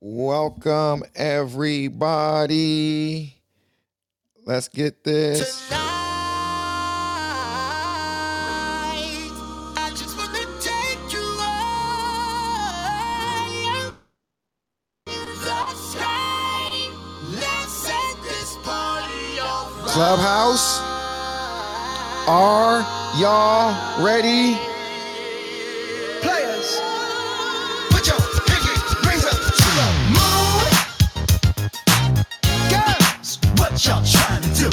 Welcome, everybody. Let's get this. Tonight, I just wanna take you higher. The sky. Let's set this party on. Clubhouse, are y'all ready? What y'all trying to do?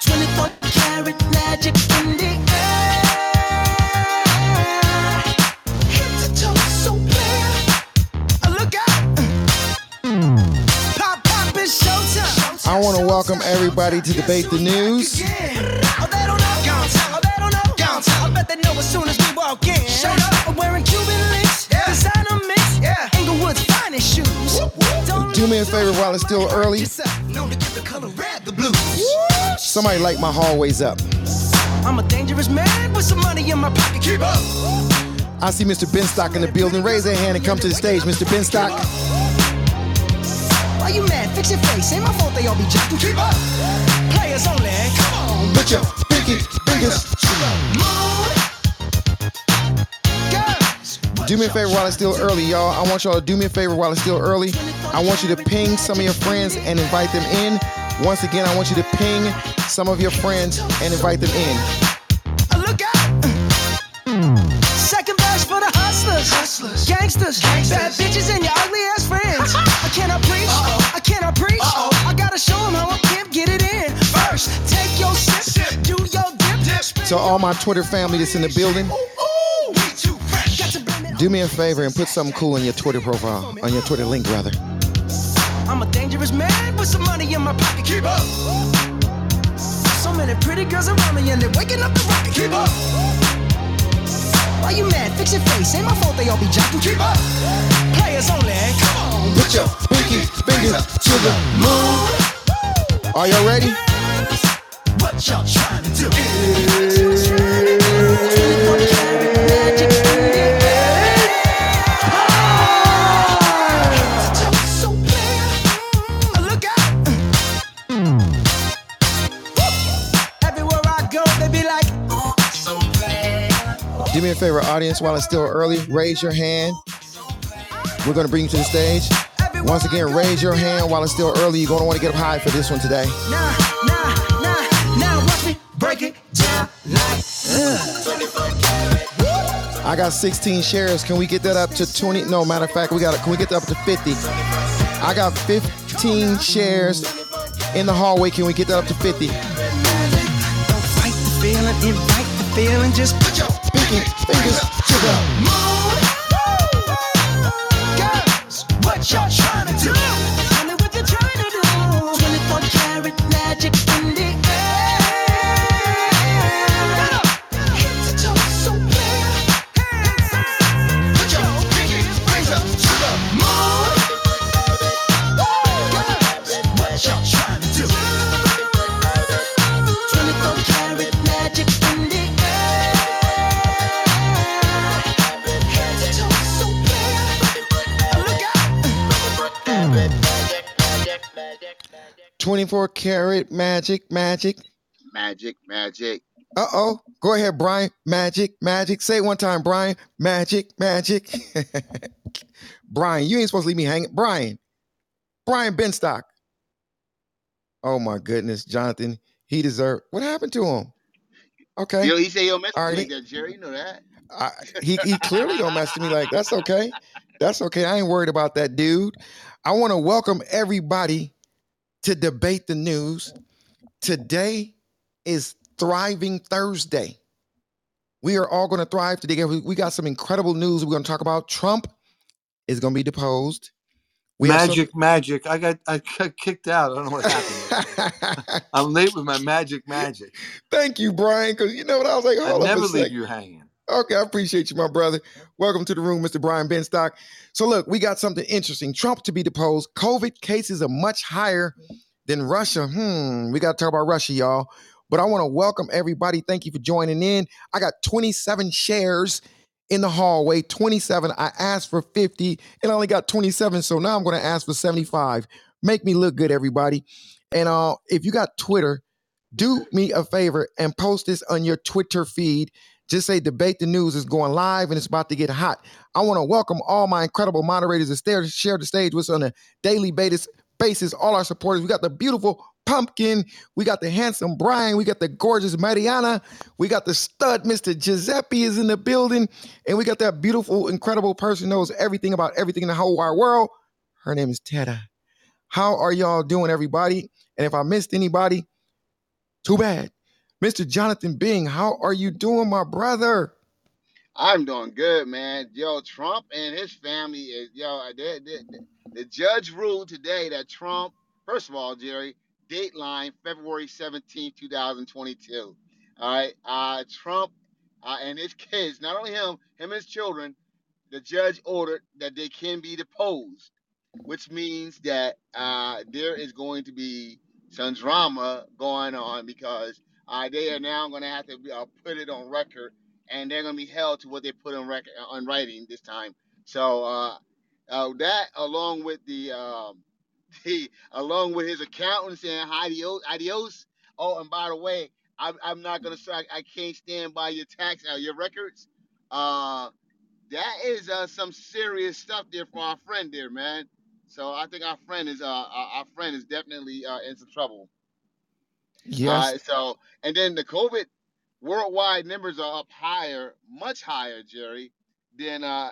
24 karat magic in the air. Head to toe, so clear. Look out. Pop, pop, it's showtime. I want to welcome everybody to Debate the News. Do me a favor while it's still early. yourself. Known to give the color red the blues. Somebody light my hallways up. I'm a dangerous man with some money in my pocket. Keep up. I see Mr. Benstock in the building. Raise their hand and come to the stage, Mr. Benstock. Why you mad? Fix your face. Ain't my fault they all be jacking. Keep up. Players only. Come on. Put your pinky fingers. Girls. Do me a favor while it's still early, y'all. I want y'all to do me a favor while it's still early. I want you to ping some of your friends and invite them in. Once again, I want you to ping some of your friends and invite them in. Look out! Second verse for the hustlers, hustlers, gangsters, bad bitches, and your ugly ass friends. Uh-huh. I cannot preach, I cannot preach. I gotta show show 'em how I pimp get it in. First, take your sip, do your dip, dip. So, all my Twitter family that's in the building, Ooh, we too fresh. Got to blame it do me a favor and put something cool on your Twitter profile, on your Twitter link, rather. I'm a dangerous man with some money in my pocket. Keep up. So many pretty girls around me and they're waking up the rocket. Keep up. Why you mad? Fix your face. Ain't my fault they all be jocking. Keep up. Players only. Come on. Put your pinky fingers to the moon. Are y'all ready? What y'all trying to do? 24 bad. Do me a favor, audience, while it's still early, raise your hand. We're going to bring you to the stage. Once again, raise your hand while it's still early. You're going to want to get up high for this one today. Nah, nah, nah, now watch me break it down like I got 16 shares. Can we get that up to 20? No, matter of fact, we got. Can we get that up to 50? I got 15 shares in the hallway. Can we get that up to 50? Don't fight the feeling, invite the feeling. Just put your fingers to the moon. 24 karat magic, magic. Magic, magic. Uh oh. Go ahead, Brian. Magic, magic. Say it one time, Brian. Magic, magic. Brian, you ain't supposed to leave me hanging. Brian. Brian Benstock. Oh my goodness, Jonathan. He deserved. What happened to him? Okay. Yo, he say yo mess All with right. that, Jerry. You know that. I, he he clearly don't mess to me like that's okay. That's okay. I ain't worried about that dude. I want to welcome everybody to debate the news. Today is Thriving Thursday. We are all going to thrive today. We, got some incredible news we're going to talk about. Trump is going to be deposed. We have some- magic, magic. I got I got kicked out. I don't know what happened. I'm late with my magic, magic. Thank you, Brian. Because you know what I was like. I Hold up never leave sec. you hanging. Okay, I appreciate you, my brother. Welcome to the room, Mr. Brian Benstock. So, look, we got something interesting. Trump to be deposed. COVID cases are much higher than Russia. Hmm, we got to talk about Russia, y'all. But I want to welcome everybody. Thank you for joining in. I got 27 shares in the hallway. 27. I asked for 50 and I only got 27. So now I'm going to ask for 75. Make me look good, everybody. And uh, if you got Twitter, do me a favor and post this on your Twitter feed. Just say debate the news is going live and it's about to get hot. I want to welcome all my incredible moderators stare, share the stage with us on a daily basis. Basis, all our supporters. We got the beautiful Pumpkin. We got the handsome Brian. We got the gorgeous Mariana. We got the stud Mr. Giuseppe is in the building. And we got that beautiful, incredible person knows everything about everything in the whole wide world. Her name is Teta. How are y'all doing, everybody? And if I missed anybody, too bad. Mr. Jonathan Bing, how are you doing, my brother? I'm doing good, man. Yo, Trump and his family is yo. The, the, the judge ruled today that Trump, first of all, Jerry, dateline February 17, 2022. All right, uh, Trump uh, and his kids, not only him, him and his children, the judge ordered that they can be deposed, which means that uh, there is going to be some drama going on because uh, they are now going to have to uh, put it on record, and they're going to be held to what they put on record on writing this time. So uh, uh, that, along with the um, the along with his accountant saying adios, adios. Oh, and by the way, I'm, I'm not gonna say I, can't stand by your tax uh, your records. Uh, that is uh, some serious stuff there for our friend there, man. So I think our friend is uh our, friend is definitely uh, in some trouble. Yes. Uh, so and then the COVID worldwide numbers are up higher, much higher, Jerry, than uh,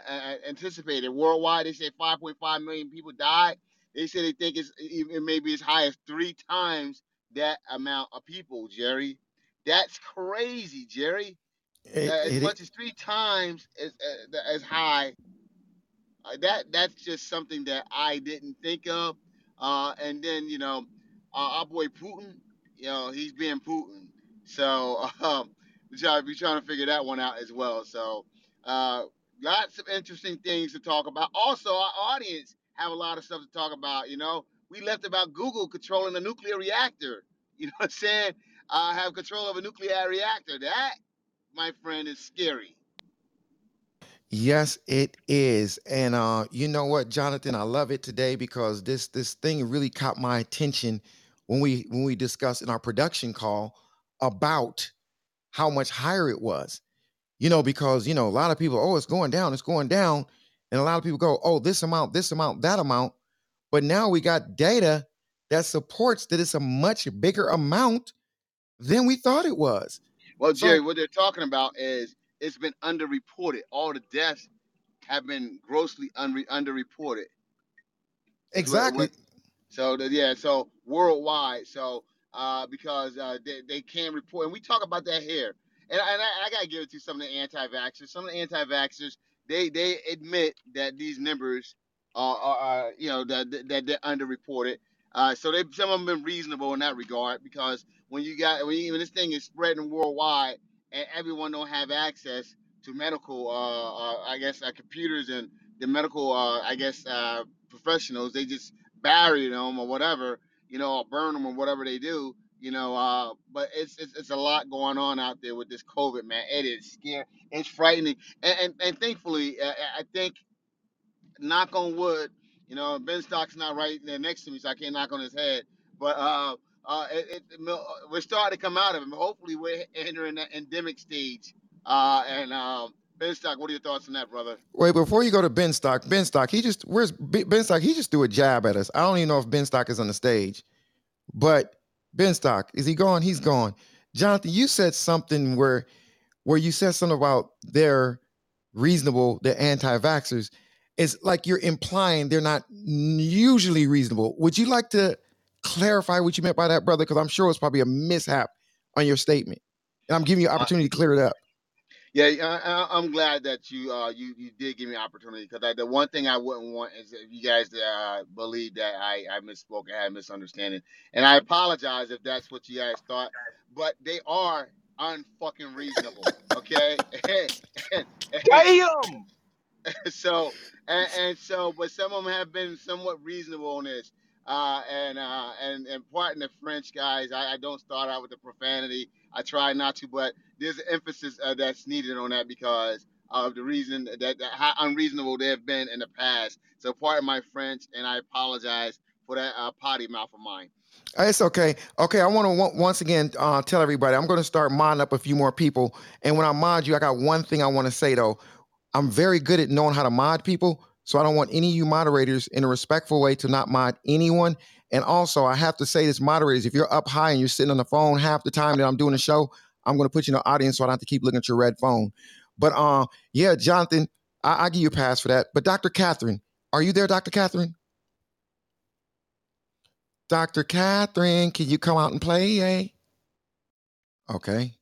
anticipated. Worldwide, they say 5.5 million people died. They say they think it's even maybe as high as three times that amount of people, Jerry. That's crazy, Jerry. It- Uh, as it- much as three times as uh, as high. Uh, that that's just something that I didn't think of. Uh, and then you know, uh, our boy Putin, you know, he's being Putin. So um, we try trying to figure that one out as well. So uh, lots of interesting things to talk about. Also, our audience have a lot of stuff to talk about. You know, we left about Google controlling a nuclear reactor. You know what I'm saying? Uh, have control of a nuclear reactor. That, my friend, is scary. Yes, it is. And uh, you know what, Jonathan, I love it today because this this thing really caught my attention when we when we discussed in our production call about how much higher it was. You know, because you know, a lot of people, oh, it's going down, it's going down. And a lot of people go, oh, this amount, this amount, that amount. But now we got data that supports that it's a much bigger amount than we thought it was. Well, So- Jerry, what they're talking about is it's been underreported. All the deaths have been grossly unre- underreported. Exactly. what- So the, yeah, so worldwide, so uh, because uh, they, they can't report, and we talk about that here. And, I- and I, I gotta give it to some of the anti-vaxxers. Some of the anti-vaxxers, they they admit that these numbers are, are, are you know that that they're underreported. Uh, so they some of them been reasonable in that regard because when you got when, you, when this thing is spreading worldwide and everyone don't have access to medical, uh, uh, I guess uh, computers and the medical, uh, I guess uh, professionals, they just bury them or whatever, you know, or burn them or whatever they do, you know. Uh, but it's, it's it's a lot going on out there with this COVID, man. It is scary. It's frightening, and and, and thankfully, uh, I think, knock on wood, you know, Benstock's not right there next to me, so I can't knock on his head. But uh, uh, it, it, we're starting to come out of it. Hopefully, we're entering that endemic stage. Uh, and um, Benstock, what are your thoughts on that, brother? Wait, before you go to Benstock, Ben Stock, he just where's Benstock? He just threw a jab at us. I don't even know if Benstock is on the stage, but Benstock is he gone? He's gone. Jonathan, you said something where where you said something about they're reasonable, they're anti-vaxxers. It's like you're implying they're not usually reasonable. Would you like to clarify what you meant by that, brother? Because I'm sure it's probably a mishap on your statement, and I'm giving you an opportunity to clear it up. Yeah, I, I- I'm glad that you uh you, you did give me an opportunity because the one thing I wouldn't want is if you guys uh believe that I I misspoke and had a misunderstanding, and I apologize if that's what you guys thought, but they are unfucking reasonable, okay? Damn! so and, and so, but some of them have been somewhat reasonable on this. Uh, and uh, and and pardon the French guys. I, I don't start out with the profanity. I try not to, but there's an emphasis uh, that's needed on that because of the reason that, that how unreasonable they have been in the past. So pardon my French, and I apologize for that uh, potty mouth of mine. Uh, It's okay. Okay, I want to once again uh, tell everybody I'm going to start modding up a few more people. And when I mod you, I got one thing I want to say though. I'm very good at knowing how to mod people, so I don't want any of you moderators in a respectful way to not mod anyone. And also, I have to say this, moderators, if you're up high and you're sitting on the phone half the time that I'm doing the show, I'm going to put you in the audience so I don't have to keep looking at your red phone. But uh, yeah, Jonathan, I, I give you a pass for that. But Dr. Catherine, are you there, Dr. Catherine? Dr. Catherine, can you come out and play? Eh? Okay.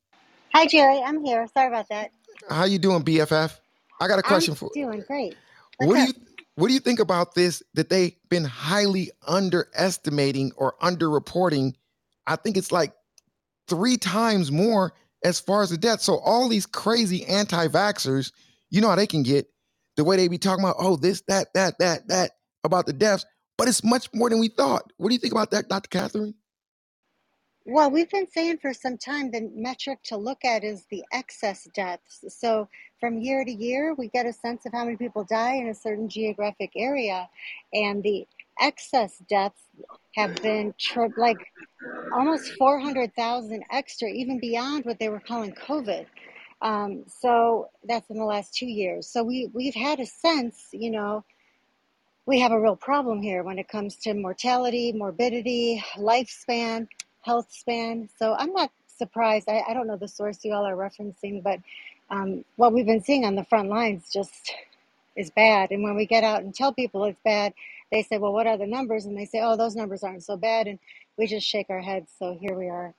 Hi, Jerry. I'm here. Sorry about that. How you doing, BFF? I got a question I'm for doing great. What's what do you what do you think about this that they've been highly underestimating or underreporting? I think it's like three times more as far as the death. So all these crazy anti-vaxxers, you know how they can get the way they be talking about, oh, this, that, that, that, that about the deaths, but it's much more than we thought. What do you think about that, Dr. Catherine? Well, we've been saying for some time the metric to look at is the excess deaths. So from year to year, we get a sense of how many people die in a certain geographic area, and the excess deaths have been tri- like almost 400,000 extra, even beyond what they were calling COVID. Um, so that's in the last two years. So we we've had a sense, you know, we have a real problem here when it comes to mortality, morbidity, lifespan, health span. So I'm not surprised. I, I don't know the source you all are referencing, but um, what we've been seeing on the front lines just is bad. And when we get out and tell people it's bad, they say, well, what are the numbers? And they say, oh, those numbers aren't so bad. And we just shake our heads. So here we are.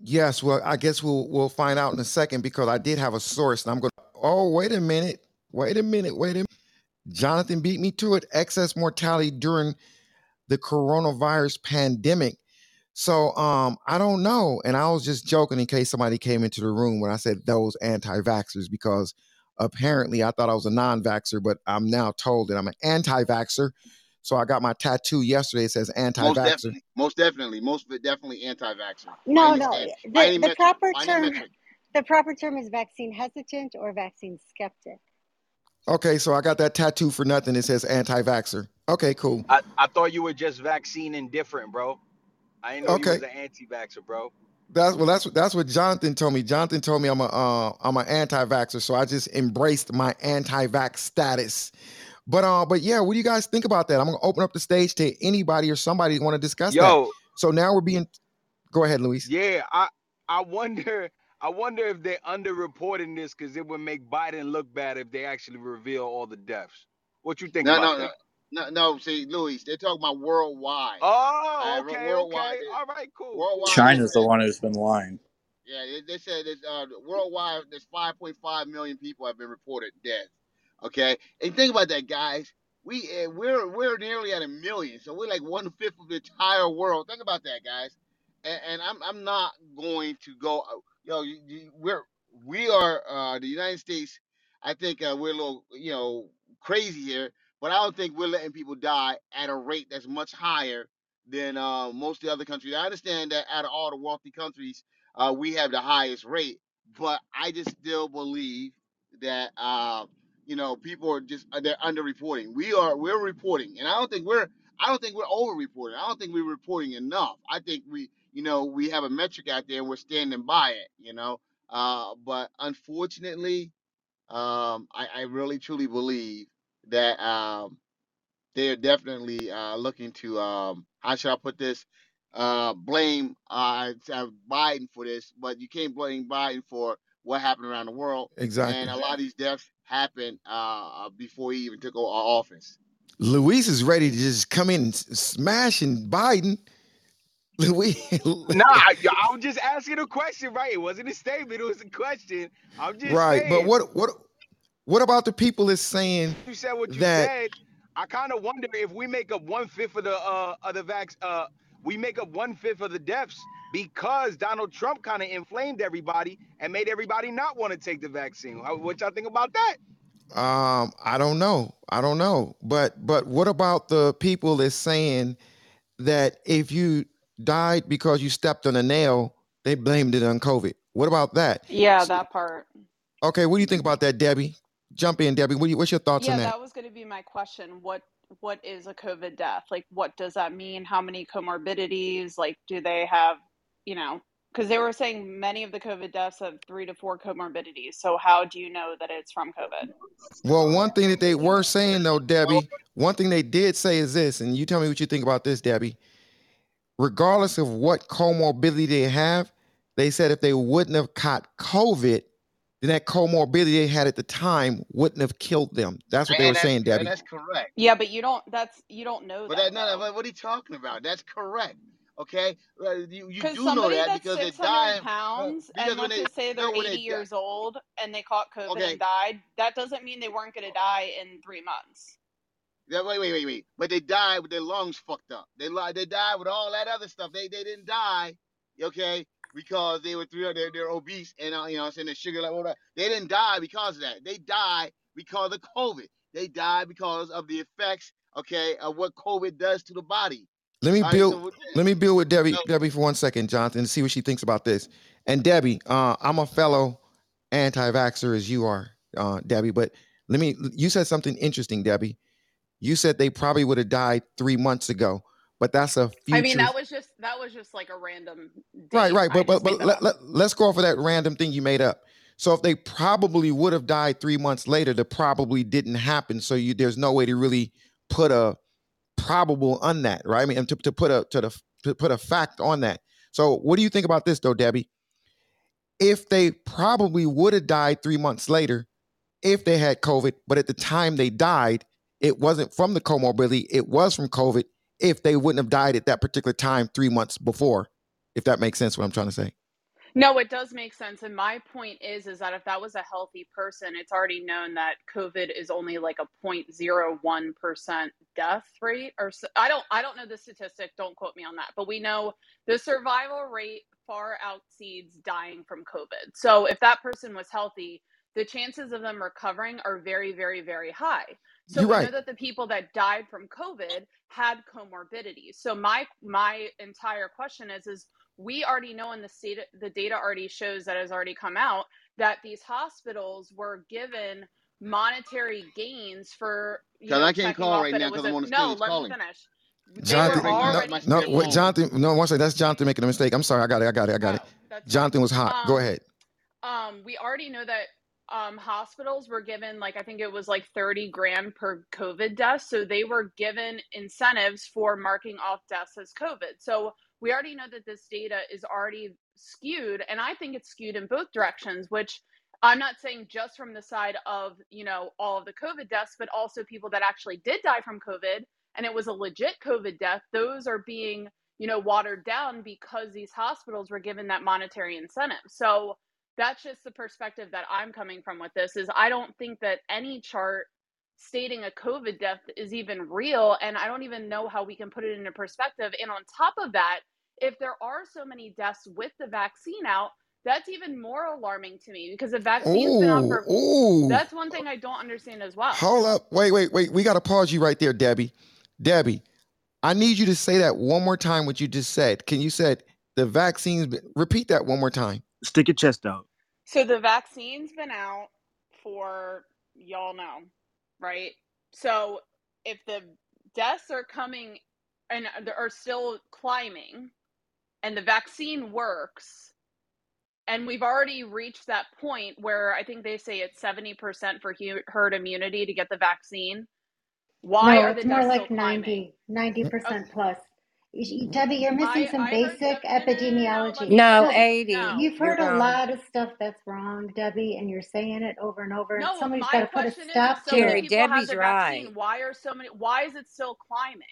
Yes, well, I guess we'll we'll find out in a second because I did have a source, and I'm going. Oh, wait a minute, wait a minute, wait a minute. Jonathan beat me to it. Excess mortality during the coronavirus pandemic. So um, I don't know, and I was just joking in case somebody came into the room when I said those anti-vaxxers because apparently I thought I was a non-vaxxer, but I'm now told that I'm an anti-vaxxer. So I got my tattoo yesterday. It says Most anti-vaxxer. definitely, most definitely, most definitely anti-vaxxer. No, no. stand, The, the metric, proper term, metric. the proper term is vaccine hesitant or vaccine skeptic. Okay, so I got that tattoo for nothing. It says anti-vaxxer. Okay, cool. I, I thought you were just vaccine indifferent, bro. I didn't know you Okay. was an anti-vaxxer, bro. That's well. That's what that's what Jonathan told me. Jonathan told me I'm a uh, I'm an anti-vaxxer, so I just embraced my anti-vax status. But uh, but yeah, what do you guys think about that? I'm gonna open up the stage to anybody or somebody who want to discuss that. Yo, So now we're being. Go ahead, Luis. yeah, I I wonder I wonder if they're underreporting this because it would make Biden look bad if they actually reveal all the deaths. What you think No, about no, that? no, no, no. See, Louis, they're talking about worldwide. Oh, Uh, okay, worldwide, okay. All right, cool. worldwide. China's the one who's been lying. yeah, they, they said that uh, worldwide, there's 5.5 million people have been reported dead. Okay, and think about that, guys. We uh, we're we're nearly at a million, so we're like one fifth of the entire world. Think about that, guys. And, and I'm I'm not going to go. uh, Yo, you, you, we're we are uh, the United States. I think uh, we're a little you know crazy here, but I don't think we're letting people die at a rate that's much higher than uh, most of the other countries. I understand that out of all the wealthy countries, uh, we have the highest rate, but I just still believe that uh, you know people are just uh, they're underreporting. We are we're reporting, and I don't think we're I don't think we're over-reporting. I don't think we're reporting enough. I think we you know we have a metric out there and we're standing by it. You know, uh, but unfortunately, um, I, I really truly believe that um, they're definitely uh, looking to um, how should I put this? Uh, blame uh, uh, Biden for this, but you can't blame Biden for what happened around the world. Exactly. And a lot of these deaths happened uh, before he even took o- office. Luis is ready to just come in and smash and Biden. Luis. Nah, I, I was just asking a question, right? It wasn't a statement, it was a question. I'm just right, saying. but what what what about the people that's saying you said what you that- said, I kind of wonder if we make up one fifth of the uh of the vax uh we make up one fifth of the deaths because Donald Trump kind of inflamed everybody and made everybody not want to take the vaccine. What y'all think about that? Um, I don't know. I don't know. But but what about the people that's saying that if you died because you stepped on a nail, they blamed it on COVID? What about that? Yeah, that part. Okay, what do you think about that, Debbie? Jump in, Debbie. What you, what's your thoughts Yeah, on that? that was going to be my question. What what is a COVID death? Like, what does that mean? How many comorbidities? Like, do they have, you know, because they were saying many of the COVID deaths have three to four comorbidities. So how do you know that it's from COVID? Well, one thing that they were saying though, Debbie, one thing they did say is this, and you tell me what you think about this, Debbie. Regardless of what comorbidity they have, they said if they wouldn't have caught COVID, then that comorbidity they had at the time wouldn't have killed them. That's what they were saying, Debbie. that's correct. Yeah, but you don't. That's you don't know But that that no, no, but what are you talking about? That's correct. Okay, Uh, you you Because do know that that's because they're 600 uh, pounds, because and when let's they just say they're no 80 they years old and they caught COVID okay, and died, that doesn't mean they weren't going to die in three months. Yeah, wait, wait, wait, wait. But they died with their lungs fucked up. They li- they died with all that other stuff. They they didn't die, okay, because they were through they're, they're obese and uh, you know I'm saying the sugar level. They didn't die because of that. They died because of COVID. They died because of the effects, okay, of what COVID does to the body. Let me All right, so build with let me build with Debbie so Debbie for one second, Jonathan, and see what she thinks about this. And Debbie, uh, I'm a fellow anti-vaxxer as you are, uh, Debbie. But let me you said something interesting, Debbie. You said they probably would have died three months ago, but that's a I mean, that was just that was just like a random Right, right, but but but let, let, let's go off of that random thing you made up. So if they probably would have died three months later, the probably didn't happen. So you there's no way to really put a probable on that, right? I mean, to, to put a to the to put a fact on that. So what do you think about this though, Debbie? If they probably would have died three months later, if they had COVID, but at the time they died, it wasn't from the comorbidity, it was from COVID. If they wouldn't have died at that particular time three months before, if that makes sense, what I'm trying to say. No, it does make sense. And my point is, is that if that was a healthy person, it's already known that COVID is only like a 0.01% death rate or so. I don't, I don't know the statistic. Don't quote me on that, but we know the survival rate far exceeds dying from COVID. So if that person was healthy, the chances of them recovering are very, very, very high. So You're we right. know that the people that died from COVID had comorbidities. So my my entire question is is we already know in the state the data already shows that has already come out that these hospitals were given monetary gains for you because know I can't call right now because I'm a on the no stage let me finish Jonathan, were Right now, no, already my no, step wait. Jonathan, no, one second. That's Jonathan making a mistake. I'm sorry. I got it. I got it. I got it. that's fine Jonathan was hot. Go um ahead. um we already know that um hospitals were given like i think it was like 30 grand per covid death. So they were given incentives for marking off deaths as covid. So we already know that this data is already skewed and i think it's skewed in both directions which i'm not saying just from the side of you know all of the covid deaths but also people that actually did die from covid and it was a legit covid death. Those are being you know watered down because these hospitals were given that monetary incentive. So that's just the perspective that I'm coming from with this is I don't think that any chart stating a COVID death is even real. And I don't even know how we can put it into perspective. And on top of that, if there are so many deaths with the vaccine out, that's even more alarming to me because the vaccine's been out for oh, that's one thing I don't understand as well. hold up. Wait, wait, wait. We got to pause you right there, Debbie. Debbie, I need you to say that one more time. What you just said. Can you said the vaccines? Repeat that one more time. Stick your chest out. So the vaccine's been out for y'all know, right? So if the deaths are coming and are still climbing and the vaccine works and we've already reached that point where I think they say it's 70% for hu- herd immunity to get the vaccine. Why No, are the it's more deaths still like climbing? 90, Mm, 90% plus. You- Debbie, you're missing I some I heard basic. Let epidemiology. me No, No, finish. 80. You've You're heard a wrong. lot of stuff that's wrong, Debbie, and you're saying it over and over, and No, somebody's got my to put a question is if stop so to many Terry, it. people have Debbie's the right. vaccine, why are so many why is it still climbing?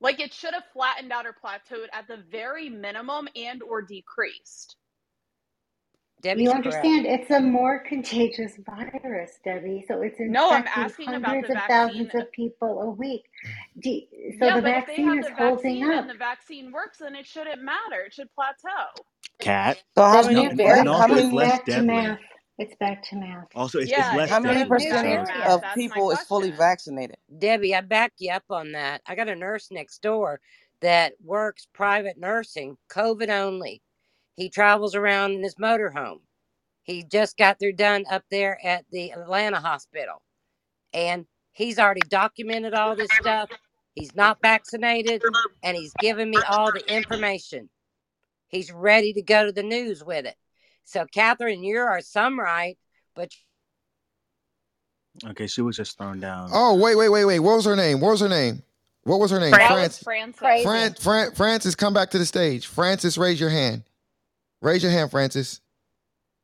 Like it should have flattened out or plateaued at the very minimum and or decreased. Debbie's You correct. understand, it's a more contagious virus, Debbie. So it's No, I'm infecting asking about hundreds the of thousands of people a week. Do, so Yeah, the but if they vaccine have is the holding vaccine up. and the vaccine works, then it shouldn't matter. It should plateau. Cat. So how many new And, var- and var- how also, it's it's many less back to deadly. math. It's back to math. Also, it's, it's Yeah, less how many does deadly. get It's back to percentage not. math. of That's people is fully vaccinated? Debbie, I back you up on that. I got a nurse next door that works private nursing, COVID only. He travels around in his motorhome. He just got through done up there at the Atlanta hospital. And he's already documented all this stuff. He's not vaccinated and he's given me all the information. He's ready to go to the news with it. So, Catherine, you are some right, but Okay, she was just thrown down. Oh, wait, wait, wait, wait. What was her name? What was her name? What was her name? That France. Francis. Fran, Fran, Francis, come back to the stage. Francis, raise your hand. Raise your hand, Francis.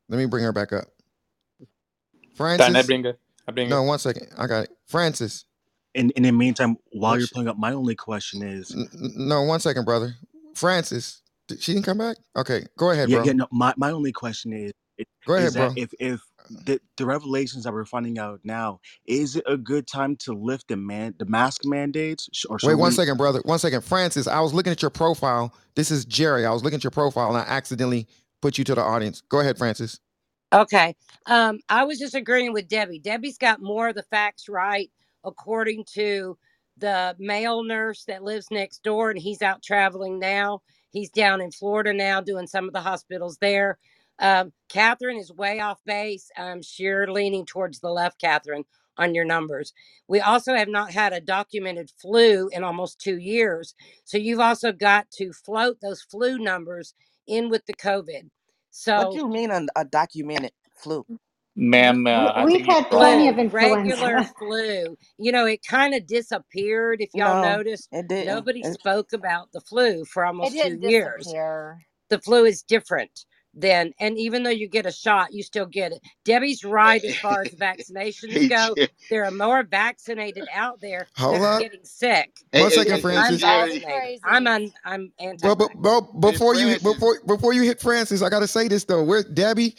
Let me bring her back up. Done. I Francis. bring it. I bring No, one second. I got it. Francis. and in the meantime, while you're pulling up, my only question is, n- n- no, one second, brother. Francis. Did she didn't come back? Okay, go ahead, yeah, bro. yeah, no, my, my only question is, Go ahead, is that bro. if if the, the revelations that we're finding out now, is it a good time to lift the man the mask mandates, sh- or Wait should one we? second, brother. One second. Francis, I was looking at your profile. This is Jerry. I was looking at your profile and I accidentally put you to the audience. Go ahead, Francis. Okay. Um, I was just agreeing with Debbie. Debbie's got more of the facts right, according to the male nurse that lives next door, and he's out traveling now. He's down in Florida now doing some of the hospitals there. Um, Catherine is way off base. Um, you're leaning towards the left, Catherine, on your numbers. We also have not had a documented flu in almost two years. So you've also got to float those flu numbers in with the COVID. So What do you mean a, a documented flu? Ma'am, uh, I We've think you're had plenty wrong. of flu, regular influenza. flu. You know, it kind of disappeared. If y'all No, noticed, it didn't. nobody It, spoke about the flu for It almost two didn't years. disappear. The flu is different than, and even though you get a shot, you still get it. Debbie's right as far as vaccinations go. Jer- There are more vaccinated out there that Hold are up. getting sick. hey, One hey, second, hey, hey, Francis. I'm Crazy. un, I'm Well, but, anti-vax. but Hey, before you Francis. before before you hit Francis, I gotta say this though. Where Debbie,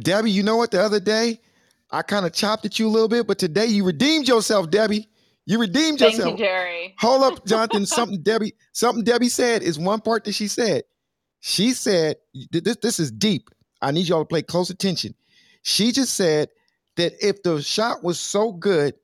Debbie, you know what? The other day, I kind of chopped at you a little bit, but today you redeemed yourself, Debbie. You redeemed Thank you, yourself. Jerry. Hold up, Jonathan. Something Debbie, something Debbie said is one part that she said. She said, this, this is deep. I need y'all to pay close attention. She just said that if the shot was so good,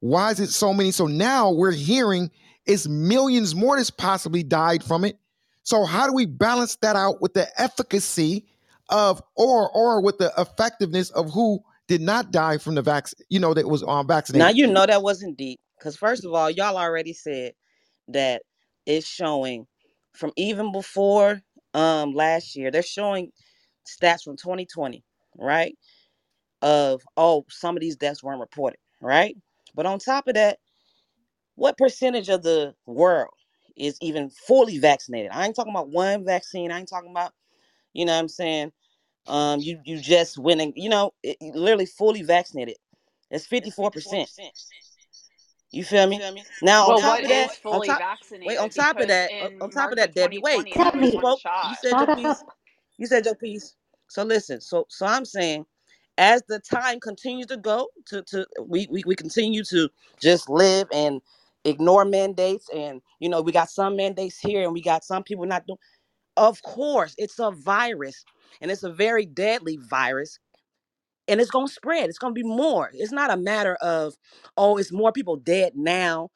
why is it so many? So now we're hearing it's millions more that's possibly died from it. So how do we balance that out with the efficacy of or or with the effectiveness of who did not die from the vaccine, you know, that was um, on vaccination. now you know that wasn't deep. Because first of all, y'all already said that it's showing from even before um last year, they're showing stats from 2020, right? Of oh, some of these deaths weren't reported, right? But on top of that, what percentage of the world is even fully vaccinated? I ain't talking about one vaccine. I ain't talking about, you know what I'm saying? Um, you you just and you know, it literally fully vaccinated. It's 54%. You feel me? Now on Well, top what of that, is on fully top wait, on top of Because that, on in on top of March of that, Debbie, wait, 2020, you, that was you one spoke, shot. you said your Shut piece. You said your piece. So listen, so so I'm saying as the time continues to go to to we we, we continue to just live and ignore mandates and you know we got some mandates here and we got some people not doing of course it's a virus and it's a very deadly virus and it's going to spread it's going to be more it's not a matter of oh it's more people dead now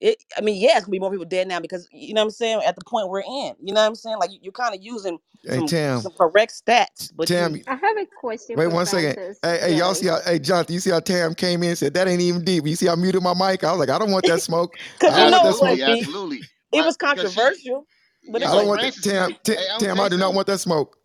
it, I mean, yeah, it's gonna be more people dead now because you know what I'm saying. At the point we're in, you know what I'm saying. Like you, you're kind of using Hey some Tam, some correct stats, but Tam, you I have a question Wait for one second. Francis. Hey, hey, y'all see Jerry. how? Hey, Jonathan, you see how Tam came in and said that ain't even deep. You see how I muted my mic? I was like, I don't want that smoke. I because you don't want know that it smoke. wasn't Absolutely, deep. absolutely. It Right, was because she, controversial, but yeah, it I don't but want wasn't that. Francis, Tam, Tam, hey, I'm gonna Tam, tell I you do not something. want that smoke.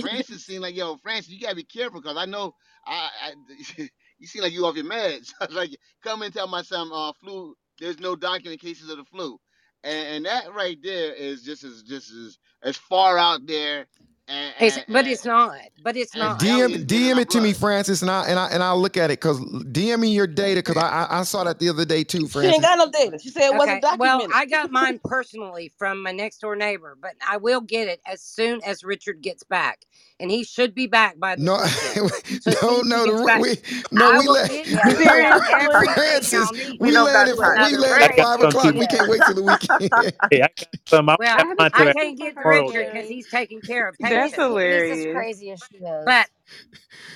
Francis seemed like, yo, Francis, you gotta be careful because I know I, I you seem like you off your meds. I was like, come and tell my son uh, flu. There's no documented cases of the flu, and, and that right there is just as just as as far out there and It's, and, but it's not. But it's not. DM as being in DM it to me. Francis, and I and I and I'll look at it because DM me your data because I, I I saw that the other day too, Francis. she ain't got no data. She said it wasn't Okay. Well. I got mine personally from my next door neighbor, but I will get it as soon as Richard gets back, and he should be back by this No, weekend. So as no, as he no, gets the, back, we no, I we will let get we don't all everything Francis. y'all We we don't let got it. time. We another let I at got five some o'clock. too. We can't wait till the weekend. Hey, I got some. I Well, I have a I to question can't get to her. Richard because he's taking care of That's patients. He's as hilarious. crazy as she is. But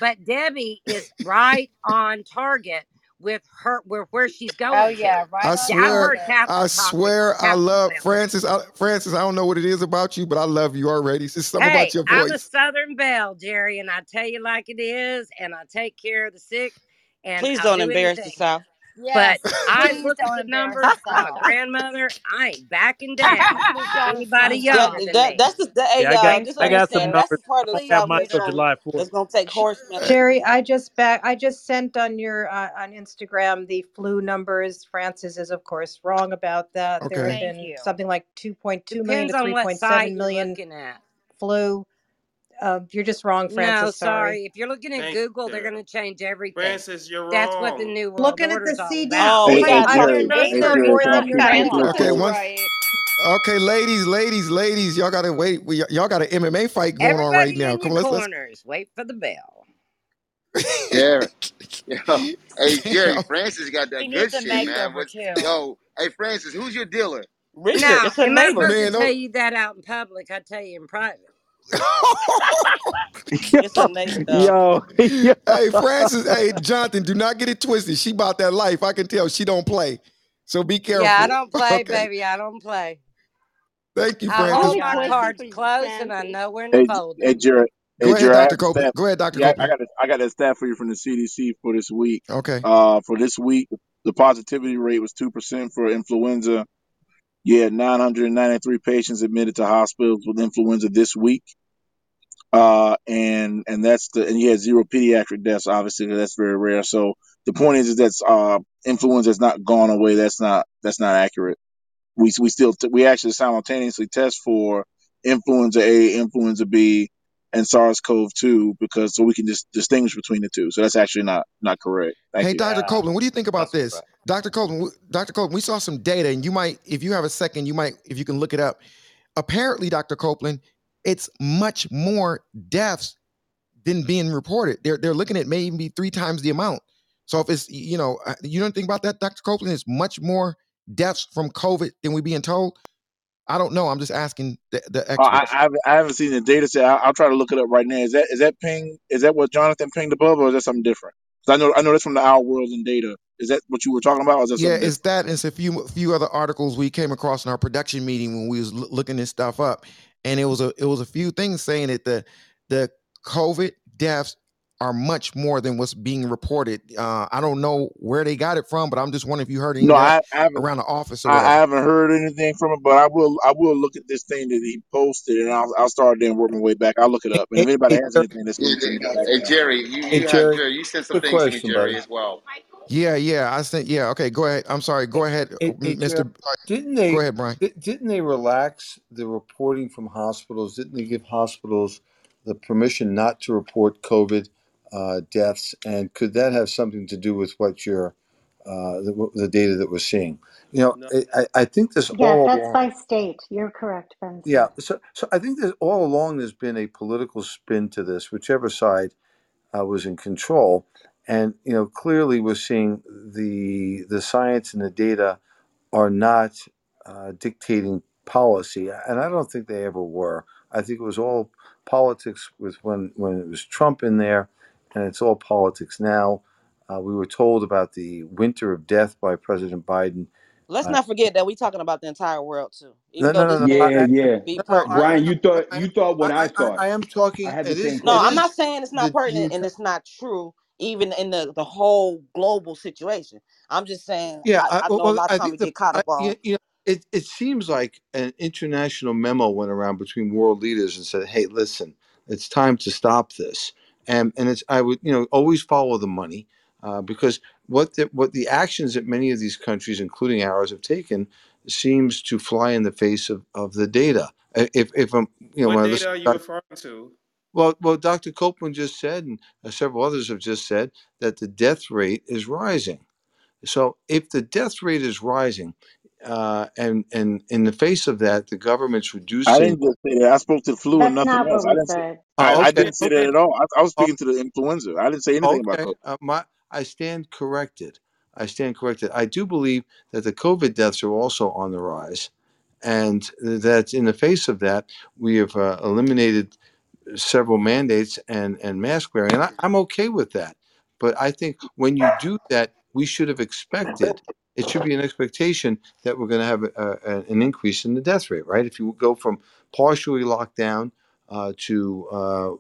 but Debbie is right on target with her where where she's going. Oh going yeah, right I on Yeah, I've swear. Catholic I swear, I love sound. Francis. I, Francis, I don't know what it is about you, but I love you already. It's something Hey, about your voice. I'm a. Southern belle, Jerry, and I tell you like it is, and I take care of the sick, and Please I'll don't do embarrass the anything. South. Yes, But I please look at the numbers the from a grandmother. I ain't backing down Please to anybody Please That, younger don't. than that me. that's the, the hey Yeah, I got y'all Thank just I got some understand that's numbers. the part I of the don't have South mine that's Please. till gonna July 4th. that's gonna take horsemen. Jerry, I just back I just sent on your uh, on Instagram the flu numbers. Francis is of course wrong about that. There have been something like 2.2 million to on what 3.7 site you're million looking at. flu. Uh, you're just wrong, No, Francis. Sorry. sorry. If you're looking at Thank Google, they're going to change everything. Francis, you're wrong. That's what the wrong. New World Looking at the is all CDC. Oh, we Hey, hey, gotta I talk Jerry. to don't know Hey, Minister them Jerry. more Can I, than Francis your can I get Francis real dad. Okay, once. Okay, ladies, ladies, ladies, y'all got to wait. We, y'all got an MMA fight going on right now. Come on, let's let's. wait for the bell. Jerry, yo, hey Jerry, Francis got that needs good shit, man. makeover What, yo, hey Francis, who's your dealer? Richard. Now, It's her I neighbor. Man, tell you that out in public? I tell you in private. It's her neighbor. Yo, yo. hey, Francis. Hey, Jonathan, do not get it twisted. She bought that life. I can tell she don't play. So be careful. Yeah, I don't play, Okay. baby. I don't play. Thank you, I Francis. hold my cards close and I Francis. know when to Hey, fold hey, them. Jerry. Go Hey, ahead, Jerry. Dr. have Copeland. stat. Go ahead, Dr. Yeah, I got a, I got a stat for you from the CDC for this week. Okay. Uh, for this week, the positivity rate was two percent for influenza. You had 993 patients admitted to hospitals with influenza this week. Uh, and and that's the and you had zero pediatric deaths. Obviously, that's very rare. So the point is, is that uh, influenza has not gone away. That's not that's not accurate. We we still t- we actually simultaneously test for influenza A, influenza B, and SARS-CoV-2 because so we can just distinguish between the two. So that's actually not not correct. Thank Hey, you. Dr. Yeah, Copeland, what do you think about that's this? correct. Dr. Copeland, w- Dr. Copeland, we saw some data, and you might, if you have a second, you might, if you can look it up. Apparently, Dr. Copeland, it's much more deaths than being reported. They're they're looking at maybe three times the amount. So if it's you know, uh, you don't think about that, Dr. Copeland, it's much more deaths from COVID than we being told. I don't know. I'm just asking the, the Uh, I, experts. I haven't I haven't seen the data set. I'll, I'll try to look it up right now. Is that is that ping? Is that what Jonathan pinged above, or is that something different? I know I know that's from the Our World in Data. Is that what you were talking about, or is that Yeah, it's that. It's a few few other articles we came across in our production meeting when we was loo- looking this stuff up, and it was a it was a few things saying that the the COVID deaths are much more than what's being reported. Uh, I don't know where they got it from, but I'm just wondering if you heard any No, I, I around the office or I, I haven't heard anything from it, but I will. I will look at this thing that he posted, and I'll I'll start then work my way back. I'll look it up, and if anybody has anything, that's Yeah, going to send me back. hey Jerry, you hey, you have Jerry, Jerry, you sent some quick things to me, Jerry, buddy. as well. Yeah, yeah. I think yeah. Okay, go ahead. I'm sorry. Go ahead, Hey, hey, Jerry, Mister. didn't they? Go ahead, Brian. di- didn't they relax the reporting from hospitals? Didn't they give hospitals the permission not to report COVID uh, deaths? And could that have something to do with what you're uh, the, the data that we're seeing? You know, No. I, I I think this Yeah, all that's along. by state. You're correct, Yeah, so so I think that all along there's been a political spin to this, whichever side uh, was in control, and you know clearly we're seeing the the science and the data are not uh, dictating policy, and I don't think they ever were. I think it was all politics with when when it was Trump in there, and it's all politics now. Uh, we were told about the winter of death by President Biden. Let's Uh, not forget that we're talking about the entire world too. no, Even though no, no, this no. may I, Yeah, I, yeah. be no, no. I. Brian, you thought I, you thought what I I, I, thought. I am I talking. had the It same is. No, It I'm question. not saying it's not the you pertinent and it's not true, even in the, the whole global situation. I'm just saying Yeah, I, I, I well, know a well, lot of I time we think the get caught I, up on you, you know it. It seems like an international memo went around between world leaders and said, "Hey, listen, it's time to stop this." And and it's I would you know always follow the money uh, because what the what the actions that many of these countries, including ours, have taken seems to fly in the face of, of the data. Uh, If if I'm you know What when I data listen, are you referring to? Well, well, Dr. Copeland just said, and uh, several others have just said that the death rate is rising. So if the death rate is rising, uh, and and in the face of that, the government's reducing I reducing. didn't just say that. I spoke to the flu and That's nothing not else. what I we didn't say. said. I, Oh, I okay, didn't say that okay, at all. I, I was oh, speaking to the influenza. I didn't say anything about okay. COVID. Uh, my, I stand corrected. I stand corrected. I do believe that the COVID deaths are also on the rise, and that in the face of that, we have uh, eliminated several mandates and and mask wearing, and I, I'm okay with that. But I think when you do that, we should have expected. It should be an expectation that we're going to have a, a, an increase in the death rate, right? If you go from partially locked down uh, to uh,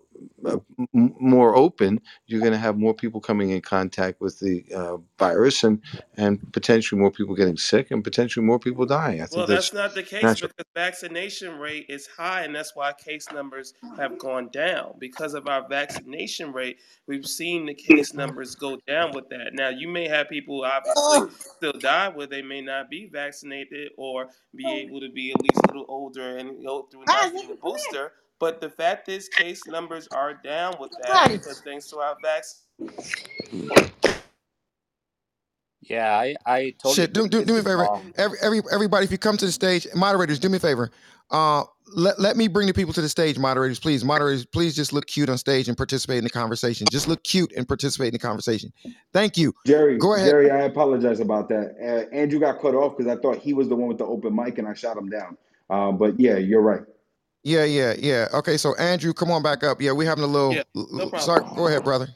uh, m- more open, you're going to have more people coming in contact with the uh, virus, and and potentially more people getting sick, and potentially more people dying. I think Well, that's that's not the case natural. because vaccination rate is high, and that's why case numbers have gone down. Because of our vaccination rate, we've seen the case numbers go down with that. Now, you may have people obviously still die where they may not be vaccinated or be able to be at least a little older and go through not getting a booster. But the fact is, case numbers are down with that because thanks to our vaccine. Yeah, I, I totally Shit, do, agree do, do me a you. favor. Every, every everybody, if you come to the stage, moderators, do me a favor. Uh, let, let me bring the people to the stage, moderators, please. Moderators, please just look cute on stage and participate in the conversation. Just look cute and participate in the conversation. Thank you. Jerry, Go ahead. Jerry, I apologize about that. Uh, Andrew got cut off because I thought he was the one with the open mic and I shot him down. Uh, but yeah, you're right. Yeah, yeah, yeah. Okay, so Andrew, come on back up. Yeah, we're having a little. Yeah, no problem. Sorry, go ahead, brother.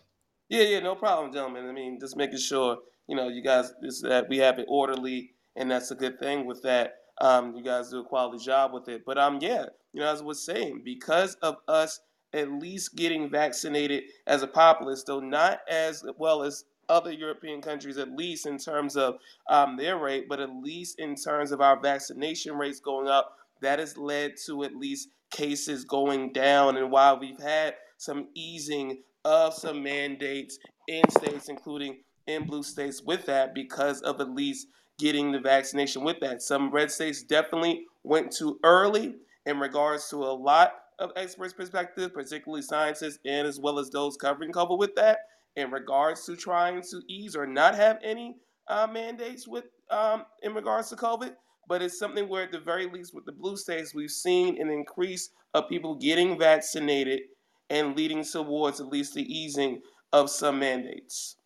Yeah, yeah, no problem, gentlemen. I mean, just making sure you know you guys is that we have it orderly, and that's a good thing with that. Um, you guys do a quality job with it. But um, yeah, you know, as I was saying, because of us at least getting vaccinated as a populace, though not as well as other European countries, at least in terms of um, their rate, but at least in terms of our vaccination rates going up, that has led to at least cases going down. And while we've had some easing of some mandates in states, including in blue states, with that because of at least getting the vaccination with that. Some red states definitely went too early in regards to a lot of experts' perspectives, particularly scientists and as well as those covering COVID with that, in regards to trying to ease or not have any uh, mandates with um, in regards to COVID. But it's something where, at the very least, with the blue states, we've seen an increase of people getting vaccinated and leading towards at least the easing of some mandates.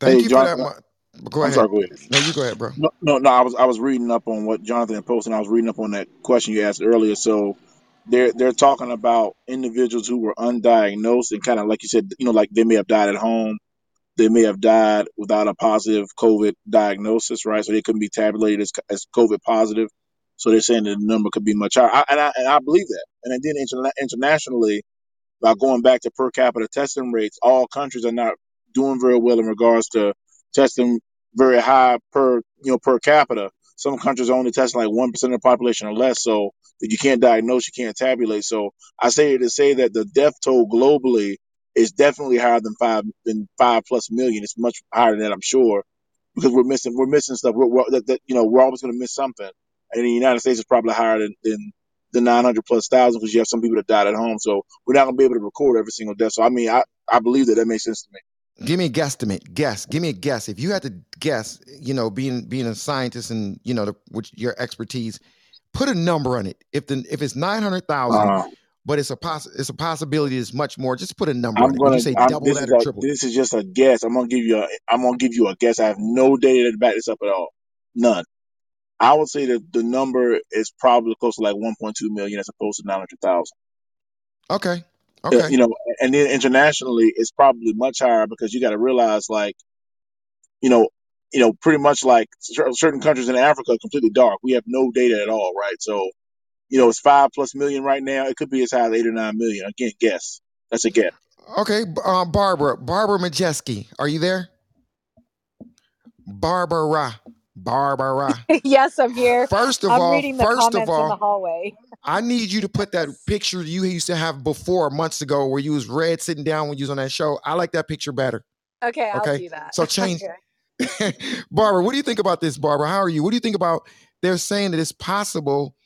Thank Hey, you for that. Jonathan. Mo- go I'm ahead. sorry. Go ahead. No, you go ahead, bro. No, no, no. I was I was reading up on what Jonathan had posted. And I was reading up on that question you asked earlier. So they're they're talking about individuals who were undiagnosed and kind of like you said, you know, like they may have died at home. They may have died without a positive COVID diagnosis, right? So they couldn't be tabulated as, as COVID positive. So they're saying the number could be much higher, I, and I and I believe that. And then interna- internationally, by going back to per capita testing rates, all countries are not doing very well in regards to testing very high per you know per capita. Some countries are only testing like one percent of the population or less, so that you can't diagnose, you can't tabulate. So I say to say that the death toll globally is definitely higher than five than five plus million. It's much higher than that, I'm sure, because we're missing we're missing stuff. We're, we're that, that, you know we're always going to miss something, and in the United States, it's probably higher than, than the 900 plus thousand because you have some people that died at home. So we're not gonna be able to record every single death. So I mean, I, I believe that that makes sense to me. Give me a guesstimate. Guess. Give me a guess. If you had to guess, you know, being being a scientist and you know, the, which your expertise, put a number on it. If the if it's nine hundred thousand, Uh, but it's a poss it's a possibility. It's much more. Just put a number on I'm it. Would you gonna. say I'm, double this that is or a. triple? This is just a guess. I'm gonna give you a. I'm gonna give you a guess. I have no data to back this up at all. None. I would say that the number is probably close to like 1.2 million as opposed to 900,000. Okay. Uh, Okay. you know, and then internationally, it's probably much higher because you got to realize, like, you know, you know, pretty much like certain countries in Africa are completely dark. We have no data at all, right? So You know, it's five plus million right now. It could be as high as eight or nine million. Again, guess. That's a guess. Okay. b- Uh, Barbara. Barbara Majeski. Are you there? Barbara. Barbara. yes, I'm here. First of I'm all, reading the first of comments in the hallway. I need you to put that picture you used to have before months ago where you was red sitting down when you was on that show. I like that picture better. Okay, I'll Okay. do that. So change Okay. Barbara, what do you think about this, Barbara? How are you? What do you think about they're saying that it's possible,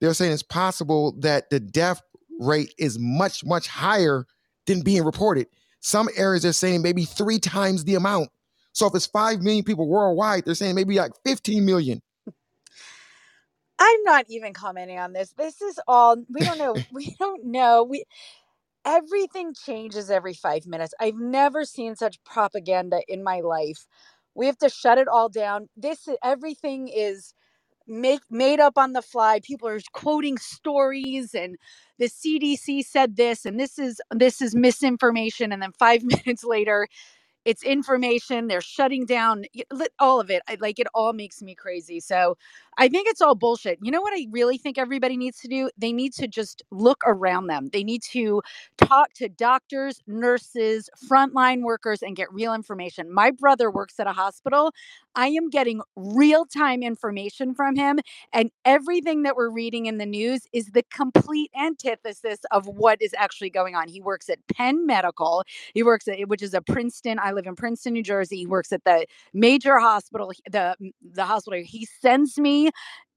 they're saying it's possible that the death rate is much, much higher than being reported. Some areas are saying maybe three times the amount. So if it's five million people worldwide, they're saying maybe like 15 million. I'm not even commenting on this. This is all we don't know. We don't know. We everything changes every 5 minutes. I've never seen such propaganda in my life. We have to shut it all down. This everything is make made up on the fly. People are quoting stories and the CDC said this and this is this is misinformation and then 5 minutes later it's information. They're shutting down all of it. I- Like it all makes me crazy. So I think it's all bullshit. You know what I really think everybody needs to do? They need to just look around them. They need to talk to doctors, nurses, frontline workers, and get real information. My brother works at a hospital. I am getting real time information from him, and everything that we're reading in the news is the complete antithesis of what is actually going on. He works at Penn Medical. He works at which is a Princeton. I live in Princeton, New Jersey. He works at the major hospital, the the hospital. He sends me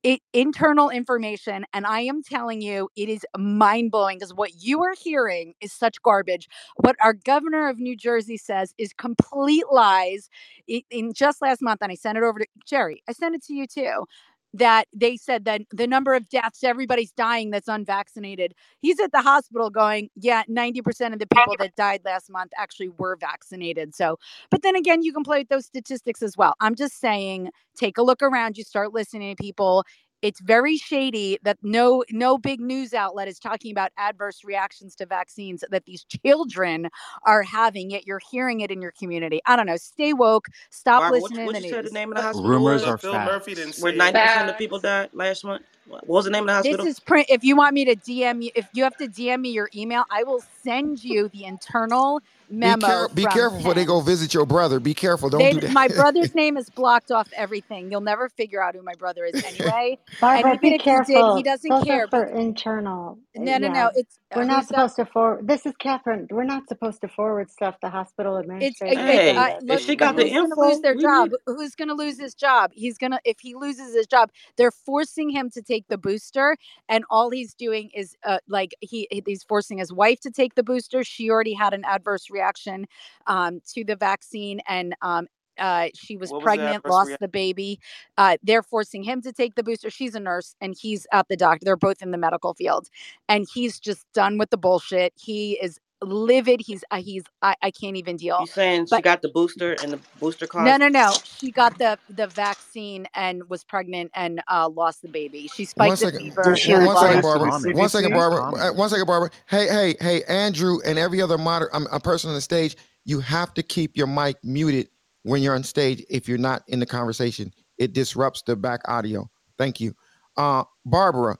it, internal information and i am telling you it is mind-blowing because what you are hearing is such garbage. What our governor of new jersey says is complete lies. I- in just last month and i sent it over to jerry i sent it to you too that they said that the number of deaths everybody's dying that's unvaccinated. He's at the hospital going yeah 90% of the people that died last month actually were vaccinated. So but then again you can play with those statistics as well. I'm just saying take a look around you start listening to people it's very shady that no no big news outlet is talking about adverse reactions to vaccines that these children are having yet you're hearing it in your community i don't know stay woke stop Barbara, listening what to you the said the news name of the hospital Rumors was? are Phil Murphy didn't facts. Where ninety it. percent of people died last month. What was the name of the hospital? this is print if you want me to dm you if you have to dm me your email i will send you the internal Be memo care be from careful before they go visit your brother. Be careful. Don't they do that. my brother's name is blocked off everything you'll never figure out who my brother is anyway and even be if you did he doesn't Those care for because internal. uh, no no Yeah, no it's uh, we're not who's that supposed to forward. This is Catherine. We're not supposed to forward stuff. The hospital It's administrator Hey, I us. if she got the Who's going to lose info, their job? need. Who's going to lose his job? He's gonna if he loses his job, they're forcing him to take the booster, and all he's doing is uh, like he he's forcing his wife to take the booster. She already had an adverse reaction um, to the vaccine, and um, uh, she was was pregnant, lost reaction? the baby. Uh, they're forcing him to take the booster. She's a nurse, and he's at the doctor. They're both in the medical field, and he's just done with the bullshit. He is livid. He's uh, he's I, I can't even deal. You saying she got the booster and the booster no, no, no. She got the the vaccine and was pregnant and uh, lost the baby. She One spiked the fever Did she One, and one report second, it to Barbara. One second, Barbara. Uh, One second, Barbara. Hey, hey, hey, Andrew, and every other moder, um, a person on the stage. You have to keep your mic muted when you're on stage. If you're not in the conversation, it disrupts the back audio. Thank you, uh, Barbara.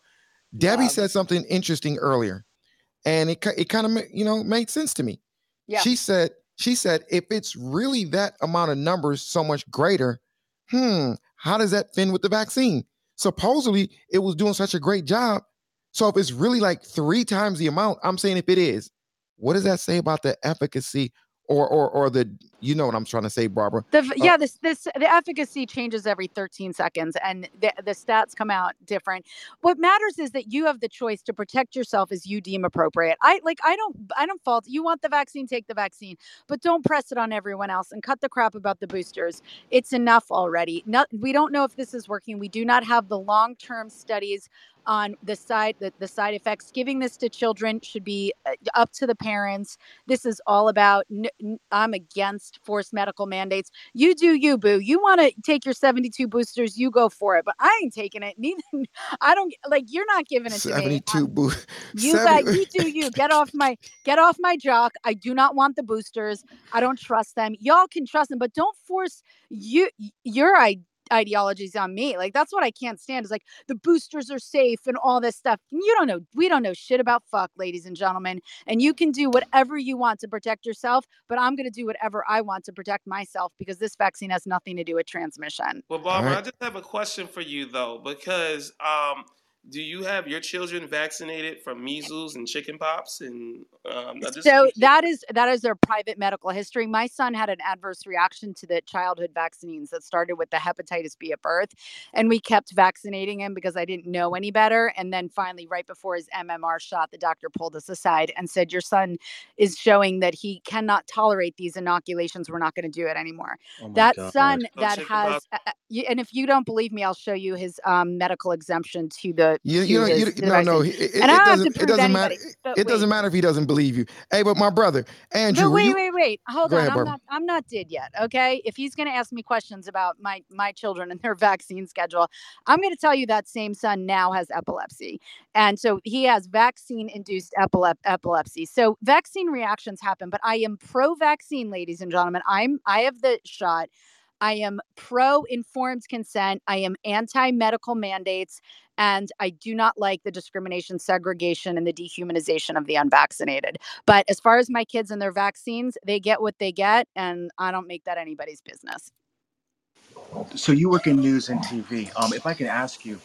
Debbie love. said something interesting earlier, and it it kind of you know made sense to me. Yeah. She said she said if it's really that amount of numbers so much greater, hmm, how does that fit with the vaccine? Supposedly it was doing such a great job. So if it's really like three times the amount, I'm saying if it is, what does that say about the efficacy or or or the you know what I'm trying to say, Barbara? The Uh, yeah, this this the efficacy changes every 13 seconds, and the the stats come out different. What matters is that you have the choice to protect yourself as you deem appropriate. I like I don't I don't fault you want the vaccine, take the vaccine, but don't press it on everyone else and cut the crap about the boosters. It's enough already. Not we don't know if this is working. We do not have the long term studies on the side the, the side effects. Giving this to children should be uh, up to the parents. This is all about. n- n- I'm against forced medical mandates. You do you, boo. You want to take your 72 boosters, you go for it. But I ain't taking it. Neither. I don't like. You're not giving it to me. 72 boo. You got you do you. Get off my get off my jock. I do not want the boosters. I don't trust them. Y'all can trust them, but don't force you your I- ideologies on me. Like that's what I can't stand. Is like the boosters are safe and all this stuff. You don't know. We don't know shit about fuck, ladies and gentlemen. And you can do whatever you want to protect yourself, but I'm going to do whatever I want to protect myself because this vaccine has nothing to do with transmission. Well, All Barbara, I just have a question for you though, because um, do you have your children vaccinated from measles and chicken pox? And um, just So that is that is their private medical history. My son had an adverse reaction to the childhood vaccines that started with the hepatitis B at birth, and we kept vaccinating him because I didn't know any better. And then finally, right before his MMR shot, the doctor pulled us aside and said, "Your son is showing that he cannot tolerate these inoculations. We're not going to do it anymore." Oh that god. son so that has, uh, and if you don't believe me, I'll show you his um, medical exemption to the to You, you know, his, you, his no, no. It, it, it don't have to doesn't. It doesn't matter. It doesn't matter if he doesn't believe you. Hey, but my brother Andrew, but wait, you wait, wait. Hold on. ahead, I'm Barbara? not. I'm not did yet. Okay. If he's going to ask me questions about my my children and their vaccine schedule, I'm going to tell you that same son now has epilepsy, and so he has vaccine induced epilep- epilepsy. So vaccine reactions happen. But I am pro vaccine, ladies and gentlemen. I'm I have the shot. I am pro informed consent. I am anti medical mandates. And I do not like the discrimination, segregation, and the dehumanization of the unvaccinated. But as far as my kids and their vaccines, they get what they get. And I don't make that anybody's business. So you work in news and TV. Um, if I can ask you,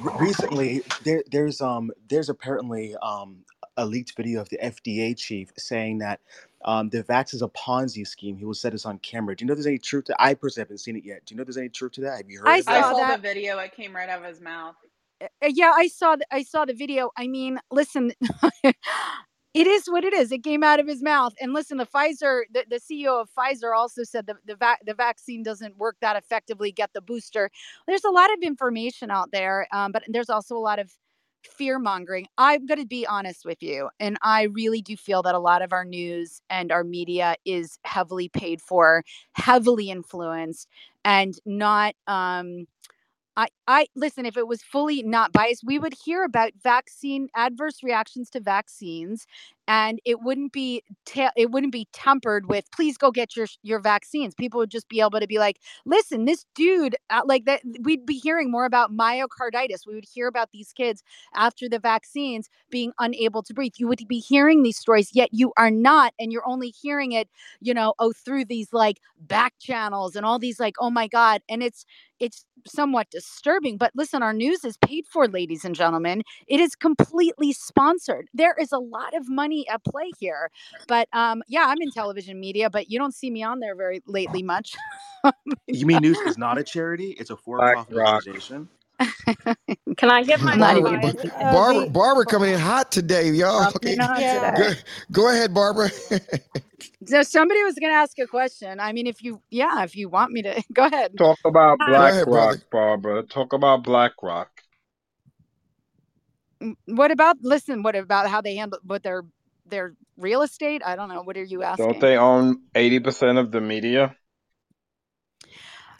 recently there there's um there's apparently um a leaked video of the FDA chief saying that um the vax is a Ponzi scheme. He will set this on camera. Do you know if there's any truth to? I personally haven't seen it yet. Do you know if there's any truth to that? Have you heard I of I that? saw saw the video. It came right out of his mouth. Uh, Yeah, I saw. The, I saw the video. I mean, listen, it is what it is. It came out of his mouth. And listen, the Pfizer, the, the CEO of Pfizer also said the the, va- the vaccine doesn't work that effectively. Get the booster. There's a lot of information out there, um, but there's also a lot of fear mongering. I'm going to be honest with you, and I really do feel that a lot of our news and our media is heavily paid for, heavily influenced, and not. Um, I, I listen, if it was fully not biased, we would hear about vaccine adverse reactions to vaccines and it wouldn't be te- it wouldn't be tempered with please go get your your vaccines. People would just be able to be like, listen, this dude uh, like that we'd be hearing more about myocarditis. We would hear about these kids after the vaccines being unable to breathe. You would be hearing these stories yet you are not and you're only hearing it, you know, oh through these like back channels and all these like oh my god and it's it's somewhat disturbing. But listen, our news is paid for, ladies and gentlemen. It is completely sponsored. There is a lot of money at play here. But um, yeah, I'm in television media, but you don't see me on there very lately much. You mean news is not a charity? It's a for-profit organization. Can I give my I'm Barbara, even. bias? Bar- Barbara, Uh, Barbara coming in hot today, y'all. Okay, Yeah. go, today. go ahead, Barbara. So somebody was going to ask a question. I mean, if you, yeah, if you want me to, go ahead. Talk about go ahead, BlackRock. Barbara. Talk about BlackRock. Mm, What about? Listen, what about how they handle what their their real estate? I don't know. What are you asking? Don't they own 80% of the media?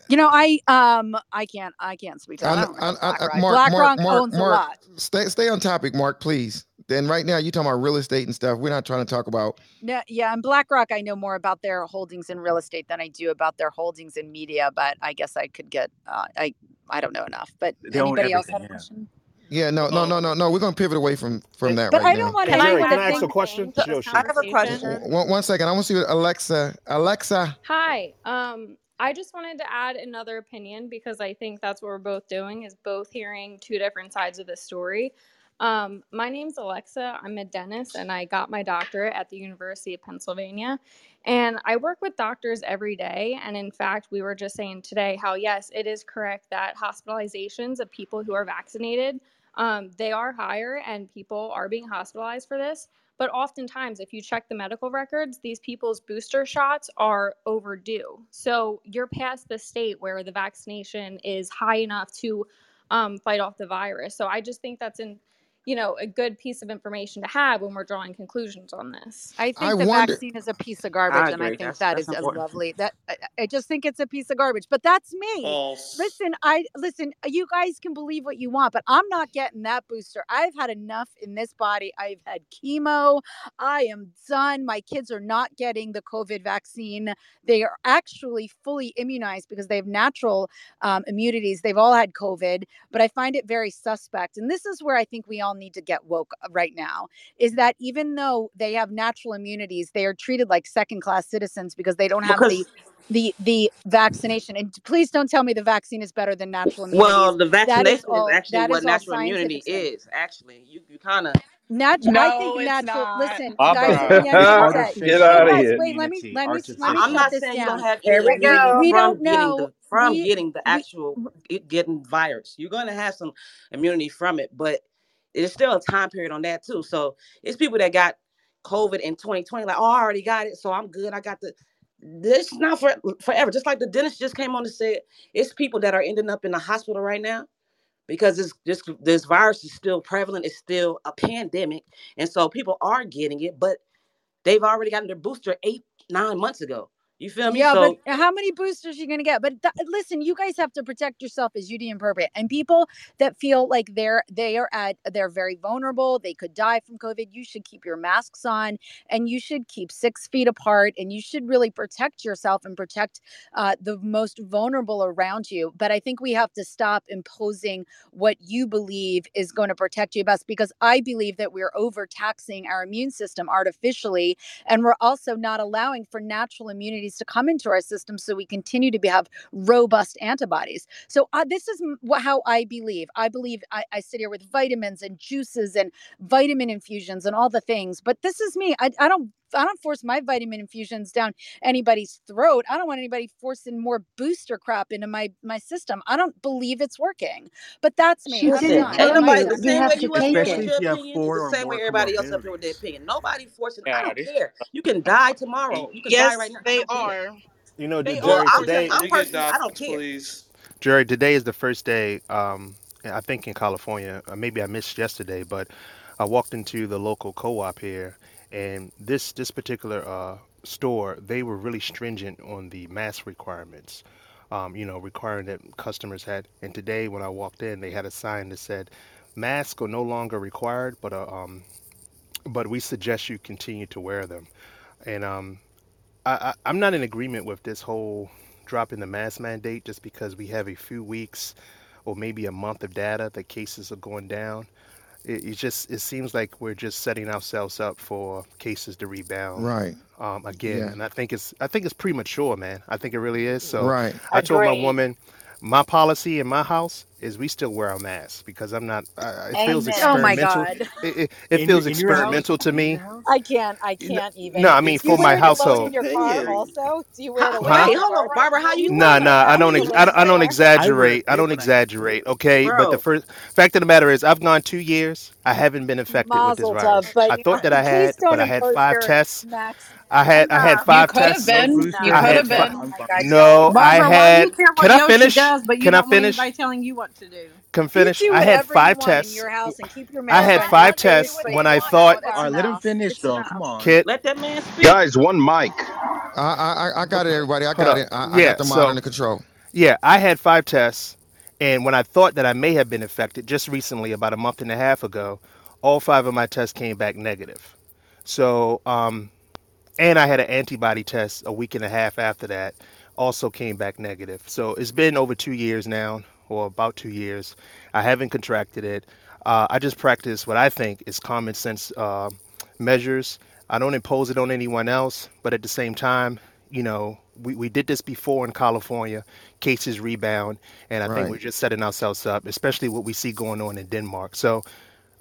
You know, I um, I can't, I can't speak to that. I, I I, know I, I, BlackRock. Mark, Mark, BlackRock Mark, owns a lot. Stay, stay on topic, Mark, please. Then right now, you're talking about real estate and stuff. We're not trying to talk about. Yeah, yeah, and BlackRock, I know more about their holdings in real estate than I do about their holdings in media. But I guess I could get, uh, I, I don't know enough. But They anybody else everything. have a Yeah. question? Yeah, no, no, no, no, no. We're gonna pivot away from from that But right I don't now. want Can I anyone add to one think. thing to this I have a question. One, one second. I want to see what Alexa. Alexa. Hi. Um, I just wanted to add another opinion because I think that's what we're both doing is both hearing two different sides of the story. Um, my name's Alexa. I'm a dentist and I got my doctorate at the University of Pennsylvania. And I work with doctors every day. And in fact, we were just saying today how, yes, it is correct that hospitalizations of people who are vaccinated, um, they are higher and people are being hospitalized for this. But oftentimes, if you check the medical records, these people's booster shots are overdue. So you're past the state where the vaccination is high enough to um, fight off the virus. So I just think that's in, you know, a good piece of information to have when we're drawing conclusions on this. I I think the wonder. vaccine is a piece of I garbage, and I think That's that that's is a lovely. That I, I just think it's a piece of garbage. But that's me. False. Listen, I listen. You guys can believe what you want, but I'm not getting that booster. I've had enough in this body. I've had chemo. I am done. My kids are not getting the COVID vaccine. They are actually fully immunized because they have natural um, immunities. They've all had COVID, but I find it very suspect. And this is where I think we all need to get woke uh, right now is that even though they have natural immunities, they are treated like second class citizens because they don't have the Because the the vaccination. And please don't tell me the vaccine is better than natural well, immunities. the That is vaccination is all actually that what is natural immunity scientific study. is. Actually, you you kind of Natu- I think it's natural not. listen, guys, done. at the end It's of the day, artificial Get out of here. wait, let me let me let me I'm shut not this saying you don't down. have Here we go. We don't know. the from We getting the actual it- getting virus. You're going to have some immunity from it, but there's still a time period on that too. So it's people that got COVID in 2020, like, oh, I already got it, so I'm good. I got the. This is not for forever. Just like the dentist just came on and said, it's people that are ending up in the hospital right now because this this this virus is still prevalent. It's still a pandemic, and so people are getting it, but they've already gotten their booster eight nine months ago. You feel me? Yeah, So but how many boosters are you going to get? But th- listen, you guys have to protect yourself as UD appropriate. And people that feel like they're they are at they're very vulnerable, they could die from COVID. You should keep your masks on, and you should keep six feet apart, and you should really protect yourself and protect uh, the most vulnerable around you. But I think we have to stop imposing what you believe is going to protect you best, because I believe that we're overtaxing our immune system artificially and we're also not allowing for natural immunities to come into our system so we continue to be, have robust antibodies. So uh, this is how i believe. I believe I, I sit here with vitamins and juices and vitamin infusions and all the things but this is me. I, I don't I don't force my vitamin infusions down anybody's throat. I don't want anybody forcing more booster crap into my my system. I don't believe it's working. But that's me. She I'm didn't done. ain't tell nobody the same way you up take with it. your have opinion four the or same way everybody else up here with their opinion. Nobody forcing. I don't care. You can die tomorrow. You can die right now. I they don't care. are. You know, They Well, are Jerry, I'm just, today, I'm it. I don't care. please. Jerry, today is the first day. Um, I think in California, uh, maybe I missed yesterday, but I walked into the local co-op here, and this this particular uh, store, they were really stringent on the mask requirements. Um, you know, requiring that customers had. And today, when I walked in, they had a sign that said, "Masks are no longer required, but uh, um, but we suggest you continue to wear them." And um, I, I, I'm not in agreement with this whole drop in the mask mandate just because we have a few weeks or maybe a month of data that cases are going down. It, it just it seems like we're just setting ourselves up for cases to rebound Right. um, again, Yeah. and I think it's I think it's premature, man. I think it really is. So Right. I told my woman, my policy in my house is we still wear our masks because I'm not. I, I- it feels Oh my experimental. God. It, it, it in your feels in your house, experimental to me. I can't. I can't even. No. I mean Do you for my wear it alone in household. your car Opinion. also? Do you wear it How, alone Huh? in wait, your hold on, car? Barbara. How you You wear Nah, it? wear it nah, I How don't. you Ex- alone I don't. I don't everywhere? I wear exaggerate. it I don't when I have exaggerate. Okay, but the Bro, first fact of the matter is, I've gone two years. I haven't been infected with this Mazel tov. virus. But I thought that I please had, don't but I had impose five your tests. max. I had. I had Enough. You five could have tests. No been. You I could had have been. I'm Like fine. I No, don't. I Barbara, why do you had. care Can I Yoshi finish? does, but you Can I finish? anybody telling you what to do? Can finish? I had whatever you five tests. your house and keep your I had five tests when I thought. All right, let him finish It's though. Come on. Kid. let that man speak. Guys, one mic. I I I got it, everybody. I got it. I, I Yeah. got the mod So under control. yeah, I had five tests, and when I thought that I may have been infected just recently, about a month and a half ago, all five of my tests came back negative. So um, and I had an antibody test a week and a half after that, also came back negative. So it's been over two years now, or about two years. I haven't contracted it. Uh, I just practice what I think is common sense uh, measures. I don't impose it on anyone else, but at the same time, you know, we, we did this before in California. Cases rebound, and I think we're just setting ourselves up, especially what we see going on in Denmark. So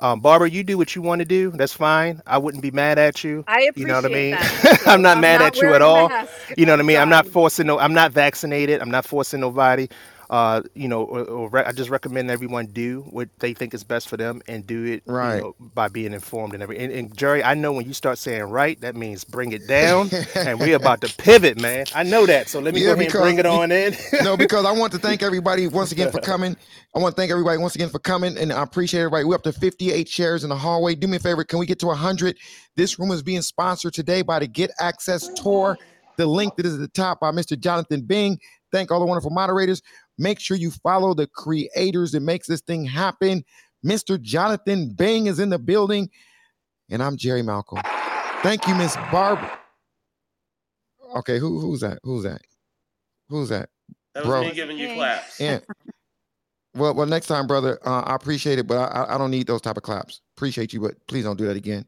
um, Barbara, you do what you want to do. That's fine. I wouldn't be mad at you. I appreciate You know what I mean? I'm not I'm mad not at you at all. You know what I mean? I'm not forcing no. I'm not vaccinated. I'm not forcing nobody. Uh, you know, or, or re- I just recommend everyone do what they think is best for them and do it. You Right. know, by being informed and every. And, and Jerry, I know when you start saying right, that means bring it down, and we're about to pivot, man. I know that. So let me go yeah, ahead and bring it on in. no, because I want to thank everybody once again for coming. I want to thank everybody once again for coming, and I appreciate everybody. We're up to 58 shares in the hallway. Do me a favor, can we get to 100? This room is being sponsored today by the Get Access Tour. The link that is at the top by Mr. Jonathan Bing. Thank all the wonderful moderators. Make sure you follow the creators that makes this thing happen. Mr. Jonathan Bing is in the building, and I'm Jerry Malcolm. Thank you, Miss Barbara. Okay, who who's that? Who's that? Who's that? That was Bro. me giving you claps. Yeah. Well, well, next time, brother. Uh, I appreciate it, but I, I- I don't need those type of claps. Appreciate you, but please don't do that again.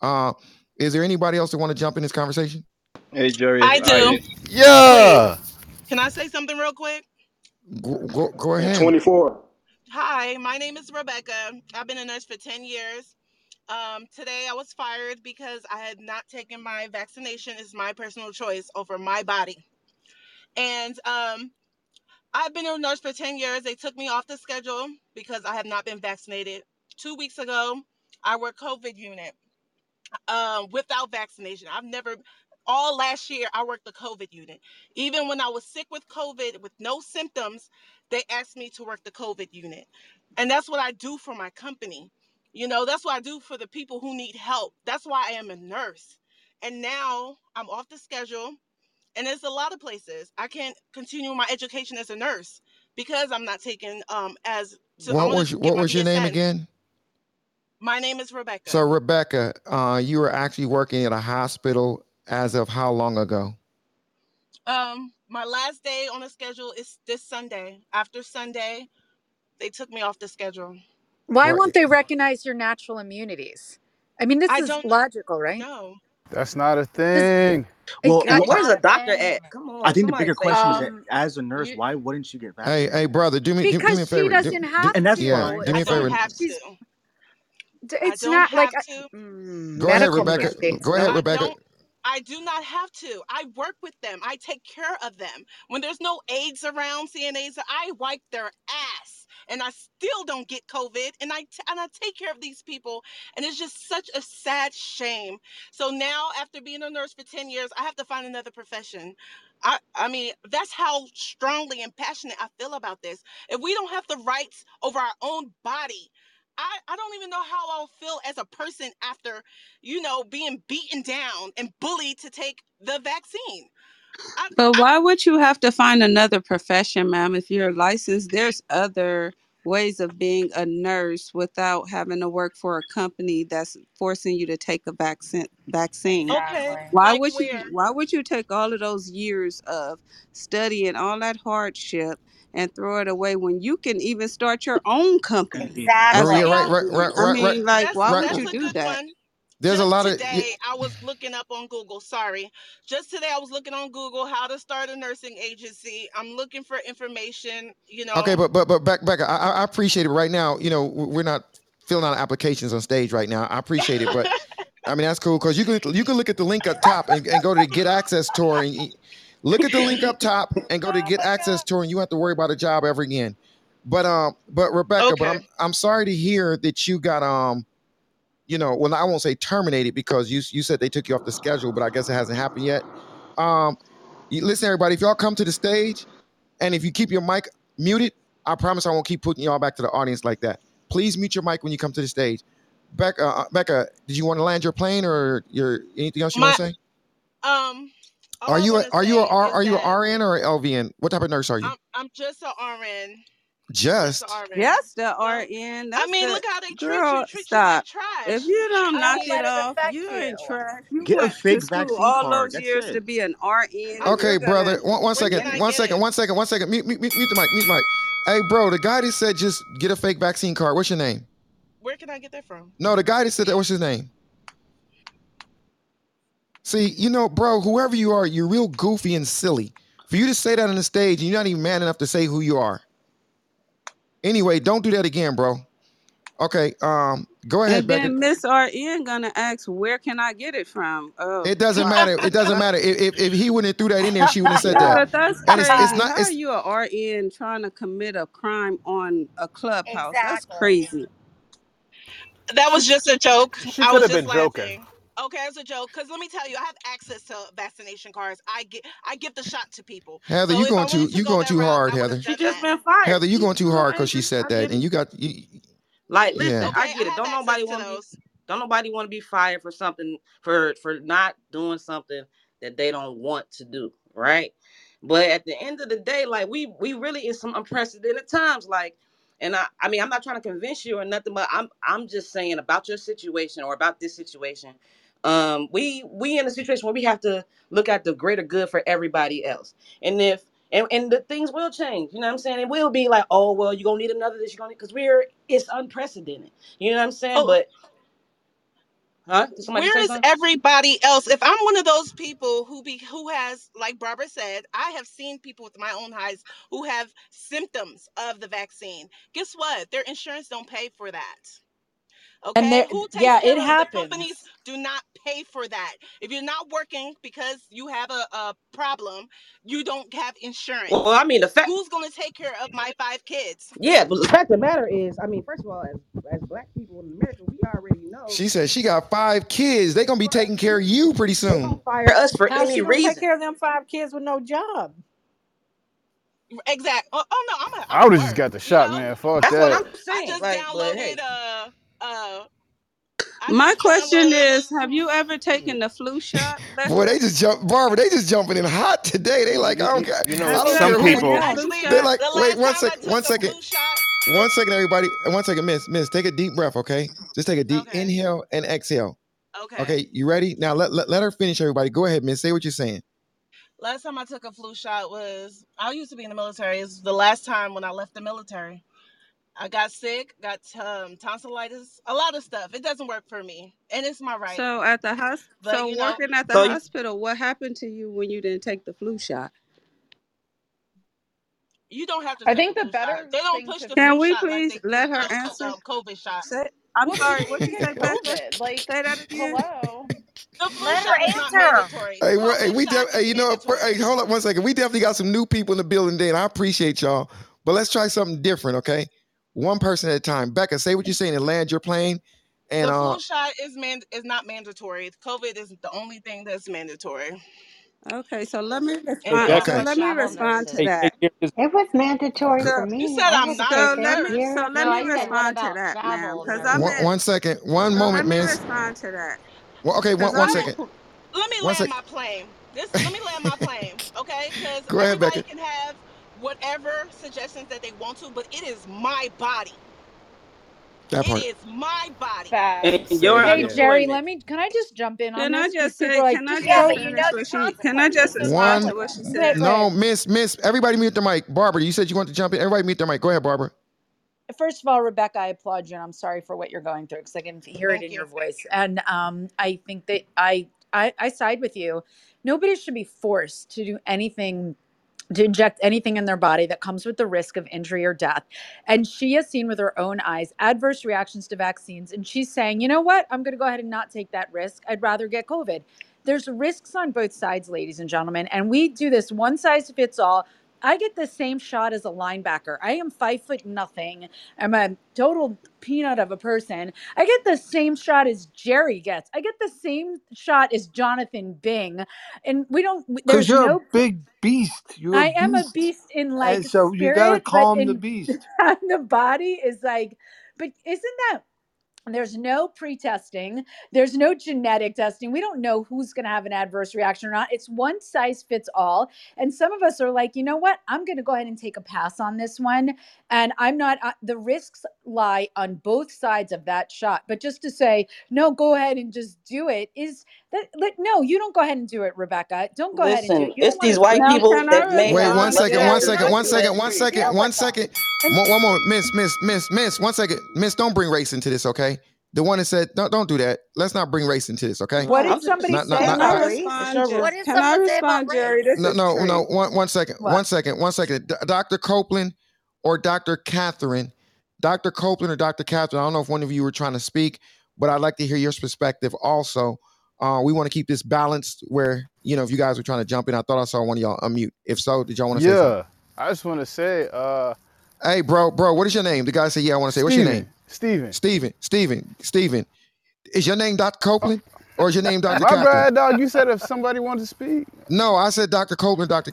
Uh, is there anybody else that want to jump in this conversation? Hey, Jerry, I do. Aya. Yeah. can I say something real quick? Go, go, go ahead. 24. Hi, my name is Rebecca. I've been a nurse for 10 years. Um, today I was fired because I had not taken my vaccination. It's my personal choice over my body. And um, I've been a nurse for 10 years. They took me off the schedule because I have not been vaccinated. Two weeks ago, I worked COVID unit um, without vaccination. I've never, all last year, I worked the COVID unit. Even when I was sick with COVID with no symptoms, they asked me to work the COVID unit. and that's what I do for my company. You know, that's what I do for the people who need help. That's why I am a nurse. And now I'm off the schedule, and there's a lot of places I can't continue my education as a nurse because I'm not taking um as to I What was what was your name again? My name is Rebecca. So Rebecca, uh, you were actually working at a hospital as of how long ago? Um, my last day on the schedule is this Sunday. After Sunday, they took me off the schedule. Why Right. won't they recognize your natural immunities? I mean, this I is don't logical, right? No. That's not a thing. Well, And well, where's the doctor at? Come on, I think the bigger say question is that Um, as a nurse, you, why wouldn't you get Hey, vaccinated? hey, brother, do me do, do me a because she favor. Do, doesn't do, have And that's yeah, fine. do me I a don't favor. have to. d- I It's don't not like have I- to. mm, Go ahead, medical Rebecca. mandates. Go ahead, No, I Rebecca. I do not have to. I work with them. I take care of them. When there's no aides around, CNAs, I wipe their ass. And I still don't get COVID. And I t- and I take care of these people. And it's just such a sad shame. So now after being a nurse for 10 years, I have to find another profession. I, I mean, that's how strongly and passionate I feel about this. If we don't have the rights over our own body, I, I don't even know how I'll feel as a person after, you know, being beaten down and bullied to take the vaccine. I, But I, why would you have to find another profession, ma'am? If you're licensed, there's other ways of being a nurse without having to work for a company that's forcing you to take a vaccine. Vaccine. okay, Why like would you? Why would you take all of those years of studying, all that hardship, and throw it away when you can even start your own company as Maria, a right, right, right, I right, right, mean, like, That's why right. would that's you do good that? one. There's a Just lot of today, I was looking up on Google. Sorry. Just today, I was looking on Google how to start a nursing agency. I'm looking for information, you know. okay, but but but back back. I, I I appreciate it. Right now, you know, we're not filling out applications on stage right now. I appreciate it, but I mean that's cool because you can you can look at the link up top and, and go to the Get Access tour and you- look at the link up top and go to Get Access tour and you have to worry about a job ever again. But um, but Rebecca, but I'm I'm sorry to hear that you got um, you know, well I won't say terminated because you you said they took you off the schedule, but I guess it hasn't happened yet. Um, you, listen, everybody, if y'all come to the stage and if you keep your mic muted, I promise I won't keep putting y'all back to the audience like that. Please mute your mic when you come to the stage. Becca, uh, Becca, did you want to land your plane or your anything else you want to say? um, all Are you a are you a say are you a RN or a LVN? What type of nurse are you? I'm I'm just a RN. Just Just RN. Yes, the No, RN. I mean, the look how they treat you. girl. Treat you Stop. like If you don't I knock mean, it off, you ain't you. trash. You Get a went fake vaccine all card. those That's years it. to be an RN, okay, brother. gonna. One, one where second, can I one get second, it? one second, one second. Mute, mute, mute, mute the mic, mute the mic. Hey, bro, the guy that said just get a fake vaccine card. What's your name? Where can I get that from? No, the guy that said that. What's his name? See, you know, bro, whoever you are, you're real goofy and silly. For you to say that on the stage, and you're not even man enough to say who you are. Anyway, don't do that again, bro. Okay, um, go ahead, And Becca. then Miss RN gonna ask, where can I get it from? Oh, It doesn't matter. It doesn't matter. If, if, if he wouldn't have threw that in there, she wouldn't have said Yeah, that. but that's And it's it's crazy. not How it's are you a RN trying to commit a crime on a clubhouse? That's Exactly. crazy. That was just a joke. she I could was have just been joking. laughing. Okay, it's a joke. Cause let me tell you, I have access to vaccination cards. I get I give the shot to people. Heather, So you if going too wanted to you going too route, hard, I would have Heather. She just been fired. Heather, you She's going too hard because she said that, and you got you, Like, yeah. Okay, I I get it. have Don't nobody want to be. Don't nobody want to be fired for something for for not doing something that they don't want to do, right? But at the end of the day, like we we really in some unprecedented times, like. And I, I mean, I'm not trying to convince you or nothing, but I'm, I'm just saying about your situation or about this situation. Um, we, we in a situation where we have to look at the greater good for everybody else. And if, and, and the things will change, you know what I'm saying? It will be like, oh, well, you're gonna need another this, you're gonna, need because we're, it's unprecedented. You know what I'm saying? Oh, But, huh? Did somebody where say is something? everybody else? If I'm one of those people who be who has, like Barbara said, I have seen people with my own eyes who have symptoms of the vaccine. Guess what? Their insurance don't pay for that. And Okay, there, who takes yeah, care it of the companies do not pay for that. If you're not working because you have a, a problem, you don't have insurance. Well, I mean, the fact, Who's gonna take care of my five kids? yeah, but the fact of the matter is, I mean, first of all, as, as black people in America, we already know She said she got five kids. They're gonna be taking care of you pretty soon. fire us for How's any she gonna take care of them five kids with no job? Exactly. Oh, oh no, I'm at I I'm would have just got the You shot, know, man. Fuck That's what. I'm saying. I just Like, but downloaded hey, uh uh I My just question is, have you ever taken the flu shot, Boy, they just jump, Barbara. They just jumping in hot today. They like, I don't care. you know, I don't some care who. people. the flu They like, the wait last one time sec, I took one the second, flu shot. one second, everybody, one second, Miss, Miss, take a deep breath, okay? Just take a deep Okay. inhale and exhale. Okay. Okay, you ready? Now let, let let her finish. Everybody, go ahead, Miss. Say what you're saying. Last time I took a flu shot was I used to be in the military. It's the last time when I left the military. I got sick, got um, tonsillitis, a lot of stuff. It doesn't work for me, and it's my right. So at the hos- But so you know, working at the so you, hospital, what happened to you when you didn't take the flu shot? you don't have to I take the think the flu shot. better They don't push to the Can flu we shot like please they let her answer? um, COVID shot. Say, I'm Well, sorry. What didn't you say, COVID. Like, Say that again. hello. The flu Let her shot is not answer. mandatory. Hey, what, hey we shot def- hey, is you know, what, hey, hold up one second. We definitely got some new people in the building today, and I appreciate y'all. But let's try something different, okay? One person at a time. Becca, say what you're saying and land your plane. And The uh, flu shot is man is not mandatory. COVID is the only thing that's mandatory. Okay, so let me And Hey, respond. uh, So let me respond to Hey, nurses. hey, that. It was mandatory So for me. you said I I'm had not so let me so let no, me I said what respond to that, ma'am, travel because I'm one, in. one nurses? second, one let moment, me miss. respond to that Well, okay, because one, one I'm Let me in. second, qu- let me one land sec. my plane. This let me land my plane, okay? Because Go everybody Becca. can have whatever suggestions that they want to, but it is my body. That It part. It is my body. and Facts. your Hey, Jerry, let me, can I just jump in on Can I this? Just say? like, Can I just Yeah, just but you know finish what she? Can I just One, what she said? no, miss, miss. Everybody mute the mic. Barbara, you said you want to jump in. Everybody mute their mic. Go ahead, Barbara. First of all, Rebecca, I applaud you, and I'm sorry for what you're going through because I can hear it in you. your voice. And um, I think that I, I, I side with you. Nobody should be forced to do anything to inject anything in their body that comes with the risk of injury or death. And she has seen with her own eyes adverse reactions to vaccines. And she's saying, you know what? I'm going to go ahead and not take that risk. I'd rather get COVID. There's risks on both sides, ladies and gentlemen. And we do this one size fits all. I get the same shot as a linebacker. I am five foot nothing. I'm a total peanut of a person. I get the same shot as Jerry gets. I get the same shot as Jonathan Bing. And we don't, Because you're a no big beast. You're a I am a beast. beast in like And so you got to spirit, but calm the in beast. the body is like, but isn't that there's no pre-testing. There's no genetic testing. We don't know who's going to have an adverse reaction or not. It's one size fits all. And some of us are like you know what? I'm going to go ahead and take a pass on this one. And i'm not uh, the risks lie on both sides of that shot. But just to say no go ahead and just do it is that like, no you don't go ahead and do it rebecca don't go ahead and do it Listen, you it's these white Now, people that may Wait one second, one second, one second, one Jerry? coverage second, or one Let's second, less one treatment. second, Deal one with them. second. and One, one moment, miss, miss, miss, miss. One second, miss. Don't bring race into this, okay? The one that said, don't, don't do that. Let's not bring race into this, okay? what did somebody Not, just not, say Can not, I not. jerry respond? your Jer- room. What did Can I someone say about respond, Jerry? This No, no, no. One, one second, what one second, one second. D- Dr. Copeland or Dr. Catherine, Dr. Copeland or Dr. Catherine. I don't know if one of you were trying to speak, but I'd like to hear your perspective also. Uh, we want to keep this balanced where, you know, if you guys were trying to jump in, I thought I saw one of y'all unmute. If so, did y'all want to say something? Yeah, I just want to say, uh, Hey, bro, bro, what is your name? The guy said, yeah, I want to say, what's your name? Steven, Steven. Steven, Steven, Steven. Is your name Dr. Copeland or is your name Dr. My Catherine? bad, dog. You said if somebody wanted to speak. No, I said Dr. Copeland, Dr.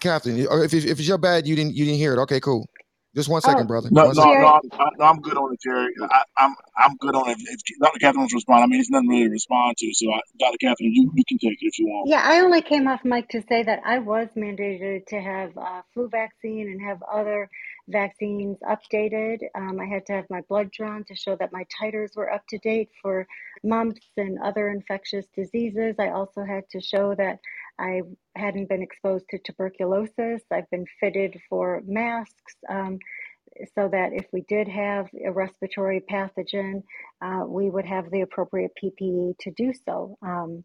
Or if, if if it's your bad, you didn't you didn't hear it. Okay, cool. Just one second, Oh, brother. No, One no, second. no, I'm, I, no, I'm good on it, Jerry. I, I'm, I'm good on it. If, if Dr. Catherine wants to respond, I mean, it's nothing really to respond to. So, I, Dr. Catherine, you, you can take it if you want. yeah, I only came off mic to say that I was mandated to have a flu vaccine and have other vaccines updated. Um, I had to have my blood drawn to show that my titers were up to date for mumps and other infectious diseases. I also had to show that I hadn't been exposed to tuberculosis. I've been fitted for masks. Um, so that if we did have a respiratory pathogen, uh, we would have the appropriate PPE to do so. Um,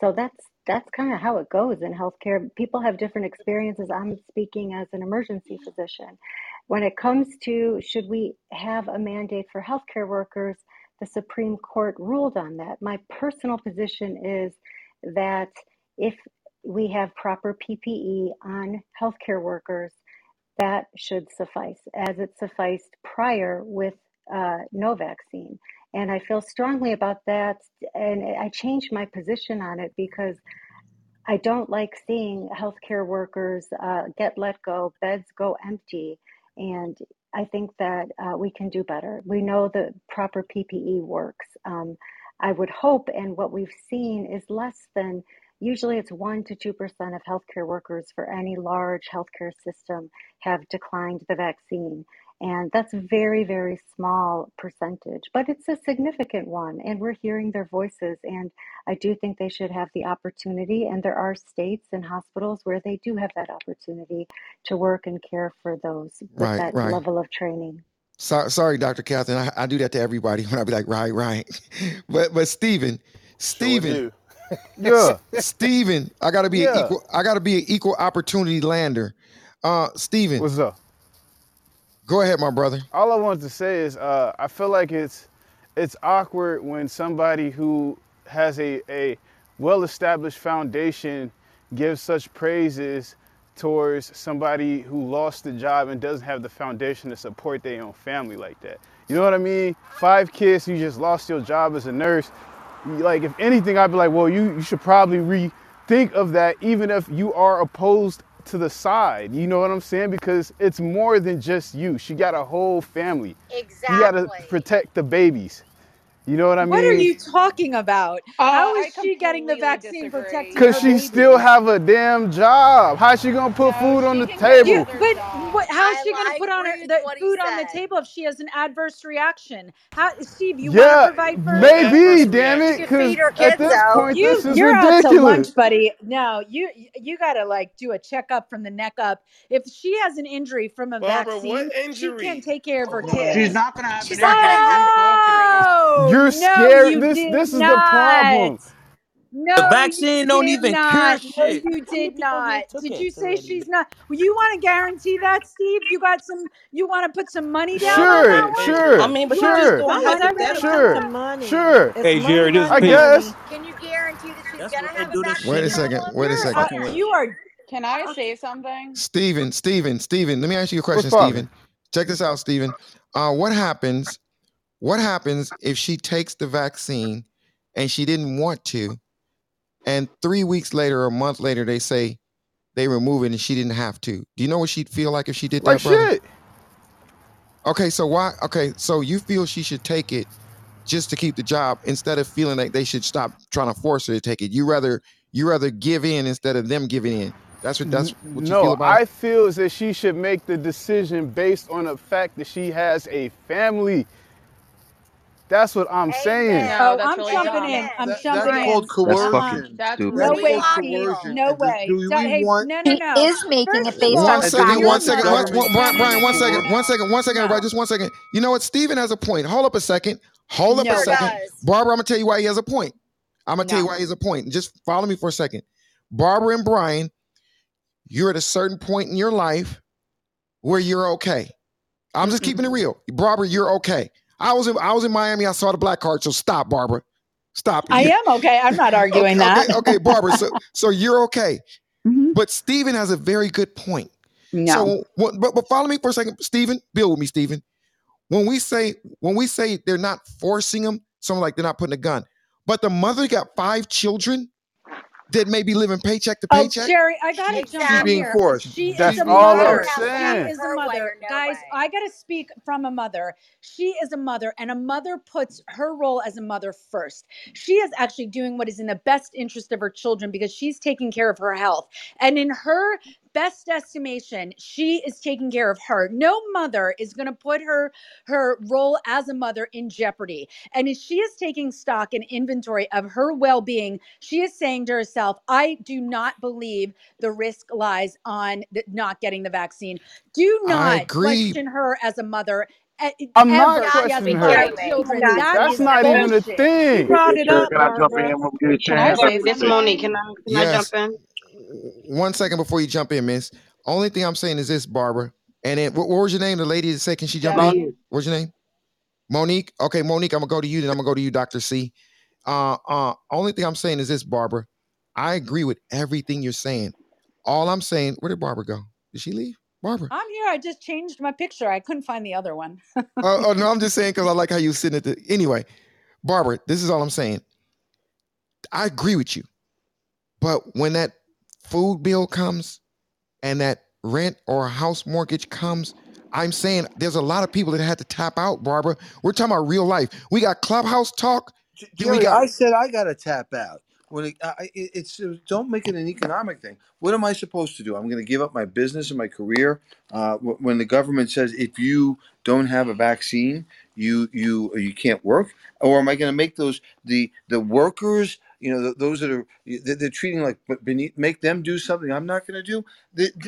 so that's that's kind of how it goes in healthcare. People have different experiences. I'm speaking as an emergency physician. When it comes to should we have a mandate for healthcare workers, the Supreme Court ruled on that. My personal position is that if we have proper PPE on healthcare workers, that should suffice, as it sufficed prior with uh, no vaccine. And I feel strongly about that. And I changed my position on it because I don't like seeing healthcare workers uh, get let go, beds go empty, and I think that uh, we can do better. We know the proper PPE works. Um, I would hope, and what we've seen is less than usually it's 1% to 2% of healthcare workers for any large healthcare system have declined the vaccine. And that's a very, very small percentage, but it's a significant one. And we're hearing their voices. And I do think they should have the opportunity. And there are states and hospitals where they do have that opportunity to work and care for those with Right, that right. level of training. So, sorry, Dr. Catherine. I, I do that to everybody when I be like, right, right. But but Stephen, Stephen, do. Yeah. Stephen, I gotta be an equal. I gotta be an equal opportunity lander. Uh, Stephen, What's up? go ahead, my brother. All I wanted to say is uh, I feel like it's it's awkward when somebody who has a, a well-established foundation gives such praises towards somebody who lost the job and doesn't have the foundation to support their own family like that. You know what I mean? Five kids, you just lost your job as a nurse. Like, if anything, I'd be like, well, you, you should probably rethink of that, even if you are opposed to the side. You know what I'm saying? Because it's more than just you. She got a whole family. You got to protect the babies. You know what I What are you talking about? How Uh, is I she getting the vaccine disagree. protecting Cause she baby? still have a damn job. How's she gonna put No, food on the table? You, but what, how's I, she going to I put on her the food on the table if she has an adverse reaction? How, Steve, you want to provide for maybe, damn it. reaction. could Cause feed at this out. point, you. this is You're out to ridiculous. lunch, buddy. No, you you got to like do a checkup from the neck up. If she has an injury from a Barbara, vaccine, she can't take care of her No, she's not gonna have She's an not going to injury. What are have you an talking injury. about? You're no, scared. you This did this is the not. problem. The No, you vaccine don't did even not. cure No, you did not. Did you say already? she's not? Well, you want to guarantee that, Steve? You got some. You want to put some money down Barbara, on Sure, that what one? sure, I mean, but You you want just sure, going to put everything hypothetical. on sure, money. sure. It's Hey, money, Jerry, this I guess. Can you guarantee that she's That's gonna they have a do this Wait a second. Wait a You're. Uh, second. you are. Can I say something? Stephen, Stephen, Stephen. Let me ask you a question, poppin'? Stephen. Check this out, Stephen. Uh, what happens? What happens if she takes the vaccine and she didn't want to, and three weeks later or a month later they say they remove it and she didn't have to? Do you know what she'd feel like if she did Like that, brother? shit. Okay, so why? Okay, so you feel she should take it just to keep the job instead of feeling like they should stop trying to force her to take it. You rather you rather give in instead of them giving in. That's what that's what you feel No, about it. I feel is that she should make the decision based on the fact that she has a family. That's what I'm saying. No, Oh, I'm really jumping dumb. in. I'm That, jumping that's in. called Science. That's fucking coercion. That's stupid. No way, called coercion. No And do, way. do Do- we Hey, want no, no, He is making it First of based on One if second, you're a one science. second, one, one, Brian, no, no, Brian, no, one no, second, no, one second, one second, everybody, just one second. You know what? Steven has a point. Hold up a second. Hold up a no, Sure second. does. Barbara, I'm gonna tell you why he has a point. I'm gonna tell you why he has a point. Just follow me for a second. Barbara and Brian, you're at a certain point in your life where you're okay. I'm just keeping it mm-hmm. real. Barbara, you're okay. I was in I was in Miami. I saw the black card. So stop, Barbara. Stop. I am okay. I'm not arguing okay, that. okay, okay, Barbara. So so you're okay. Mhm. But Stephen has a very good point. No. So what, but, but follow me for a second, Stephen. Build with me, Stephen. When we say when we say they're not forcing them, someone like they're not putting a gun, but the mother got five children that may be living paycheck to paycheck. Oh, paycheck. Sherry, I gotta She's jump She's being here. forced. She That's is a She's being all I'm mother. forced. She is a Her way mother. no Guys, way. I gotta speak from a mother. She is a mother, and a mother puts her role as a mother first. She is actually doing what is in the best interest of her children because she's taking care of her health. And in her best estimation, she is taking care of her. No mother is going to put her her role as a mother in jeopardy. And as she is taking stock and inventory of her well-being, she is saying to herself, "I do not believe the risk lies on the, not getting the vaccine. Do not question her as a mother." e- I'm not Ever. She questioning her. Jeremy. children. Not That That's is not even a bullshit. She thing. brought it up, can I jump in Barbara. when we get a Can I say this Monique. something? Can I can I jump in? One second before you jump in, Miss. Only thing I'm saying is this, Barbara. And then what, what was your name? The lady that said, "Can she jump in?" Monique. What's your name? Monique. Okay, Monique. I'm gonna go to you. Then I'm gonna go to you, Doctor C. Uh, uh. Only thing I'm saying is this, Barbara. I agree with everything you're saying. All I'm saying, where did Barbara go? Did she leave? Barbara. I'm here. I just changed my picture. I couldn't find the other one. oh, oh, no, I'm just saying because I like how you sitting at the. Anyway, Barbara, this is all I'm saying. I agree with you, but when that food bill comes and that rent or house mortgage comes, I'm saying there's a lot of people that had to tap out, Barbara. We're talking about real life. We got clubhouse talk. Jerry, got I said I got to tap out. When it, I, I- it, it's uh, don't make it an economic thing. What am I supposed to do? I'm going to give up my business and my career. Uh, when the government says if you don't have a vaccine, you you you can't work, or am I going to make those the the workers? You know, th those that are they're, treating like beneath, make them do something I'm not going to do.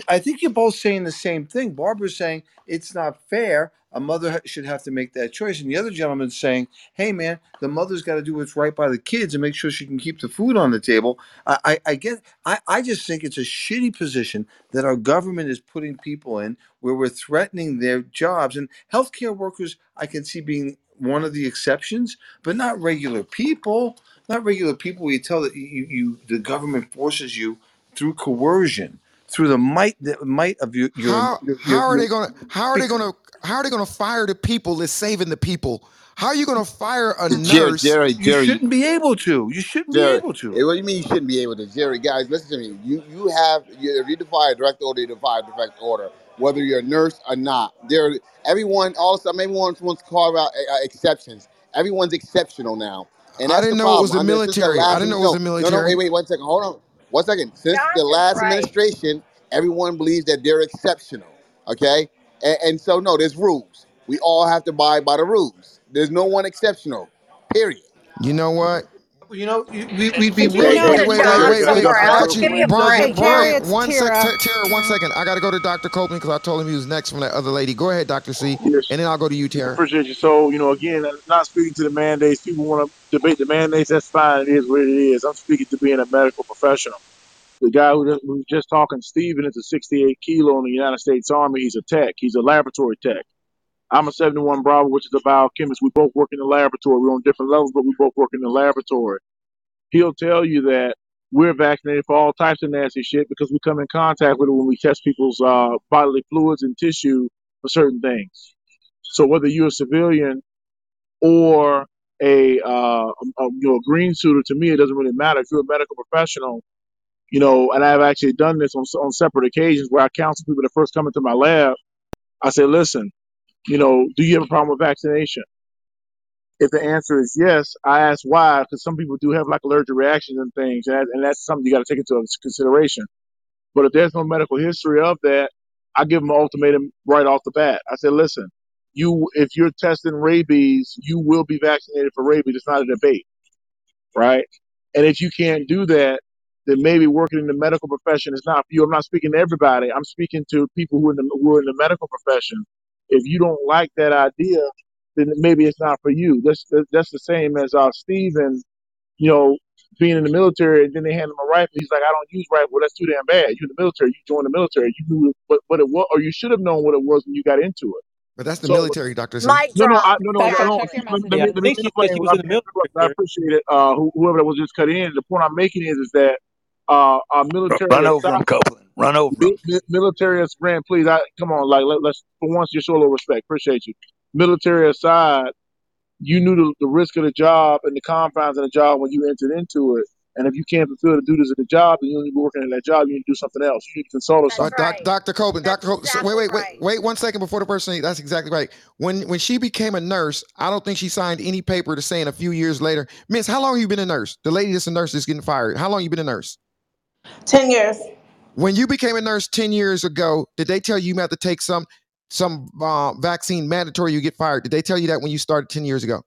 I think you're both saying the same thing. Barbara's saying it's not fair. A mother should have to make that choice, and the other gentleman's saying hey man, the mother's got to do what's right by the kids and make sure she can keep the food on the table. I, I, I get, I, I just think it's a shitty position that our government is putting people in where we're threatening their jobs and healthcare workers. I can see being one of the exceptions, but not regular people. Not regular people. Where you tell that you, you the government forces you through coercion, through the might, the might of your your how your, how your, are your they gonna how are they gonna how are they gonna fire the people that's saving the people? How are you gonna fire a nurse? Jerry, nurse? Jerry, you Jerry, shouldn't be able to. You shouldn't be Jerry. able to. eh, What do you mean you shouldn't be able to? Jerry, guys, listen to me. You you have you, if you defy a direct order, you defy a direct order, whether you're a nurse or not. There, everyone, all of a sudden, everyone wants to carve out uh, uh, exceptions. Everyone's exceptional now, and I that's the didn't know it was problem. the Under since the military. I last didn't know it no was the no no wait military. wait one second hold on one second. Since the Johnson's last right. administration, everyone believes that they're exceptional. Okay, and, and so no, there's rules. We all have to abide by the rules. There's no one exceptional. Period. You know what? You know, we, we'd be You Wait, know wait, to that wait, accept wait, wait, wait. I got you, Give me a Brian. Brian, Jerry, it's one sec, Tara. Tara, Tara, one second. I got to go to Dr. Copeland because I told him he was next from that other lady. Go ahead, Dr. C, Yes, and then I'll go to you, Tara. appreciate you. So, you know, again, not speaking to the mandates. People want to debate the mandates. That's fine. It is what it is. I'm speaking to being a medical professional. The guy who just- we just talking, Steven, is a 68 kilo in the United States Army. He's a tech. He's a laboratory tech. I'm a 71 Bravo, which is a biochemist. We both work in the laboratory. We're on different levels, but we both work in the laboratory. He'll tell you that we're vaccinated for all types of nasty shit because we come in contact with it when we test people's uh, bodily fluids and tissue for certain things. So whether you're a civilian or a, uh, a, a you know a green suitor, to me it doesn't really matter. If you're a medical professional, you know, and I've actually done this on on separate occasions where I counsel people that first come into my lab. I say, listen, you know, do you have a problem with vaccination? If the answer is yes, I ask why, because some people do have like allergic reactions and things, and, that, and that's something you got to take into consideration. But if there's no medical history of that, I give them an ultimatum right off the bat. I said, listen, you if you're testing rabies, you will be vaccinated for rabies. It's not a debate, right? And if you can't do that, then maybe working in the medical profession is not for you. I'm not speaking to everybody. I'm speaking to people who are in the, who are in the medical profession. If you don't like that idea, then maybe it's not for you. That's that's the same as uh, Stephen, you know, being in the military and then they hand him a rifle. He's like, I don't use rifle. Well, that's too damn bad. You're in the military. You joined the military. You knew what, what it was, or you should have known what it was when you got into it. But that's the So military, Dr. C. No, no. I, no, no, Becker, no. check your Let, let Yeah, me I messages. let me think she explain. said she I, was in the I appreciate it. Uh, whoever that was just cut in. The point I'm making is, is that uh, our military Run over him, Copeland. Run over Mi- him. mi- military as Grant, please. I come on, like let, let's for once just show a little respect. Appreciate you. Military aside, you knew the, the risk of the job and the confines of the job when you entered into it. And if you can't fulfill the duties of the job, then you need to be working in that job. You need to do something else. You need to consult with That's But doc. Dr. Copeland, That's Dr. Copeland, so wait, wait, wait, right. wait one second before the person. That's exactly right. When when she became a nurse, I don't think she signed any paper to saying a few years later, Miss, how long have you been a nurse? The lady that's a nurse is getting fired. How long have you been a nurse? 10 years. When you became a nurse 10 years ago, did they tell you you have to take some some uh, vaccine mandatory you get fired? Did they tell you that when you started 10 years ago?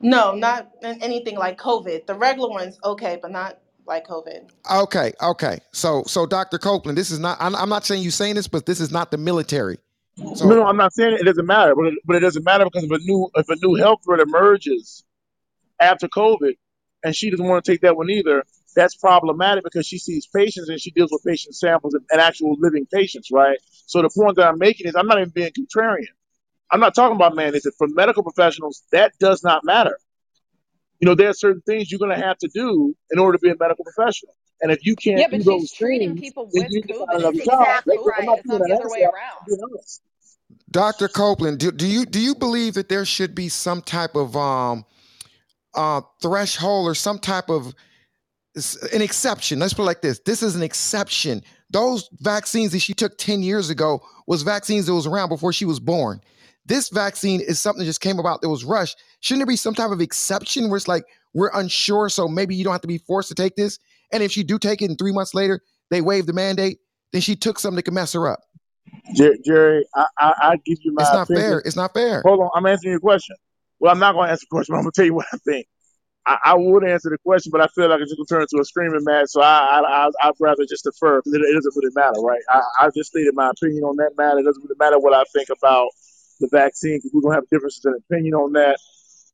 No, not in anything like COVID. The regular ones, okay, but not like COVID. Okay, okay. So so Dr. Copeland, this is not I'm, I'm not saying you saying this, but this is not the military. No, no, I'm not saying it, it doesn't matter, but it, but it doesn't matter because if a new if a new health threat emerges after COVID, and she doesn't want to take that one either, that's problematic because she sees patients and she deals with patient samples and, and actual living patients, right? So the point that I'm making is I'm not even being contrarian. I'm not talking about mandates. For medical professionals, that does not matter. You know, there are certain things you're going to have to do in order to be a medical professional. And if you can't Yeah, do but those she's treating things, people then with you need to COVID. another It's job. for I'm not right. It's being not the other ass way around. I'm being honest. Dr. Copeland, do, do you do you believe that there should be some type of um uh threshold or some type of s- an exception. Let's put it like this. This is an exception. Those vaccines that she took 10 years ago was vaccines that was around before she was born. This vaccine is something that just came about that was rushed. Shouldn't there be some type of exception where it's like we're unsure, so maybe you don't have to be forced to take this? And if she do take it and three months later they waive the mandate, then she took something that could mess her up. Jerry, I, I I give you my It's not opinion. fair. It's not fair. Hold on, I'm answering your question. Well, I'm not going to answer the question. But I'm going to tell you what I think. I, I would answer the question, but I feel like it's going to turn into a screaming match. So I, I, I I'd rather just defer it, it doesn't really matter, right? I, I just stated my opinion on that matter. It doesn't really matter what I think about the vaccine because we're going to have differences in opinion on that.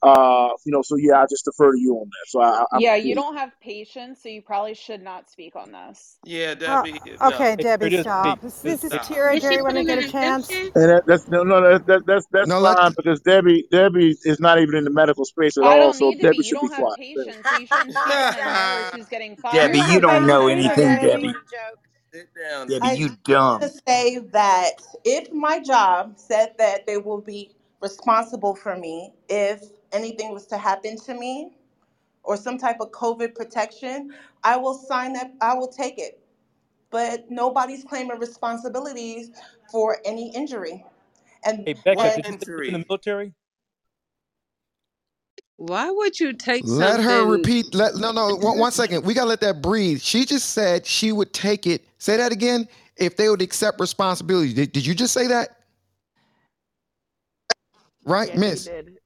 Uh, you know, so yeah, I just defer to you on that. So I, I, I'm Yeah, you don't have patience, so you probably should not speak on this. Yeah, Uh, Debbie. no. okay, Hey, Debbie, just stop. speak. This, this is stop. Tira. Is she Jerry, when I get a chance. And that, that's no, no, that, that, that's that's No, let fine because Debbie, Debbie is not even in the medical space at all. So need to be. Debbie You should be don't have quiet. Patients, so you shouldn't speak on a nurse who's getting Debbie, you don't know anything, Debbie. Debbie. Sit down, Debbie, I you just dumb. to say that if my job said that they will be responsible for me if anything was to happen to me or some type of COVID protection, I will sign that. I will take it. But nobody's claiming responsibilities for any injury. And Hey, Becca, and What did you say you were in the injury? military? Why would you take Let her something? repeat. Let no, no. One, one second. We gotta let that breathe. She just said she would take it. Say that again. If they would accept responsibility. Did, did you just say that? Right, Yeah, he Miss. did.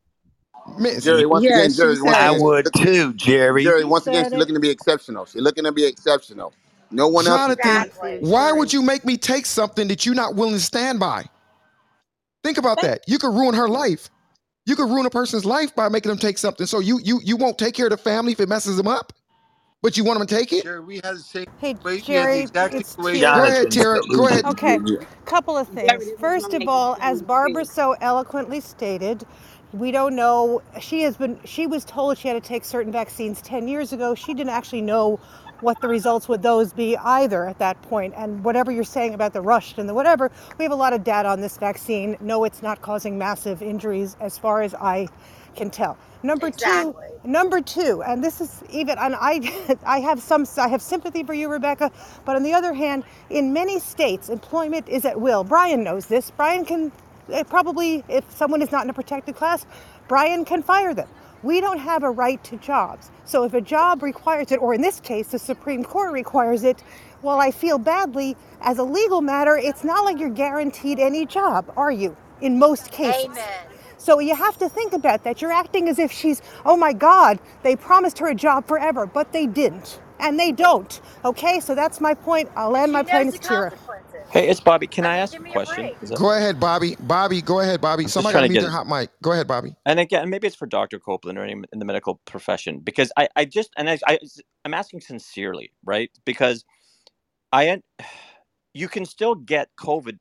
Miss. Jerry, once Yeah, again, she Jerry, once said I again, would looking, too, Jerry. Jerry, She once again, said she's it. looking to be exceptional. She's looking to be exceptional. No one else is Jonathan, doing Exactly. why would Right. you make me take something that you're not willing to stand by? Think about that. You could ruin her life. You could ruin a person's life by making them take something. So you you you won't take care of the family if it messes them up, but you want them to take it. Jerry, we had the same Hey, situation. We had the Jerry, exact it's situation. Go Tira. ahead, Jonathan's Tara. Go ahead. delusional. Okay, couple of things. First of all, as Barbara so eloquently stated, we don't know. She has been. She was told she had to take certain vaccines ten years ago. She didn't actually know what the results would those be either at that point. And whatever you're saying about the rushed and the whatever, we have a lot of data on this vaccine. No, it's not causing massive injuries as far as I can tell. Number two, number two, and this is even, and I, I have some, I have sympathy for you, Rebecca, but on the other hand, in many states, employment is at will. Brian knows this. Brian can Eh, probably, if someone is not in a protected class, Brian can fire them. We don't have a right to jobs. So if a job requires it, or in this case, the Supreme Court requires it, well, I feel badly, as a legal matter, it's not like you're guaranteed any job, are you? In most cases. Amen. So you have to think about that. You're acting as if she's, oh my God, they promised her a job forever, but they didn't. And they don't. Okay, so that's my point. I'll land She my plane. knows It's the Tira. consequences. Hey, it's Bobby. Can I I ask give a me a question? break. Is that Go ahead, Bobby. Bobby, go ahead, Bobby. I'm just Somebody trying gotta to mute get their hot mic. Go ahead, Bobby. And again, maybe it's for Dr. Copeland or any in the medical profession because I, I just and I, I I'm asking sincerely, right? Because I you can still get COVID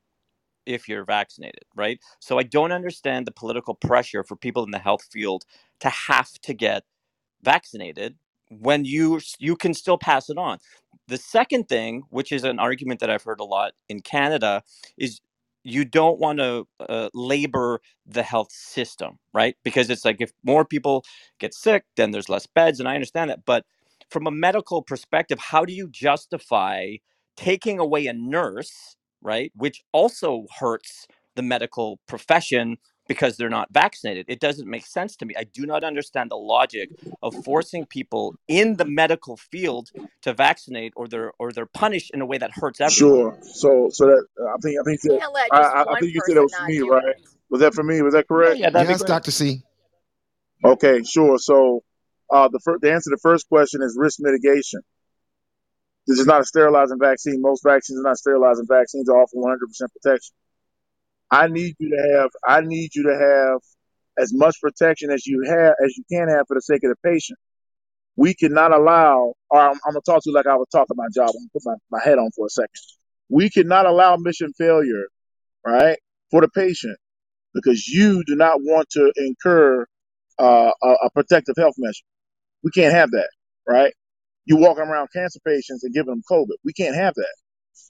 if you're vaccinated, right? So I don't understand the political pressure for people in the health field to have to get vaccinated when you you can still pass it on. The second thing, which is an argument that I've heard a lot in Canada, is you don't want to uh, labor the health system, right? Because it's like if more people get sick, then there's less beds, and I understand that. But from a medical perspective, how do you justify taking away a nurse, right? Which also hurts the medical profession because they're not vaccinated. It doesn't make sense to me. I do not understand the logic of forcing people in the medical field to vaccinate or they're or they're punished in a way that hurts everyone. Sure. So so that I think I think that I I I think you said that was for me, right? it. Was that for me? Was that correct? yeah, that'd Yes. Dr. C. Okay, sure. So uh, the first the answer to the first question is risk mitigation. This is not a sterilizing vaccine. Most vaccines are not sterilizing vaccines. They offer 100% protection. I need you to have I need you to have as much protection as you have as you can have for the sake of the patient. We cannot allow, or I'm, I'm gonna talk to you like I was talking my job. I'm gonna put my, my head on for a second. We cannot allow mission failure, right, for the patient because you do not want to incur uh, a, a protective health measure. We can't have that, right? You walking around cancer patients and giving them COVID. We can't have that,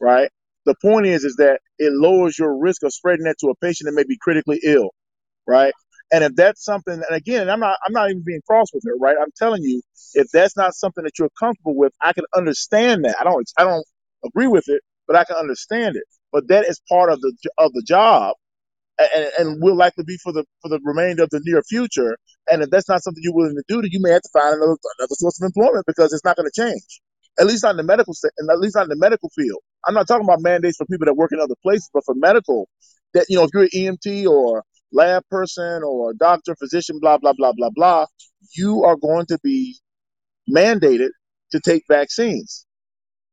right? the point is is that it lowers your risk of spreading that to a patient that may be critically ill right? And if that's something and again i'm not i'm not even being cross with her right? I'm telling you if that's not something that you're comfortable with i can understand that. I don't i don't agree with it but i can understand it. But that is part of the of the job and, and will likely be for the for the remainder of the near future. And if that's not something you're willing to do then you may have to find another another source of employment because it's not going to change. At least not in the medical at least not in the medical field. I'm not talking about mandates for people that work in other places, but for medical, that, you know, if you're an EMT or lab person or doctor, physician, blah, blah, blah, blah, blah, you are going to be mandated to take vaccines.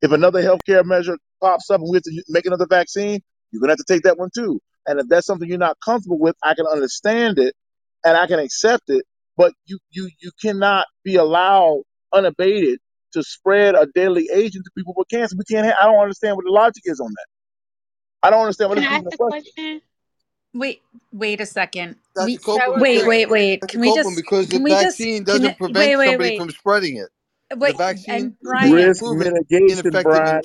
If another healthcare measure pops up and we have to make another vaccine, you're going to have to take that one too. And if that's something you're not comfortable with, I can understand it and I can accept it, but you you you cannot be allowed unabated to spread a deadly agent to people with cancer. We can't. I don't understand what the logic is on that. I don't understand what. Can I ask a question? question? Wait, wait a second. We, Copeland, wait, wait, wait. Can we just because the vaccine just, doesn't prevent wait, wait, somebody wait. from spreading it? Wait, the vaccine Brian, risk mitigation, Brian.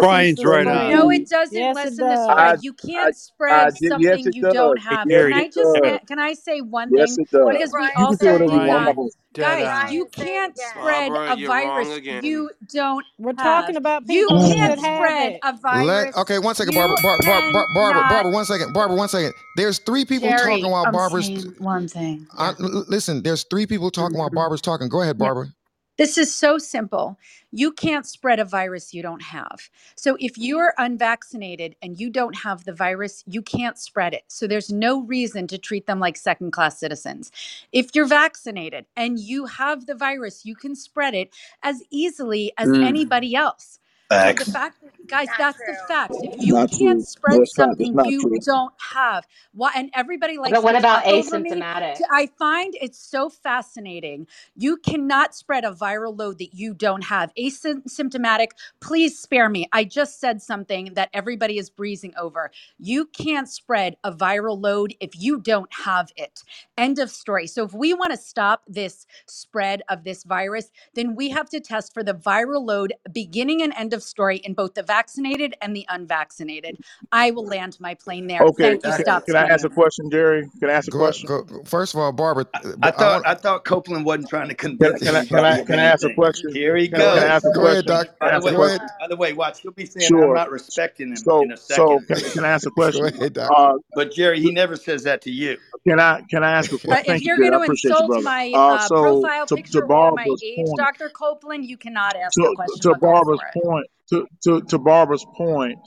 Brian's right on. No, it doesn't yes, lessen it does. the spread. You can't I, spread I, I, something yes, you does. don't have. Can I just can I say one yes, thing? Because we also do not, guys. You can't spread Barbara, a virus you don't. We're talking about you can't spread a virus. okay, one second, Barbara. Barbara, Barbara, one second, Barbara, one second. There's three people talking while Barbara's one thing. Listen, there's three people talking while Barbara's talking. Go ahead, Barbara. Yeah. This is so simple. You can't spread a virus you don't have. So if you're unvaccinated and you don't have the virus, you can't spread it. So there's no reason to treat them like second class citizens. If you're vaccinated and you have the virus, you can spread it as easily as mm. anybody else. Facts. The fact, guys, that's the fact. If you not can't true. spread something you true. don't have, what And everybody likes. But what about asymptomatic? Me. I find it's so fascinating. You cannot spread a viral load that you don't have. Asymptomatic. Please spare me. I just said something that everybody is breezing over. You can't spread a viral load if you don't have it. End of story. So if we want to stop this spread of this virus, then we have to test for the viral load beginning and end of story in both the vaccinated and the unvaccinated. I will land my plane there. Okay, Thank you. Stop can, I ask a question, Jerry? Can I ask a go, question? Go, first of all, Barbara, I, uh, I thought I, wanna, I, thought Copeland wasn't trying to convince. Can, I, can, I, can I ask a question? Here he goes. Can I ask a go question? Ahead, Doc. By, the way, by the way, watch. He'll be saying sure. I'm not respecting him so, in a second. So can, I ask a question? ahead, uh, but Jerry, he never says that to you. Can I can I ask a uh, question? But if you're going uh, to insult my profile picture or my age, Dr. Copeland, you cannot ask a question. To Barbara's point, to, to, to Barbara's point,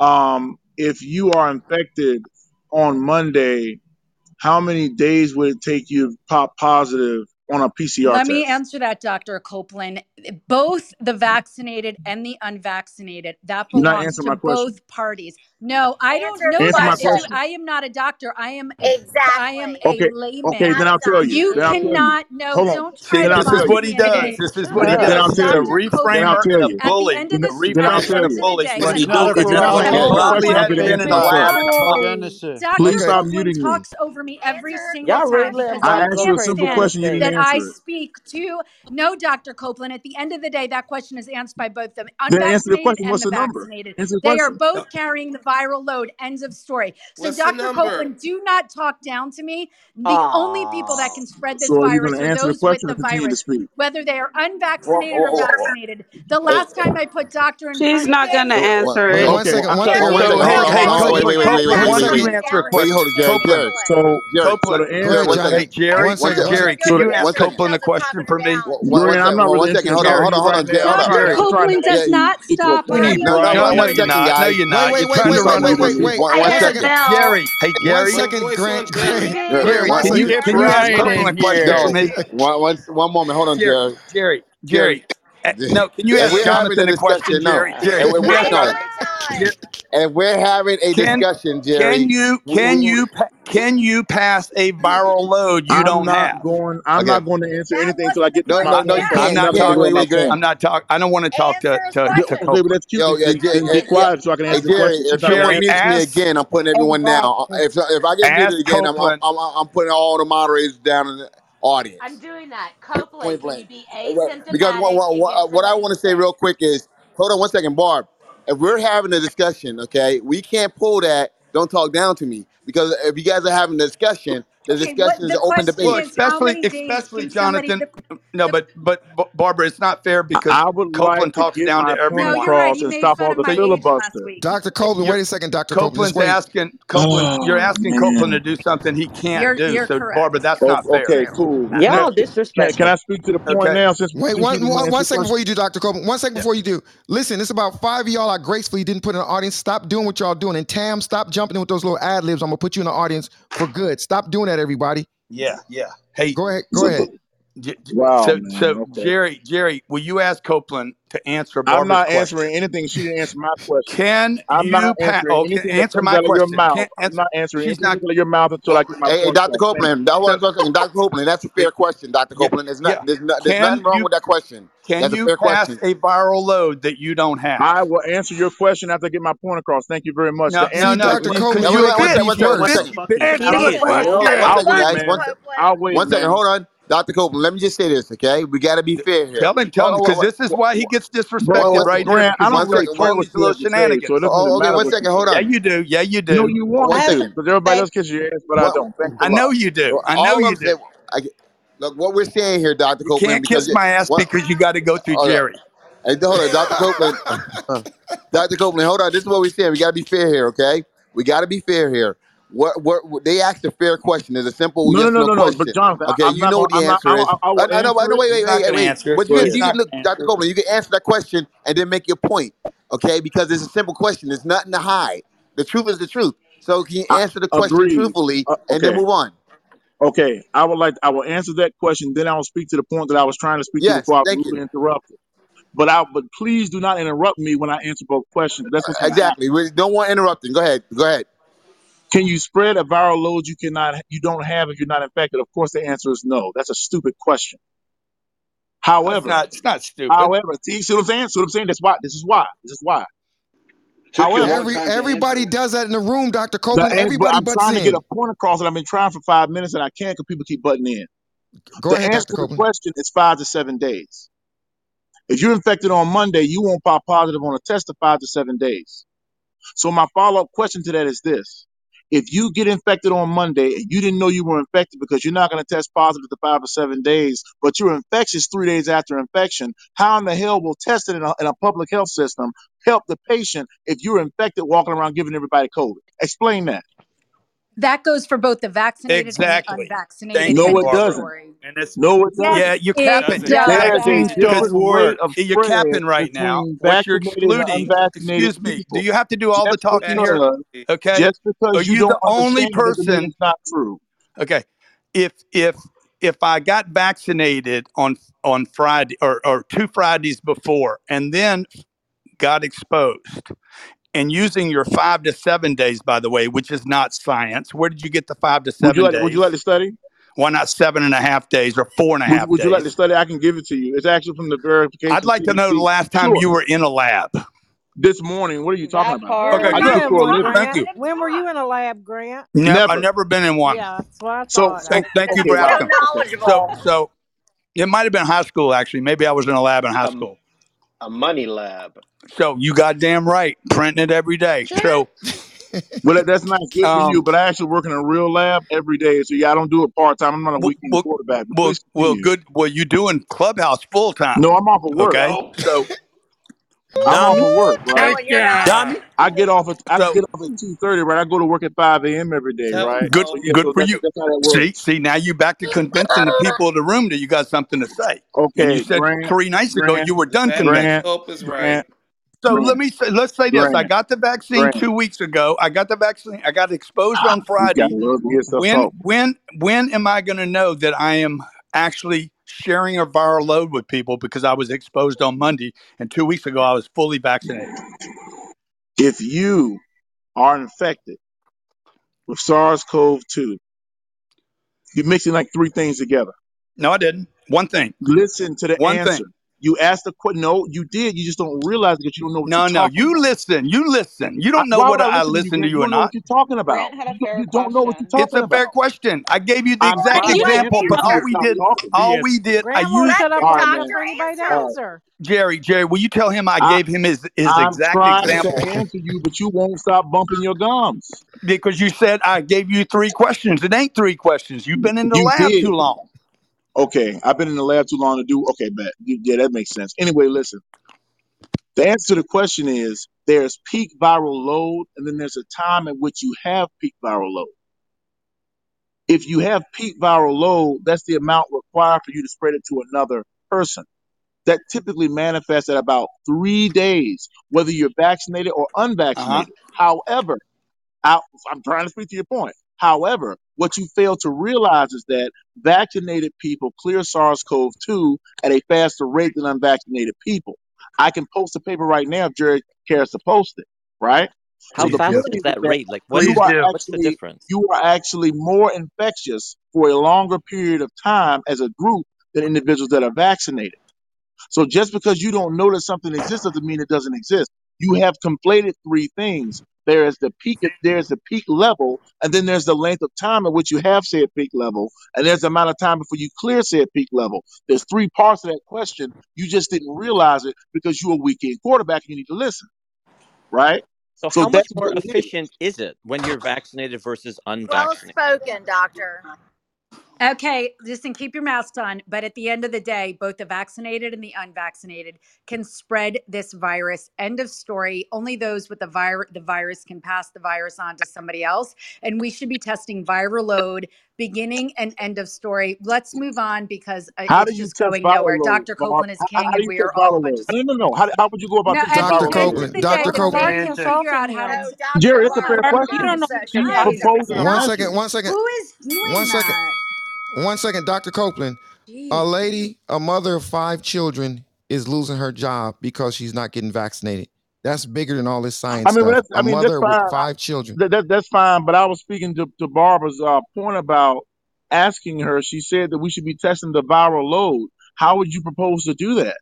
um, if you are infected on Monday, how many days would it take you to pop positive on a PCR Let test? me answer that, Dr. Copeland. Both the vaccinated and the unvaccinated, that belongs to both parties. No, I don't know. Answer. I am not a doctor. I am exactly. I am a okay. layman. Okay, then I'll tell you. You then cannot know. Don't try. This is what he does. This is what he does. Then I'll tell you. reframe and a bully. The reframer and a bully. Probably had been in the lab. Please stop muting me. Talks over me every single time. I asked you a simple question. You didn't answer. That I speak to no Dr. Copeland. At the end of the day, that question is answered by both them. Then answer the question. What's the number? They are both carrying the viral load. ends of story. So, What's Dr. Copeland, do not talk down to me. The Aww. only people that can spread this so virus are those the with the virus, whether they are unvaccinated or vaccinated. The last time I put doctor in She's not going to answer it. One second. One second. Wait, wait, wait, wait, wait. you Answer a question. Copeland. So, Copeland. Hey, Jerry. Jerry, can you ask Copeland a question for me? Jerry, I'm not really interested. Hold on, hold on, hold on. Dr. Copeland does not stop. No, no, no, no, no, no, no, no, no, wait, wait, wait, wait. One, one second. Gary. Hey, Gary. One second, Grant. Gary, can you can you ask me? One one moment. Hold on, Gary. Gary. Gary. No, can you ask Jonathan a question, Jerry? Jerry. And we're having a discussion, Jerry. Can you can you can you pass a viral load you I'm don't not have? going. I'm okay. not going to answer anything until I get No, my. no, I, question. no, you Yes. I'm can't. You not Enough out of can't. the talking. Wait, on my wait, phone. I'm not talk. I don't want to talk to Answer to, to okay, but that's cute. Yo, Then, yeah, then, Jer- then uh, be yeah, quiet so I can hey answer the Jerry, question if since I someone Jerry, ran. mutes me again, I'm putting everyone down. If if I get muted again, I'm I'm I'm, I'm putting all the moderators down in the audience. I'm doing that. Point Copeland, can blank. be Uh. Because what what, what, what I want to say real quick is, hold on one second, Barb. If we're having a discussion, okay, we can't pull that. Don't talk down to me because if you guys are having a discussion, the Okay, discussion is the an open debate. is, especially especially? Jonathan. The, No, but but Barbara, it's not fair because I would Copeland talks down to my no, everyone. right. across and stop all the my filibuster. Dr. Copeland, wait a second, Dr. Copeland's asking Copeland. Oh, you're asking Copeland to do something he can't You're do. you're So Barbara, that's not fair. Okay, cool. No, Y'all can. I speak to the point okay. now since Wait, one, before you do, Dr. Copeland. One second before you do. Listen, it's about five of y'all I gracefully didn't put in the audience. Stop doing what y'all doing. And Tam, stop jumping in with those little ad libs. I'm going to put you in the audience for good. Stop doing that everybody. Yeah, yeah. Hey, go ahead. Go so, ahead wow, so, man, so okay. Jerry, Jerry, will you ask Copeland to answer? Barbara's I'm not question? answering anything. She didn't answer my question. Can I'm you not pa- anything answer my question? Mouth. Can, I'm not answering. She's not out your mouth until I get my. Hey, hey Dr. Copeland, that was Dr. Copeland. That's a fair question, Dr. Copeland. There's, not, yeah. there's, not, there's nothing wrong you, with that question. Can that's you a pass question. a viral load that you don't have? I will answer your question after I get my point across. Thank you very much. No, no, no, Dr. Copeland, you're a I'll wait. One second. Hold on. Dr. Copeland, let me just say this, okay? We got to be fair here. Tell him, tell him, because this is why he gets disrespected right here. Grant, I don't one really second, care one, little say, so shenanigans. doesn't oh, okay, second, hold on. Yeah, you do. Yeah, you No, do. you won't, one because everybody else kisses your ass, but I don't. I know you do. I know you do. I, look, what we're saying here, Dr. You Copeland, can't kiss my ass what, because you got to go through hold on, Jerry. Hey, hold on, Dr. Copeland, Dr. Copeland, hold on. This is what we're saying. We got to be fair here, okay? We got to be fair here. What, what, what- they asked a fair question. It's a simple No, yes no, no no, no. But question. Jonathan, Okay, I, you not know what the I'm not. Answer is. I, I I, I know. I know. Wait, wait, wait, wait, gonna wait. But you you can look, Dr. answer You can answer that question and then make your point. Okay, because it's a simple question. There's nothing to hide. The truth is the truth. So can you answer the question agreed. truthfully Uh, and then move on? okay. I would like. I will answer that question. Then I will speak to the point that I was trying to speak to Yes, before I thank was interrupted. But I. But please do not interrupt me when I answer both questions. That's what's going. Exactly. We don't want interrupting. Go ahead. Go ahead. Can you spread a viral load you cannot you don't have if you're not infected? Of course, the answer is no. That's a stupid question. However, not, it's not stupid. However, see, see what I'm saying? See what I'm saying? That's why. This is why. This is why. However, Every, everybody does that in the room, Doctor Copeland. The, everybody I'm trying in. to get a point across, and I've been trying for five minutes, and I can't because people keep butting in. Go the ahead, answer Dr. to the question is five to seven days. If you're infected on Monday, you won't pop positive on a test of five to seven days. So my follow-up question to that is this: if you get infected on Monday and you didn't know you were infected because you're not going to test positive for five or seven days, but you're infectious three days after infection, how in the hell will testing in a, in a public health system help the patient if you're infected walking around giving everybody COVID? Explain that. That goes for both the vaccinated exactly. and the unvaccinated. Thank no, it doesn't. And it's, no, it doesn't. Yeah, you're capping. There's a different word You're capping right now. What you're excluding. Excuse me. People. Do you have to do all just the talking because, here? Okay. Just because Are you, you the only person? It's not true. Okay. If if if I got vaccinated on on Friday or, or two Fridays before, and then got exposed and using your five to seven days, by the way, which is not science. Where did you get the five to seven would you like, days? Would you like to study? Why not seven and a half days or four and a half? would, would, you like to study? I can give it to you. It's actually from the verification. I'd like to know the last time sure. you were in a lab. This morning, what are you talking that about? Okay, good. Cool. Thank you. When were you in a lab, Grant? Never. I've never been in one. Yeah, that's what I. So, thank, thank you, Brad. So, so it might have been high school, actually. Maybe I was in a lab in high um, school a money lab. So you goddamn right, printing it every day. So Well, that's not good for um, you, but I actually work in a real lab every day. So, yeah, I don't do it part time. I'm not a well, weekend well, quarterback, well, well, good. Well, you doing clubhouse full time? No, I'm off of work. Okay, Oh, so I'm off of work, right? No, I get off at I So get off at two thirty, right? I go to work at five a.m. every day, right? good So yeah, good so for you. See, see, now you're back to convincing the people in the room that you got something to say. And you said Grant, three nights ago Grant, you were done convincing. Grant. Grant, So let me say, let's say this. I got the vaccine Grant. two weeks ago. I got the vaccine. I got exposed Ah, on Friday. When, when, when am I going to know that I am actually? sharing a viral load with people because I was exposed on Monday, and two weeks ago I was fully vaccinated. If you are infected with SARS-CoV-2, you're mixing like three things together. No, I didn't. One thing. Listen to the One answer. Thing. You asked the question. No, you did. You just don't realize it because you don't know what No, you're no, talking you listen. You listen. You I, don't know why would whether I I listen to you, to You you or don't know not. what you're talking about. Grant had a You don't, fair you don't know what you're question. It's talking a fair about. question. I gave you the I'm exact trying to ain't example, answer but it. All won't we did, talking. all Yes. we did, I Grant won't used shut up All or right, let man. us anybody All right. answer. Jerry. Jerry, will you tell him I I, gave him his his I'm exact trying to example? answer you, but you won't stop bumping your gums. Because you said I gave you three questions. It ain't three questions. You've been in the You lab did. too long. Okay, I've been in the lab too long to do. Okay, bet. Yeah, that makes sense. Anyway, listen. The answer to the question is there's peak viral load, and then there's a time at which you have peak viral load. If you have peak viral load, that's the amount required for you to spread it to another person. That typically manifests at about three days, whether you're vaccinated or unvaccinated. Uh-huh. However, I, I'm trying to speak to your point. However, what you fail to realize is that vaccinated people clear SARS CoV 2 at a faster rate than unvaccinated people. I can post a paper right now if Jerry cares to post it, right? How So Please the do. fast is is, is that that rate? Like, what's you Please the do. what's the difference? you are actually more infectious for a longer period of time as a group than individuals that are vaccinated. So just because you don't know that something exists doesn't mean it doesn't exist. You have conflated three things. There is the peak, there's the peak level, and then there's the length of time at which you have said peak level, and there's the amount of time before you clear said peak level. There's three parts of that question. You just didn't realize it because you're a weekend quarterback and you need to listen, right? So So how much more what it is. efficient is it when you're vaccinated versus unvaccinated? Well unvaccinated? spoken, doctor. Okay, listen, keep your masks on. But at the end of the day, both the vaccinated and the unvaccinated can spread this virus. End of story. Only those with the virus, the virus can pass the virus on to somebody else. And we should be testing viral load, beginning and end of story. Let's move on because uh, How do it's you just test going viral nowhere. load, Dr. Barb? Copeland is How, how king, how do and you we test are all a viral bunch load? of. No, no, no. How, how would you go about No, testing at Dr. the end load, of Copeland, the Dr. day, Doctor, if we why are Copeland, you can't figure out how to. him? Doctor, Jerry, it's a fair whoa. Doctor, you question. don't know Jesus, Can what you you're one, talking propose Jesus. an one about. second, answer? one second, Who is one doing second, that? One second, Dr. Copeland. A lady, a mother of five children, is losing her job because she's not getting vaccinated. That's bigger than all this I science mean, stuff. that's, A I mean, that's mother with five children. That, that, that's fine. But I was speaking to, to Barbara's uh, point about asking her. She said that we should be testing the viral load. How would you propose to do that?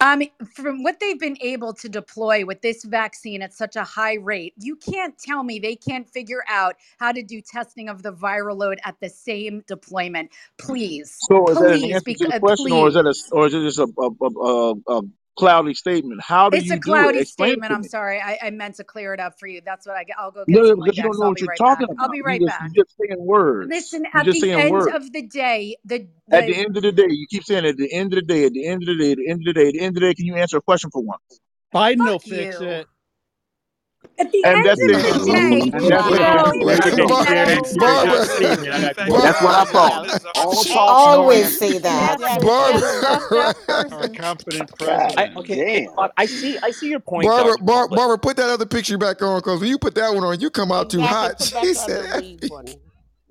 Um, from what they've been able to deploy with this vaccine at such a high rate, you can't tell me they can't figure out how to do testing of the viral load at the same deployment. Please, So, is that an please, answer to bec- the question, or is please. that a, or is it just a, a, a, a cloudy statement? How do It's you do it? cloudy Explain it statement. I'm me. sorry. I, I meant to clear it up for you. That's what I get. I'll go get no, some because you don't know what you're right talking back. I'll about. be You right just back. you just saying words. Listen, You're at just the end words. of the day, the At the the end of the day, you keep saying at the end of the day, at the end of the day, at the end of the day, at the end of the day, can you answer a question for once? Biden will fix you. it. At the And end that's of it. the day, And that's boy, it. you boy, don't No, boy. even you're need just to Bar- have Jerry. any You're sense Barbara, just behind speaking. it. I got Bar- That's what I thought. All She talk, always say that. Doctor, our, Barbara, a fucked up person. competent I okay, okay. damn. Doc, I see I see your point, Barbara, Doctor Bar- Copeland. Barbara, put that other picture back on because when you put that one on, you come out too hot. She said, other weed one.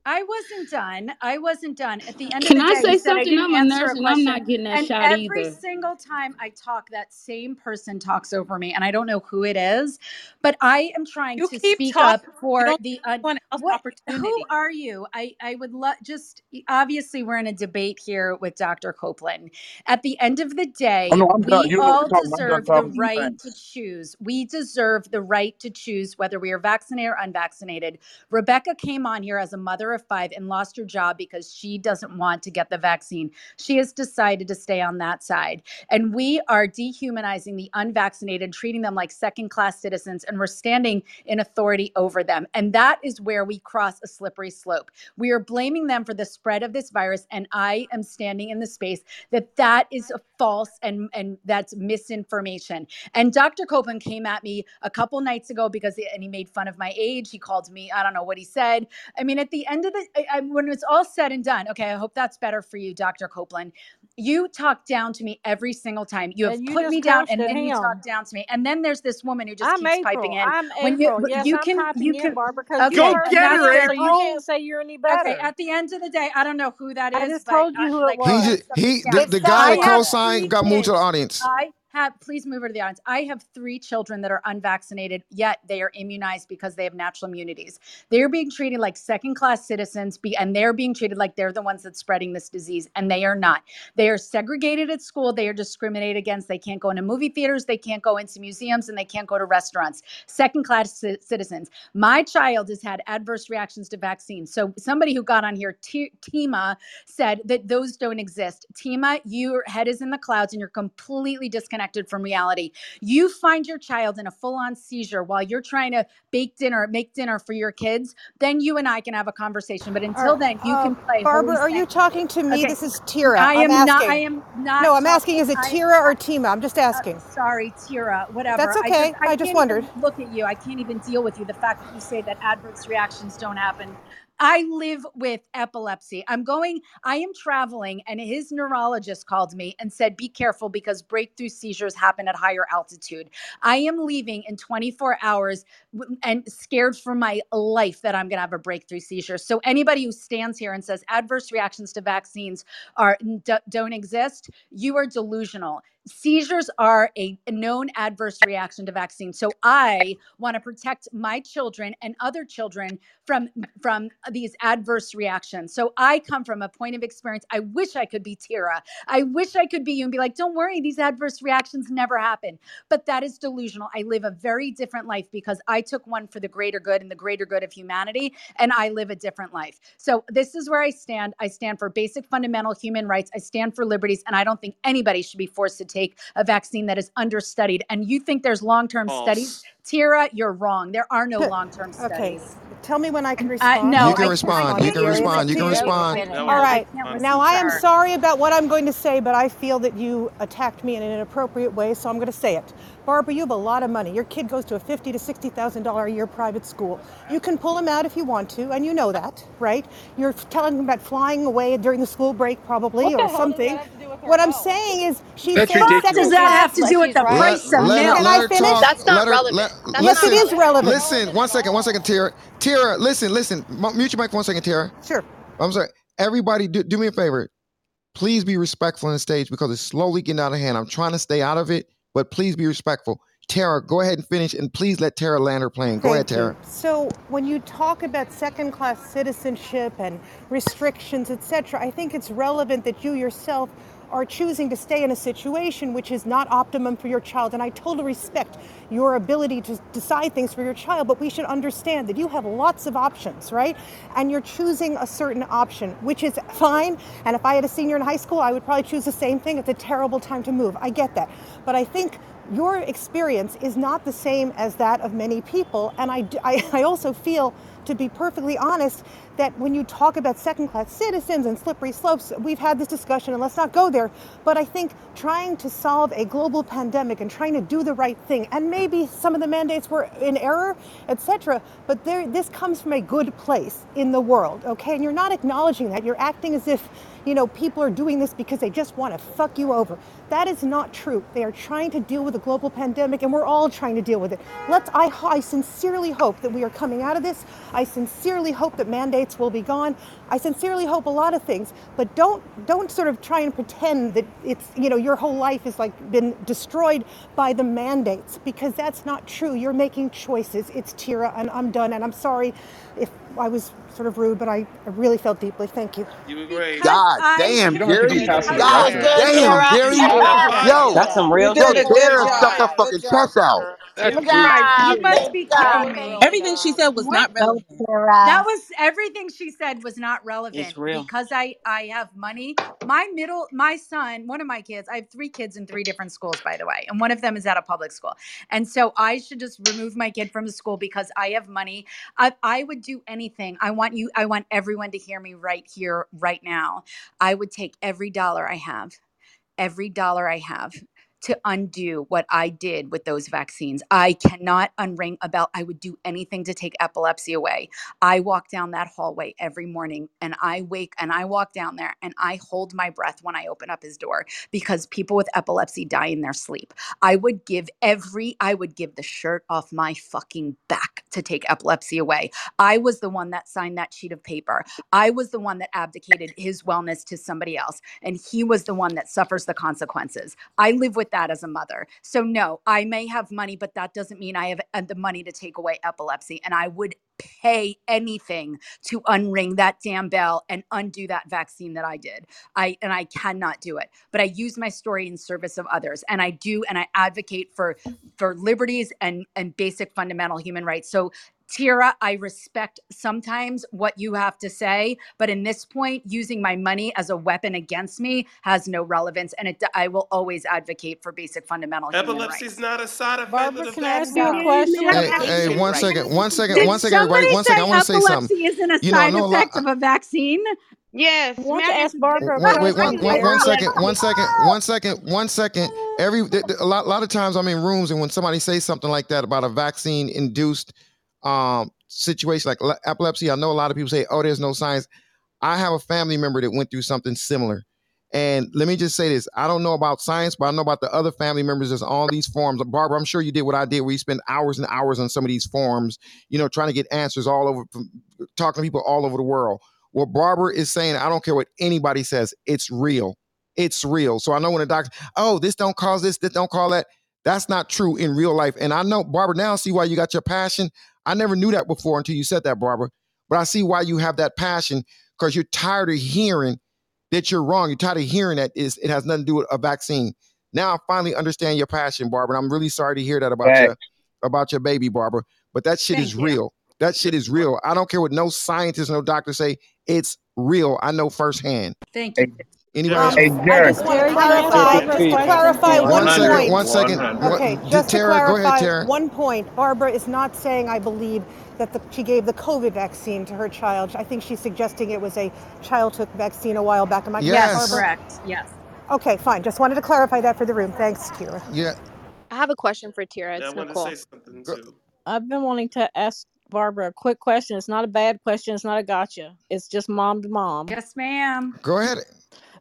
I wasn't done. I wasn't done. At the end of Can the I day, he say said I something? didn't I'm a answer nurse a and I'm question. not getting that And shot every either. single time I talk, that same person talks over me. And I don't know who it is, but I am trying You to keep speak talking. up You for don't the give un- anyone else what who opportunity. are you? I, I would love just obviously we're in a debate here with Dr. Copeland. At the end of the Oh day, no, I'm done. we You all talking. I'm done deserve the talking to you. right to choose. We deserve the right to choose whether we are vaccinated or unvaccinated. Rebecca came on here as a mother of five and lost her job because she doesn't want to get the vaccine. She has decided to stay on that side. And we are dehumanizing the unvaccinated, treating them like second class citizens, and we're standing in authority over them. And that is where we cross a slippery slope. We are blaming them for the spread of this virus. And I am standing in the space that that is a false and, and that's misinformation. And Dr. Copeland came at me a couple nights ago because he, and he made fun of my age. He called me, I don't know what he said. I mean, at the end of the, I, I, when it's all said and done, okay, I hope that's better for you, Dr. Copeland. You talk down to me every single time. You have you put me down, and at then you talk down to me. And then there's this woman who just I'm keeps piping in. I'm When you, April. but Yes, you I'm can, you can. Barbara, because you Okay, Go get her, me, where so you can't say you're any Okay, better. at the end of the day, I don't know who that is. I is, just but told I, you who it like I he said, just was. somebody he the, the guy I that have Science. co-signed got moved to the audience. I have, please move over to the audience. I have three children that are unvaccinated, yet they are immunized because they have natural immunities. They're being treated like second class citizens, be, and they're being treated like they're the ones that's spreading this disease, and they are not. They are segregated at school. They are discriminated against. They can't go into movie theaters. They can't go into museums, and they can't go to restaurants. Second class ci- citizens. My child has had adverse reactions to vaccines. So somebody who got on here, T- Tima, said that those don't exist. Tima, your head is in the clouds and you're completely disconnected from reality. You find your child in a full on seizure while you're trying to bake dinner, make dinner for your kids, then you and I can have a conversation. But until then, you uh, can play Barbara, are you talking to me? Okay. This is Tira. I I'm not. I am not. no, I'm talking- asking. Is it I- Tira or Tima? I'm just asking. Sorry, Tira, whatever. That's okay. I I just, just wondered. look at you. I can't even deal with you. The fact that you say that adverse reactions don't happen. I live with epilepsy. I'm going, I am traveling, and his neurologist called me and said, Be careful because breakthrough seizures happen at higher altitude. I am leaving in 24 hours and scared for my life that I'm going to have a breakthrough seizure. So, anybody who stands here and says adverse reactions to vaccines are don't exist, you are delusional seizures are a known adverse reaction to vaccines so i want to protect my children and other children from from these adverse reactions. So i come from a point of experience i wish i could be tira. I wish i could be you and be like don't worry these adverse reactions never happen. But that is delusional. I live a very different life because i took one for the greater good and the greater good of humanity and i live a different life. So this is where i stand. I stand for basic fundamental human rights. I stand for liberties and i don't think anybody should be forced to take a vaccine that is understudied. And you think there's long term studies? Tira, you're wrong. There are no long term studies. Okay. studies. Tell me when I can Uh, respond. no, You can I respond. can't- You can can't respond. You can respond. I can't All right. I Now, I am sorry about what I'm going to say, but I feel that you attacked me in an inappropriate way, so I'm going to say it. Barbara, you have a lot of money. Your kid goes to a fifty to sixty thousand dollar a year private school. You can pull him out if you want to, and you know that, right? You're telling him about flying away during the school break, probably, What the or hell does something. that have to do with What I'm saying is, she That's said ridiculous. second Does that have to class- do with the Right. price Let, of let her, milk? Can let I her finish? talk. That's not let her, relevant. Let, That's Yes, listen, it is relevant. Listen, one second, one second, Tara. Tara, listen, listen. M- Mute your mic for one second, Tara. Sure. I'm sorry. Everybody, do, do me a favor. Please be respectful on the stage because it's slowly getting out of hand. I'm trying to stay out of it, but please be respectful. Tara, go ahead and finish, and please let Tara land her plane. Go ahead, Tara. you. So when you talk about second-class citizenship and restrictions, etc., I think it's relevant that you yourself are choosing to stay in a situation which is not optimum for your child. And I totally respect your ability to decide things for your child, but we should understand that you have lots of options, right? And you're choosing a certain option, which is fine. And if I had a senior in high school, I would probably choose the same thing. It's a terrible time to move. I get that. But I think your experience is not the same as that of many people. And I, I also feel, to be perfectly honest, that when you talk about second class citizens and slippery slopes, we've had this discussion and let's not go there. But I think trying to solve a global pandemic and trying to do the right thing, and maybe some of the mandates were in error, etc., but there, this comes from a good place in the world, okay? And you're not acknowledging that. You're acting as if, you know, people are doing this because they just want to fuck you over. That is not true. They are trying to deal with a global pandemic, and we're all trying to deal with it. Let's. I, I sincerely hope that we are coming out of this. I sincerely hope that mandates will be gone. I sincerely hope a lot of things, but don't don't sort of try and pretend that it's you know your whole life has like been destroyed by the mandates because that's not true. You're making choices. It's Tira, and I'm done. And I'm sorry if I was sort of rude, but I, I really felt deeply. Thank you. You were great. God I damn, don't have to Gary. be passive God aggressive. damn, Gary. Yo, That's some real yo, shit. Tara stuck her fucking chest out. That's you true. guys, you Good must be job. kidding me. Everything she said was What not Go, relevant. Tara. that was everything she said was not relevant It's real. because I I have money. My middle my son, one of my kids, I have three kids in three different schools by the way, and one of them is at a public school. And so I should just remove my kid from the school because I have money. I I would do anything. I want you I want everyone to hear me right here right now. I would take every dollar I have every dollar I have to undo what I did with those vaccines. I cannot unring a bell. I would do anything to take epilepsy away. I walk down that hallway every morning and I wake and I walk down there and I hold my breath when I open up his door because people with epilepsy die in their sleep. I would give every, I would give the shirt off my fucking back to take epilepsy away. I was the one that signed that sheet of paper. I was the one that abdicated his wellness to somebody else and he was the one that suffers the consequences. I live with that as a mother. So no, I may have money, but that doesn't mean I have uh, the money to take away epilepsy. And I would pay anything to unring that damn bell and undo that vaccine that I did. I and I cannot do it. But I use my story in service of others. And I do and I advocate for for liberties and and basic fundamental human rights. So Tira, I respect sometimes what you have to say, but in this point, using my money as a weapon against me has no relevance, and it, I will always advocate for basic fundamental Epilepsy is not a side effect Barbara, of the can I ask you a question? Hey, hey, Basic one rights. second, one second, Did one second, everybody. One second. I want to say something. epilepsy isn't a You know, side no, a lot. effect of a vaccine? Yes, I want may to I ask just Barbara a Wait, wait, question. one, one, one epilepsy? second, one second, one second, one second. Every th- th- a lot, a lot of times I'm in rooms, and when somebody says something like that about a vaccine-induced um, situation like le- epilepsy, I know a lot of people say, "Oh, there's no science." I have a family member that went through something similar, and let me just say this: I don't know about science, but I know about the other family members that's all these forums. Barbara, I'm sure you did what I did, where you spend hours and hours on some of these forums, you know, trying to get answers all over, talking to people all over the world. What Barbara is saying, I don't care what anybody says, it's real. It's real. So I know when a doctor, oh, this don't cause this, this don't call that. That's not true in real life. And I know, Barbara, now see why you got your passion. I never knew that before until you said that, Barbara. But I see why you have that passion because you're tired of hearing that you're wrong. You're tired of hearing that is it has nothing to do with a vaccine. Now I finally understand your passion, Barbara. And I'm really sorry to hear that about your about your baby, Barbara. But that shit is you. real. That shit is real. I don't care what no scientists, no doctors say. It's real. I know firsthand. Thank you. Anybody Um, else? Hey, I just want to Jerry, can I ask clarify, Barbara a just to question? clarify One one second, point. one second. Okay, J- just to Tara, go ahead, Tara. one point. Barbara is not saying, I believe, that the, she gave the COVID vaccine to her child. I think she's suggesting it was a childhood vaccine a while back. Am I correct, Yes, Yes. Correct. Yes. Okay, fine. Just wanted to clarify that for the room. Thanks, Kira. Yeah. I have a question for Tira. Yeah, I It's wanted to Nicole. say something too. I've been wanting to ask Barbara a quick question. It's not a bad question. It's not a gotcha. It's just mom to mom. Yes, ma'am. go ahead.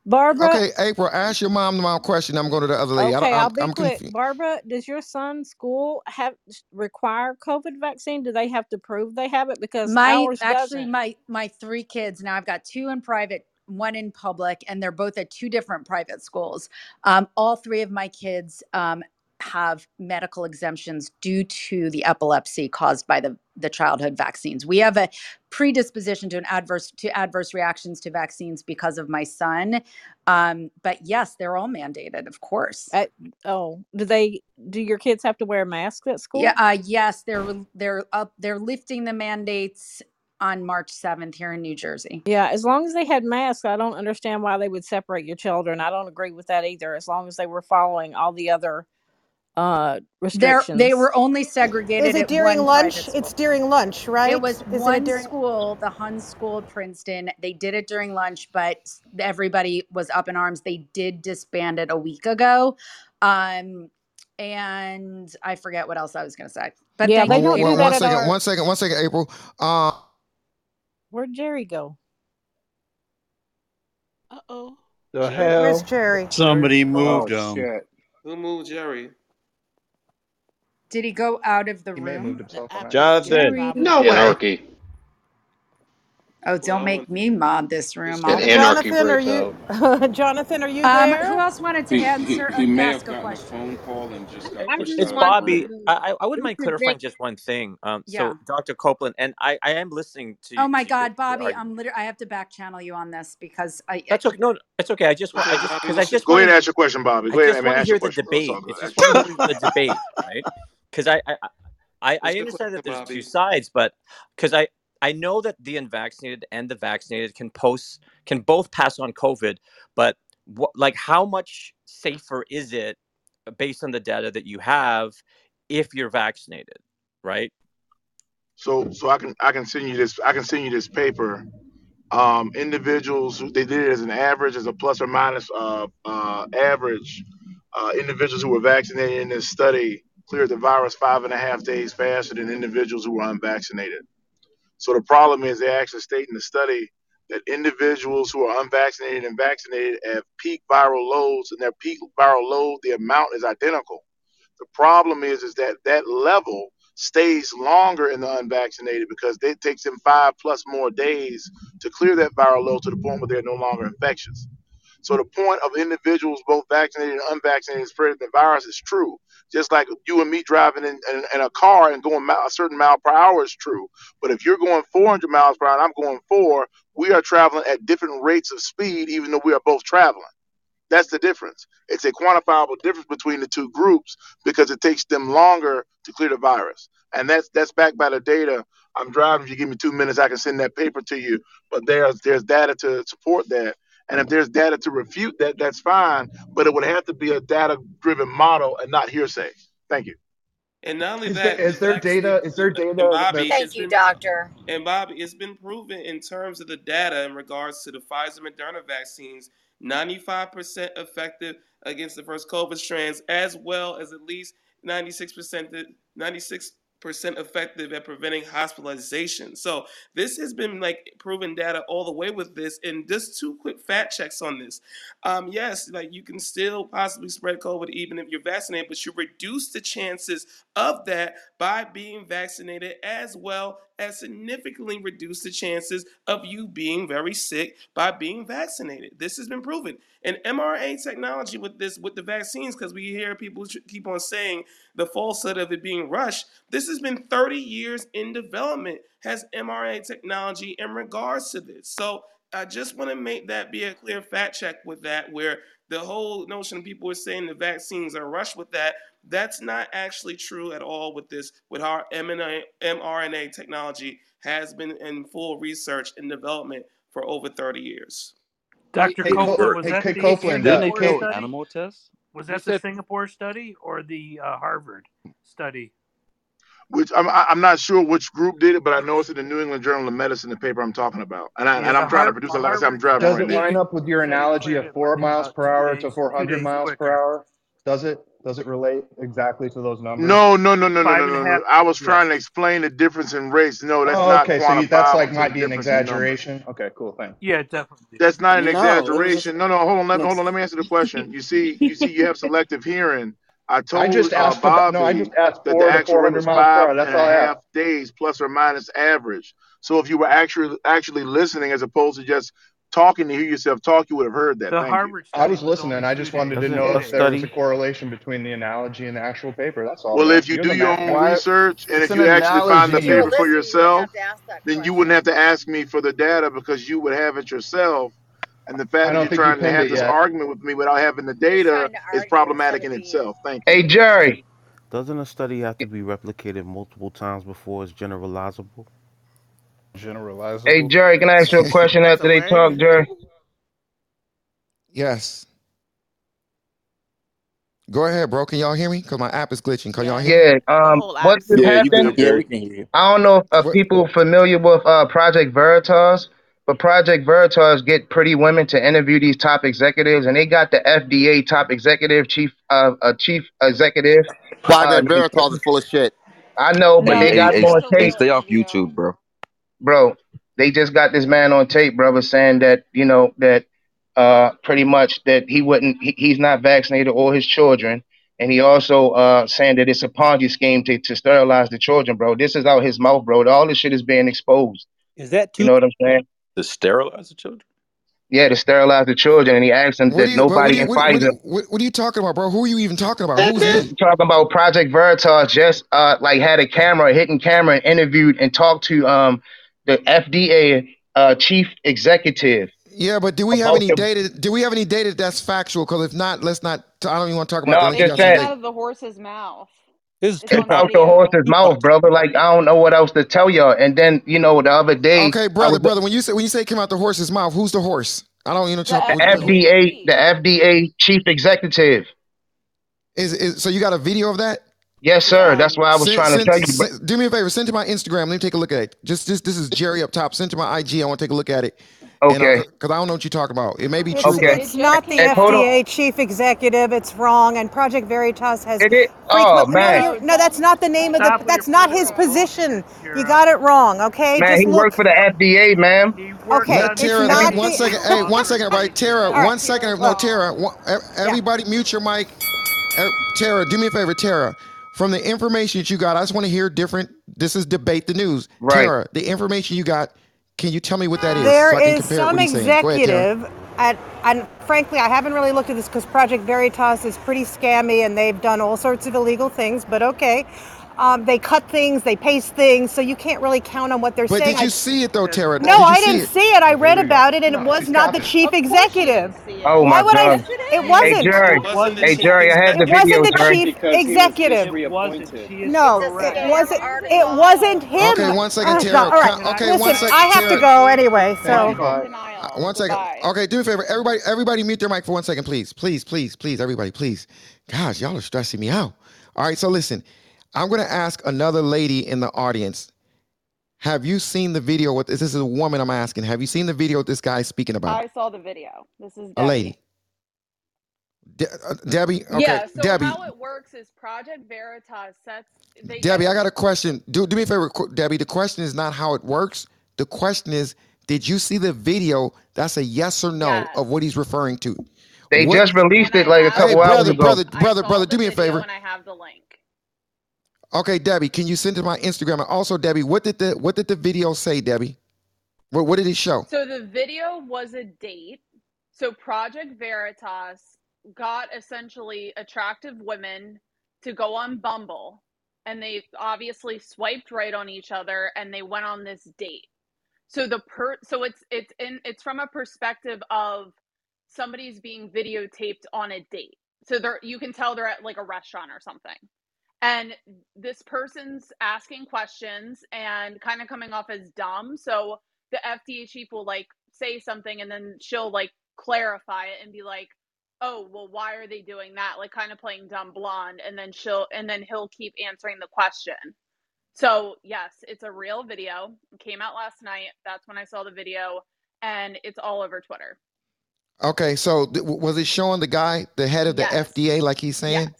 Barbara, Okay, April, ask your mom the mom question. I'm going to the other lady. I don't, okay, I'm, I'll be I'm quick. confused. Barbara, does your son's school have require COVID vaccine? Do they have to prove they have it? Because My actually doesn't. my my three kids now I've got two in private, one in public, and they're both at two different private schools. Um, all three of my kids um, have medical exemptions due to the epilepsy caused by the the childhood vaccines. We have a predisposition to an adverse to adverse reactions to vaccines because of my son. Um, but yes, they're all mandated, of course. At, oh, do they? Do your kids have to wear masks at school? Yeah, uh, yes, they're they're up they're lifting the mandates on March 7th here in New Jersey. Yeah, as long as they had masks, I don't understand why they would separate your children. I don't agree with that either. As long as they were following all the other uh They're restrictions. they were only segregated Is it at during one lunch? It's school. during lunch, right? It was Isn't it one during? school, the Hun School Princeton. They did it during lunch, but everybody was up in arms. They did disband it a week ago. Um, and I forget what else I was going to say. But yeah, they don't do one, that one at second, our- one second, one second, April. Uh, Where'd Jerry go? Uh oh. The Jerry. Where's hell? Jerry? Jerry. Somebody Oh, moved Oh him. shit. who moved Jerry? Did he go out of the He may have moved room? himself on app accident. is giving Jonathan. Jerry. No way. Anarchy. Oh, don't make me mod this room. just I'll And anarchy Jonathan, are breaks you? out. Jonathan, are you Um, who there? else wanted to He, he, answer he uh, may ask have a gotten a question? phone call and just got I It's, pushed just it's out of the want Bobby. room. to. I, I I wouldn't mind clarifying just one thing. Um, Yeah. so Dr. Copeland, and I, I am listening to Oh my to your, God, your Bobby, argument. I'm literally I have to back channel you on this because I, I That's okay. No, it's okay. I just What's want, I just Bobby? because I What's just Go want ahead to, and ask your question, Bobby. I Go ahead. I just mean, want to ask your hear the question, bro. It's debate. all. I Ask just want to hear the debate, right? Because I, I, I, I understand that question, there's two sides, but because I, I know that the unvaccinated and the vaccinated can post can both pass on COVID, but what, like, how much safer is it uh, based on the data that you have if you're vaccinated, right? So, so I can I can send you this I can send you this paper. Um, individuals who they did it as an average, as a plus or minus uh, uh, average. Uh, individuals who were vaccinated in this study cleared the virus five and a half days faster than individuals who were unvaccinated. So the problem is they actually state in the study that individuals who are unvaccinated and vaccinated have peak viral loads, and their peak viral load, the amount is identical. The problem is, is that that level stays longer in the unvaccinated because it takes them five plus more days to clear that viral load to the point where they're no longer infectious. So the point of individuals, both vaccinated and unvaccinated, spreading the virus is true. Just like you and me driving in, in, in a car and going a certain mile per hour is true. But if you're going 400 miles per hour and I'm going four, we are traveling at different rates of speed, even though we are both traveling. That's the difference. It's a quantifiable difference between the two groups because it takes them longer to clear the virus. And that's that's backed by the data. I'm driving. If you give me two minutes, I can send that paper to you. But there's there's data to support that. And if there's data to refute that, that's fine. But it would have to be a data driven model and not hearsay. Thank you. And not only Is that, there, is there data? Is there and data? Bobby, That, it's been and Bobby, it's been proven in terms of the data in regards to the Pfizer Moderna vaccines, 95% effective against the first COVID strands, as well as at least 96% 96 percent effective at preventing hospitalization. So this has been like proven data all the way with this. And just two quick fact checks on this. Um, yes, like you can still possibly spread COVID even if you're vaccinated, but you reduce the chances of that by being vaccinated as well as significantly reduce the chances of you being very sick by being vaccinated. This has been proven. And mRNA technology with this with the vaccines, because we hear people keep on saying the falsehood of it being rushed. This has been 30 years in development, has mRNA technology in regards to this. So I just want to make that be a clear fact check with that, where the whole notion of people are saying the vaccines are rushed with that. That's not actually true at all with this, with our mRNA technology has been in full research and development for over 30 years. Dr. hey, Copeland, was hey, that Hey, the Copeland. Didn't they Singapore kill study? animal tests? Was You that the said Singapore study or the uh, Harvard study? Which I'm I'm not sure which group did it, but I know it's in the New England Journal of Medicine, the paper I'm talking about. And I Yeah, and the I'm trying to Har- produce the it. Like I said, I'm Harvard driving does right it now. line up with your analogy of four miles per hour to 400 miles per hour? Does it? Does it relate exactly to those numbers? No, no, no, no, no, Five no, and a no, half. no. I was trying to explain the difference in race. No, that's Oh, not okay. So you, that's like quantifiable to might the be an difference in numbers. exaggeration. Okay, cool. Thanks. Yeah, definitely. That's not an No, it was exaggeration. No, no, hold on, let, an hold on. Let me answer the question. You see, you see, you have selective hearing. I I told just uh, asked about no. I just asked that the actual rate 400 was miles five hour. That's and a half days plus or minus average. So if you were actually actually listening as opposed to just talking to hear yourself talk, you would have heard that. The Thank you. Harvard I study was was listening. only I just wanted to know if there was a correlation between the analogy and the actual paper. That's all, Well, bro. if you do your math own guy. research and It's if an you actually find the paper for yourself, then you wouldn't have to ask me for the data because you would have it yourself. And the fact that you're think you trying to have this yet. argument with me without having the data is problematic in itself. Thank you. Hey, Jerry. doesn't a study have to be replicated multiple times before it's generalizable? Generalizable. Hey, Jerry, can I ask you a question after they talk. Jerry? Yes. Go ahead, bro. Can y'all hear me? Cause my app is glitching. Can y'all hear me? Yeah. Um, what Yeah, you happened? good, Jerry. can hear you. I don't know if uh, What? people familiar with uh, Project Veritas, but Project Veritas get pretty women to interview these top executives, and they got the FDA top executive, chief uh, uh chief executive. Uh, Project they- Veritas is full of shit. I know, but Hey, they hey, got hey, him on hey, tape, stay off YouTube, bro. bro. They just got this man on tape, brother, saying that you know that uh pretty much that he wouldn't, he, he's not vaccinated or his children. And he also uh saying that it's a Ponzi scheme to, to sterilize the children, bro. This is out his mouth, bro. All this shit is being exposed. Is that You know what I'm saying? To sterilize the children? Yeah, to sterilize the children. And he asked them What that are you, bro? What are nobody you, in what, what, are you- what, what are you talking about, bro? Who are you even talking about? Who's he? talking about Project Veritas just uh like had a camera, a hidden camera, and interviewed and talked to um the FDA uh chief executive. Yeah, but do we have any data? Do we have any data that's factual? Because if not, let's not. I don't even want to talk about no, that. I'm just y'all some the horse's mouth. This is it's Tupac. out the horse's mouth, brother. Like I don't know what else to tell y'all. And then you know the other day, Okay, I brother, was brother. When you say when you say it came out the horse's mouth, who's the horse? I don't even know. the Talk, FDA, the FDA chief executive. is, is so you got a video of that? Yes, sir. That's what I was Send- trying to send- tell you. But send- do me a favor. Send to my Instagram. Let me take a look at it. Just this. This is Jerry up top. Send to my IG. I want to take a look at it. Okay. Because I don't know what you're talking about. It may be It's, true. Okay. it's not the Hey, hold on. FDA chief executive. It's wrong. And Project Veritas has It is. Oh frequent- man, No, no, that's not the name of the. That's not his political position. You got it wrong. Okay, man, just he look. worked for the FDA, man. Okay, Let it's Tara, not let me, one the- second. Hey, one second, right? Tara, All right. one second. No, Tara. One, everybody mute your mic. Tara, do me a favor, Tara. From the information that you got, I just want to hear different. This is debate the news. Right. Tara, the information you got, can you tell me what that is? There so is some what he's saying. Go ahead, executive And, and frankly, I haven't really looked at this because Project Veritas is pretty scammy and they've done all sorts of illegal things, but okay. Um, they cut things, they paste things, so you can't really count on what they're But saying. did you I- see it though, Tara? no, Did I didn't it? see it. I read about it, and it was not the chief executive. Oh my would I? God. It wasn't. Hey Jerry. Hey Jerry, I had the video. It wasn't the chief Because he was executive. No, it wasn't. It wasn't him. Okay, one second, Uh, Tara. all right. Okay, Listen, one second, I have to go anyway. So. Uh, One second. Okay, do me a favor. Everybody, everybody mute their mic for one second, please. Please, please, please, everybody, please. Gosh, y'all are stressing me out. All right, so listen. I'm gonna ask another lady in the audience. Have you seen the video with this? This is a woman I'm asking. Have you seen the video with this guy speaking about? I saw the video. This is a lady. De- uh, Debbie, okay, yeah, so Debbie, how it works is Project Veritas sets they Debbie, get I got a question. Do do me a favor, Debbie. The question is not how it works. The question is, did you see the video? That's a yes or no of what he's referring to. They What- just released it like a Hey, couple hours brother, ago. brother, brother, brother, do me a favor. and I have the link. Okay, Debbie, can you send it to my Instagram? And also, Debbie, what did the what did the video say, Debbie? What what did it show? So the video was a date. So Project Veritas got essentially attractive women to go on Bumble and they obviously swiped right on each other and they went on this date. So the per so it's it's in it's from a perspective of somebody's being videotaped on a date. So they're you can tell they're at like a restaurant or something. And this person's asking questions and kind of coming off as dumb. So the FDA chief will like say something and then she'll like clarify it and be like, "Oh, well why are they doing that?" Like kind of playing dumb blonde and then she'll and then he'll keep answering the question. So, yes, it's a real video. It came out last night. That's when I saw the video and it's all over Twitter. Okay, so th- was it showing the guy, the head of the Yes. FDA, like he's saying?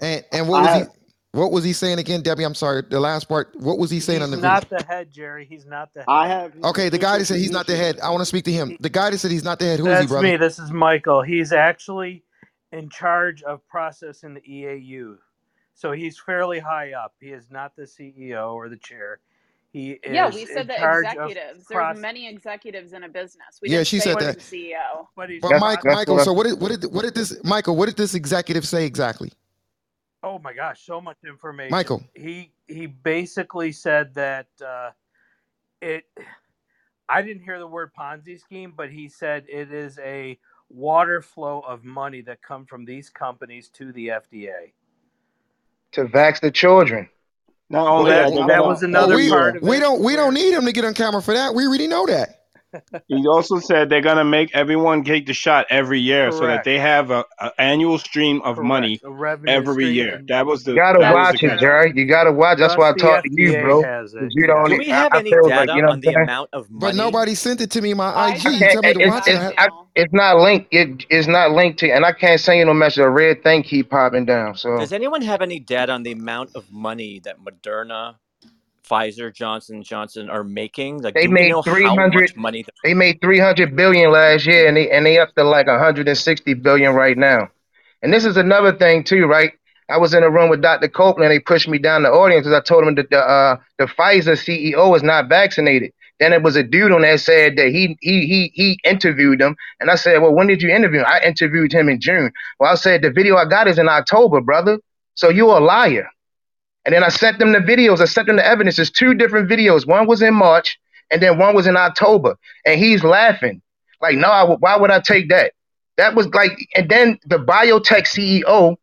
And and what I was he what was he saying again, Debbie? I'm sorry, the last part. What was he saying on the video? not the head, Jerry. He's not the head. I have. Okay, the guy that said he's not the head. I want to speak to him. The guy that said he's not the head. Who is That's he, brother? me. This is Michael. He's actually in charge of processing the EAU. So he's fairly high up. He is not the CEO or the chair. He is yeah, we said in the charge of executives. There's proce- many executives in a business. We Yeah, she say said that. the CEO. But he's But Mike, Michael, so what did what did what did this Michael? What did this executive say exactly? Oh my gosh, so much information. Michael. He he basically said that uh, it. I didn't hear the word Ponzi scheme, but he said it is a water flow of money that come from these companies to the FDA. To vax the children. Not Well, only that, that, that was Well, another we, part of we it. don't we don't need him to get on camera for that. We already know that. He also said they're gonna make everyone take the shot every year, so that they have a, a annual stream of money Correct, a revenue every stream, year. That was the You gotta watch it. Jerry. You gotta watch. That's why I Just talked to you, bro. has 'Cause it. You the Yeah. Do we have I any feel like data you know on the saying. amount of money? But nobody sent it to me my IG. I have can't. Tell me to it's watch it. it's I- I, it's not linked. It's not linked to, and I can't send you no message. A red thing keep popping down. So Does anyone have any data on the amount of money that Moderna, Pfizer, Johnson Johnson are making? Like, they made three hundred. money? They made three hundred billion last year, and they and they up to like hundred and sixty billion right now. And this is another thing too, right? I was in a room with Dr. Copeland. And they pushed me down the audience because I told him that the uh, the Pfizer CEO is not vaccinated. Then it was a dude on there said that he he he he interviewed him, and I said, well, when did you interview him? I interviewed him in June. Well, I said the video I got is in October, brother. So you're a liar. And then I sent them the videos. I sent them the evidence. It's two different videos. One was in March, and then one was in October. And he's laughing, like, no, I, why would I take that? That was like, and then the biotech CEO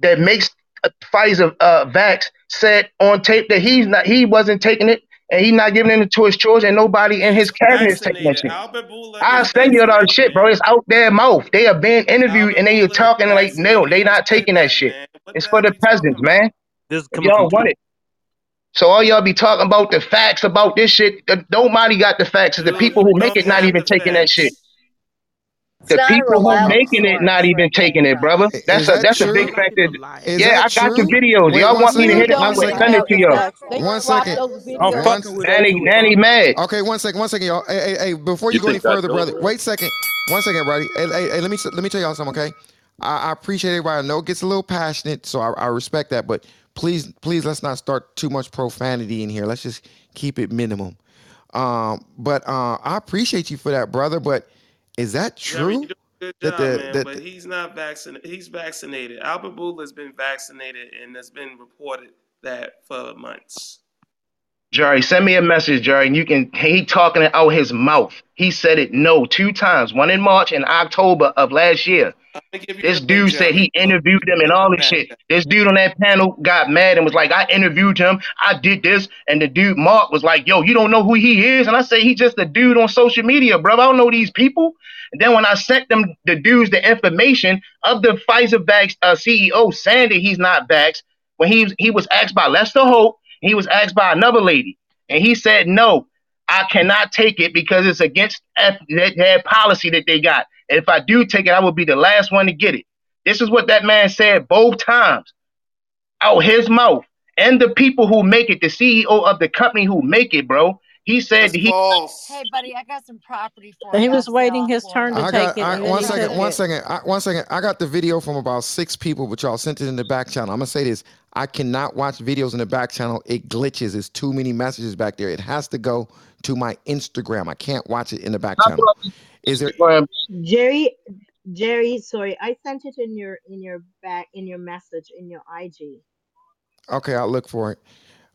that makes uh, Pfizer uh, vax said on tape that he's not, he wasn't taking it, and he's not giving it to his children. And nobody in his cabinet is taking that shit. I is send you all the shit, bro. It's out their mouth. They are being interviewed, Albert and they are talking like, no, they He not taking that shit. It's for the peasants, man. This is coming y'all from want it. So all y'all be talking about the facts about this shit. uh, Nobody got the facts. It's the people who make it not even taking that shit. The people who making it not even taking it, brother. That's Is a that that's a big factor. Is Yeah, that I got the videos. Wait Y'all want me to hit it? One I'm gonna send it to y'all. They One dropped second. those I'm fucking with Nanny. Nanny mad. Okay, one second, one second, y'all. Hey, hey, hey, before you, You go any further, brother, wait a second. One second, buddy. Hey, hey, hey, let me let me tell y'all something, okay? I, I appreciate everybody. I know it gets a little passionate, so I, I respect that, but please, please let's not start too much profanity in here. Let's just keep it minimum. Um, but uh, I appreciate you for that, brother. But Is that true? a good That job, the man, that but he's not vaccinated. He's vaccinated. Albert Bourla's been vaccinated, and it's been reported that for months. Jerry, send me a message, Jerry, and you can. He talking it out his mouth. He said it no two times, one in March and October of last year. I'm gonna give you This dude said Jerry. he interviewed him and all this shit. This dude on that panel got mad and was like, I interviewed him, I did this, and the dude Mark was like, Yo, you don't know who he is? And I say he's just a dude on social media, bro. I don't know these people. And then when I sent them the dudes the information of the Pfizer vax uh, CEO saying that he's not vaxxed, when he he was asked by Lester Holt, he was asked by another lady, and he said, No, I cannot take it because it's against F- that, that policy that they got. And if I do take it, I will be the last one to get it. This is what that man said both times out his mouth. And the people who make it, the CEO of the company who make it, bro. He said that he false. Hey, buddy, I got some property for He was waiting his turn to I take got it, I, and then one he second, took one it. second, I, one second. I got the video from about six people, but y'all sent it in the back channel. I'm gonna say this: I cannot watch videos in the back channel. It glitches. It's too many messages back there. It has to go to my Instagram. I can't watch it in the back channel. Is there? Jerry, Jerry, sorry, I sent it in your in your back in your message in your IG. Okay, I'll look for it.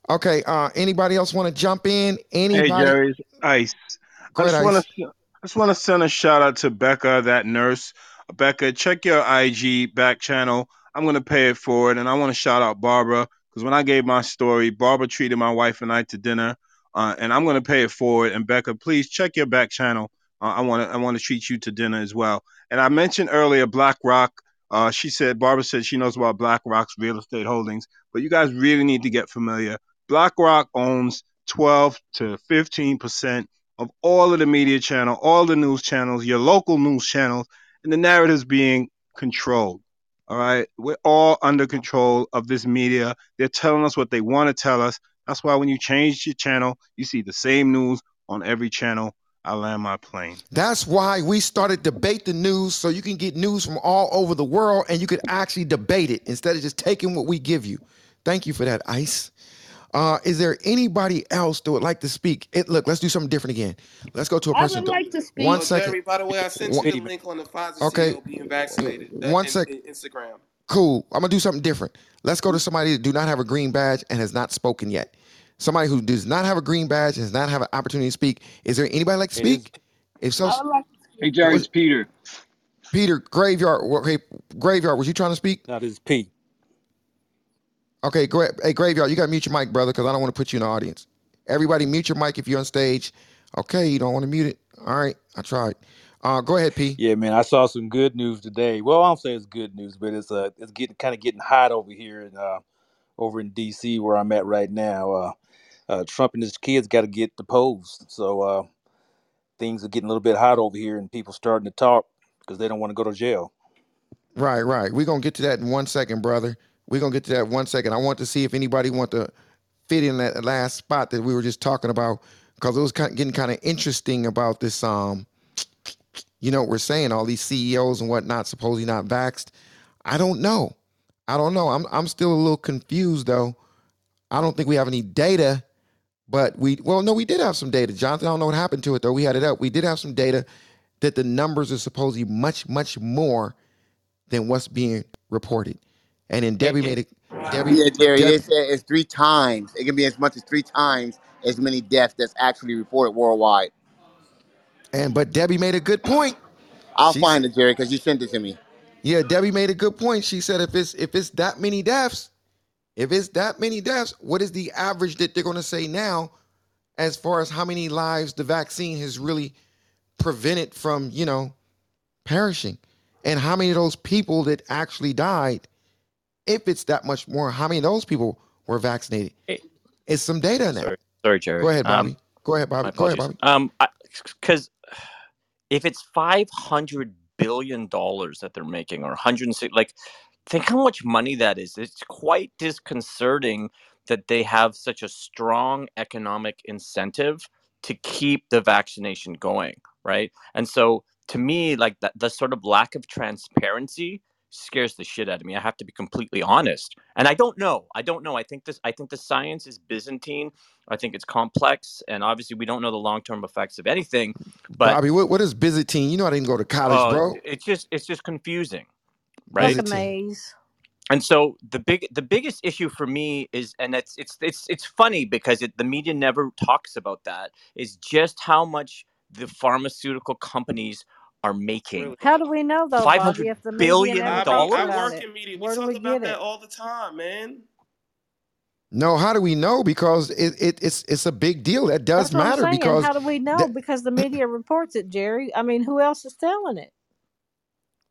Okay. Uh, anybody else want to jump in? Anybody? Hey, Jerry, Ice. Go I just want to, I just want to send a shout out to Becca, that nurse. Becca, check your IG back channel. I'm gonna pay it forward, and I want to shout out Barbara because when I gave my story, Barbara treated my wife and I to dinner, uh, and I'm gonna pay it forward. And Becca, please check your back channel. Uh, I want to, I want to treat you to dinner as well. And I mentioned earlier BlackRock. Uh, she said, Barbara said she knows about BlackRock's real estate holdings, but you guys really need to get familiar. BlackRock owns 12 to 15 percent of all of the media channel, all the news channels, your local news channels, and the narrative's being controlled. All right, we're all under control of this media. They're telling us what they want to tell us. That's why when you change your channel, you see the same news on every channel. I land my plane. That's why we started debate the news so you can get news from all over the world and you could actually debate it instead of just taking what we give you. Thank you for that, Ice. Uh, is there anybody else that would like to speak? It, look, let's do something different again. Let's go to a person. would like to speak. One So, second. Jerry, by the way, I sent you the link on the Pfizer Okay. CEO being vaccinated. That, One in, sec- in Instagram. Cool. I'm gonna do something different. Let's go to somebody that do not have a green badge and has not spoken yet. Somebody who does not have a green badge and does not have an opportunity to speak. Is there anybody like to speak? If so, Hey, Jerry, it's Peter. Peter Graveyard. Okay, Graveyard. Was you trying to speak? No, this is P. Okay, gra- hey Graveyard, you got to mute your mic, brother, because I don't want to put you in the audience. Everybody, mute your mic if you're on stage. Okay, you don't want to mute it. All right, I tried. Uh, go ahead, P. Yeah, man, I saw some good news today. Well, I don't say it's good news, but it's uh, it's getting kind of getting hot over here in uh, over in D.C. where I'm at right now. Uh, uh, Trump and his kids got to get deposed, so uh, things are getting a little bit hot over here, and people starting to talk because they don't want to go to jail. Right, right. We're gonna get to that in one second, brother. We're gonna get to that one second. I want to see if anybody want to fit in that last spot that we were just talking about because it was kind getting kind of interesting about this. Um, you know, what we're saying all these CEOs and whatnot supposedly not vaxxed. I don't know. I don't know. I'm I'm still a little confused though. I don't think we have any data, but we well no, we did have some data. Jonathan, I don't know what happened to it though. We had it up. We did have some data that the numbers are supposedly much much more than what's being reported. And then Debbie made it. Debbie, Yeah, Jerry, Deb- they said it's three times. It can be as much as three times as many deaths that's actually reported worldwide. and but Debbie made a good point. I'll She find it, Jerry, because you sent it to me. Yeah, Debbie made a good point. She said if it's if it's that many deaths, if it's that many deaths, what is the average that they're going to say now as far as how many lives the vaccine has really prevented from, you know, perishing? And how many of those people that actually died, if it's that much more, how many of those people were vaccinated? It's some data in there. Sorry, sorry, Jerry. Go ahead, Um, Bobby. Go ahead, Bobby. Go ahead, Bobby. Um, because if it's five hundred billion dollars that they're making, or one hundred and six, like, think how much money that is. It's quite disconcerting that they have such a strong economic incentive to keep the vaccination going, right? And so, to me, like that, the sort of lack of transparency scares the shit out of me. I have to be completely honest. And I don't know. I don't know. I think this. I think the science is Byzantine. I think it's complex, and obviously we don't know the long term effects of anything. But Bobby, what, what is Byzantine? You know I didn't go to college, uh, bro. it's just it's just confusing, Like right? a maze. and so the big the biggest issue for me is and it's it's it's it's funny because it, the media never talks about that is just how much the pharmaceutical companies are making How do we know though, five Bobby, hundred if the media billion never Bobby, talks I dollars about work in media. We Where do talk we about that it? all the time, man. No, how do we know? Because it, it it's it's a big deal. That does That's matter because How do we know? that, Because the media reports it, Jerry. I mean, who else is telling it?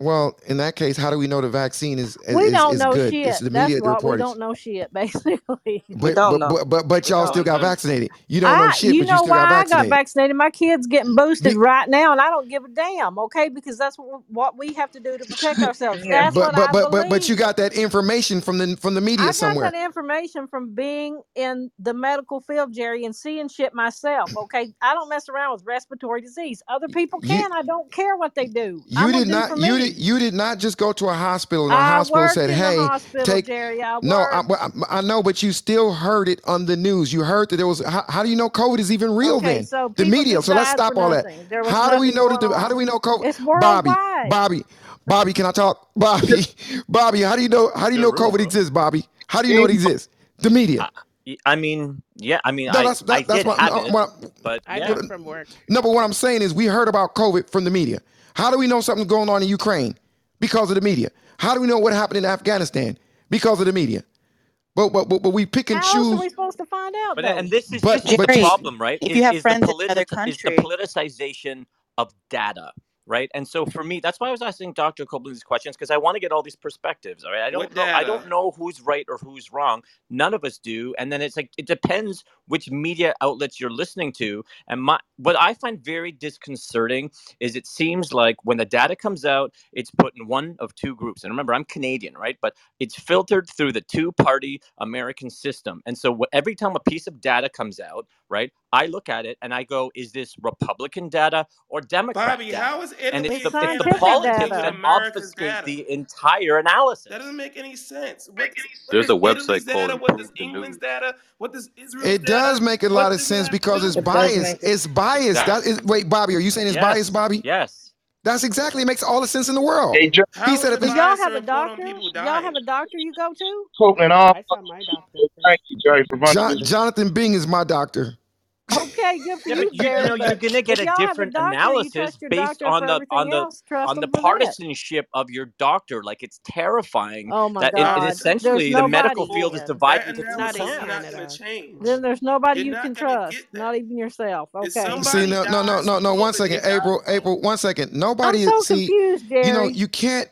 Well, in that case, how do we know the vaccine is We is don't is know good? shit. It's the That's media that what we reported. don't know shit, basically. We But don't but know. but but, but y'all don't still got vaccinated. You don't know I, shit, you but you know still got why I got vaccinated. vaccinated? My kid's getting boosted Be, right now, and I don't give a damn. Okay, because that's what, what we have to do to protect ourselves. Yeah. That's but what I but but but but you believe. got that information from the from the media I got somewhere. that information from being in the medical field, Jerry, and seeing shit myself. Okay, I don't mess around with respiratory disease. Other people You can. I don't care what they do. you I'm gonna did do not you did me. You did not just go to a hospital and a I hospital said, "Hey, hospital, take." Jerry. I No, I, I I know, but you still heard it on the news. You heard that there was. How, how do you know COVID is even real? Okay, Then so the media. So let's stop all that. nothing. There How do we know that? The, how do we know COVID? It's Bobby, worldwide. Bobby, Bobby. Can I talk? Bobby, Bobby. How do you know? How do you know COVID exists, Bobby? How do you know it exists? The media. I, I mean yeah i mean No, i that's i that's did what. have No, it what but I yeah did from work. no, but what I'm saying is we heard about COVID from the media. How do we know something's going on in Ukraine? Because of the media. How do we know what happened in Afghanistan? Because of the media. But but but, but we pick and choose. How are we supposed to find out but and this is But this is the but you Jerry, problem right if is you have is the friends in another politic is the politicization of data right? And so for me that's why i was asking dr copeland these questions because i want to get all these perspectives all right? I don't know i don't know who's right or who's wrong. None of us do and then it's like it depends which media outlets you're listening to and my what i find very disconcerting is it seems like when the data comes out it's put in one of two groups and remember i'm canadian right? But it's filtered through the two party american system and so every time a piece of data comes out right i look at it and i go is this republican data or democrat Bobby, data how is and Italy it's It's the and it's the politics influencing that data. America's obfuscate data? the entire analysis. That doesn't make any sense. What, what There's does a website called data? What does England's data? What does Israel's It data? does make a What lot of sense because it's It biased. It's biased. That is wait, Bobby, are you saying it's biased, Bobby? yes That's exactly it makes all the sense in the world. Hey, Jer- How He said if y'all have a doctor? y'all have a doctor you go to? Copeland, all I saw my doctor thank you, Jerry, for running John. Jonathan Bing is my doctor. Okay, good for yeah you, but you, you know, you're gonna get a y'all a different doctor, analysis based on the on the else. On the them for that. partisanship of your doctor like it's terrifying Oh my that in, in God. There's essentially the medical nobody field is then. divided into two Not in analysis is camps not going Canada. to change. Then there's nobody You're you can trust, not even yourself. Okay. See, no, no, no, no, from no. One COVID, second, they die April, April. One second. I'm Nobody so see. confused, You know, you can't,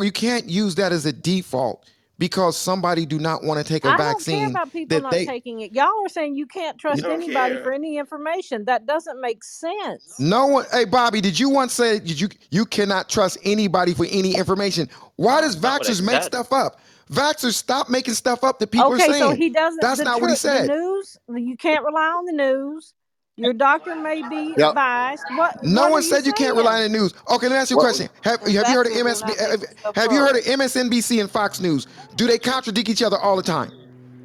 you can't use that as a default because somebody do not want to take a I don't care vaccine about people that not they. taking it. Y'all are saying you can't trust don't anybody for any information. That doesn't make sense. No one. Hey, Bobby, did you once say did you you cannot trust anybody for any information? Why does that's not what i vaxxers make said stuff up? Vaxxers stop making stuff up that people are saying. Okay, so he doesn't. That's The not what he truth, the said. news. You can't rely on the news. Your doctor may be Yep. biased. What No What one said you can't rely on the news. Okay, let me ask you a question. Have, have you heard of vaxxers MSB? Have, have you heard of MSNBC and Fox News? Do they contradict each other all the time?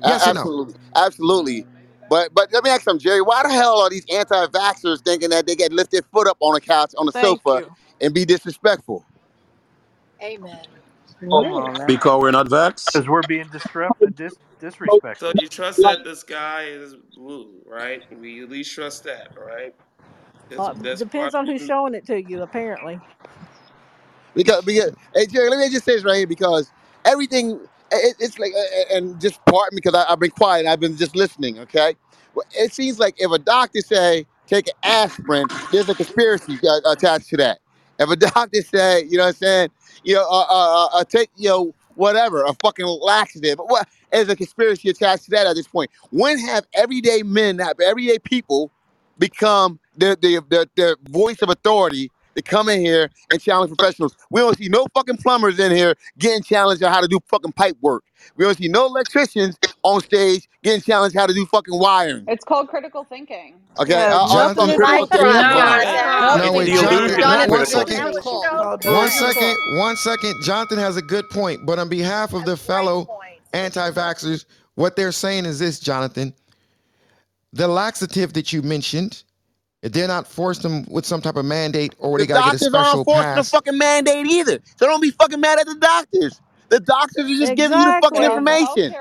a- Yes or no? absolutely, absolutely. But but let me ask something, Jerry. Why the hell are these anti-vaxxers thinking that they get lift their foot up on the couch on the Thank sofa you. and be disrespectful? Amen. Come on now. Because we're not vax. Because we're being disrupt, dis, So disrespectful. you trust that this guy is blue, right? We at least trust that, right? That's Uh, that's part depends on who's showing it to you. Apparently. Because, because hey Jerry, let me just say this right here because everything it, it's like uh, uh, and just pardon me because I, I've been quiet. I've been just listening. Okay, well, it seems like if a doctor say take an aspirin, there's a conspiracy uh, attached to that. If a doctor say, you know what I'm saying, you know, uh, uh, uh, uh, take you know whatever a fucking laxative, what is a conspiracy attached to that at this point? When have everyday men, have everyday people become the the the, the voice of authority to come in here and challenge professionals. We don't see no fucking plumbers in here getting challenged on how to do fucking pipe work. We don't see no electricians on stage getting challenged how to do fucking wiring. It's called critical thinking. Okay, No, uh, nothing from is critical called thinking. critical No, Right. it's thinking. not. No, it's wait, the It's Jonathan. illusion One, of not. one critical second. No, thinking it's Called not. One delusional. second. One second. Jonathan has a good point, but on behalf of the fellow anti-vaxxers, what they're saying is this, Jonathan. The laxative that you mentioned, if they're not forced them with some type of mandate or they The got to get a doctors aren't forcing the pass. fucking mandate either. So don't be fucking mad at the doctors. The doctors are just giving you the fucking Exactly. information.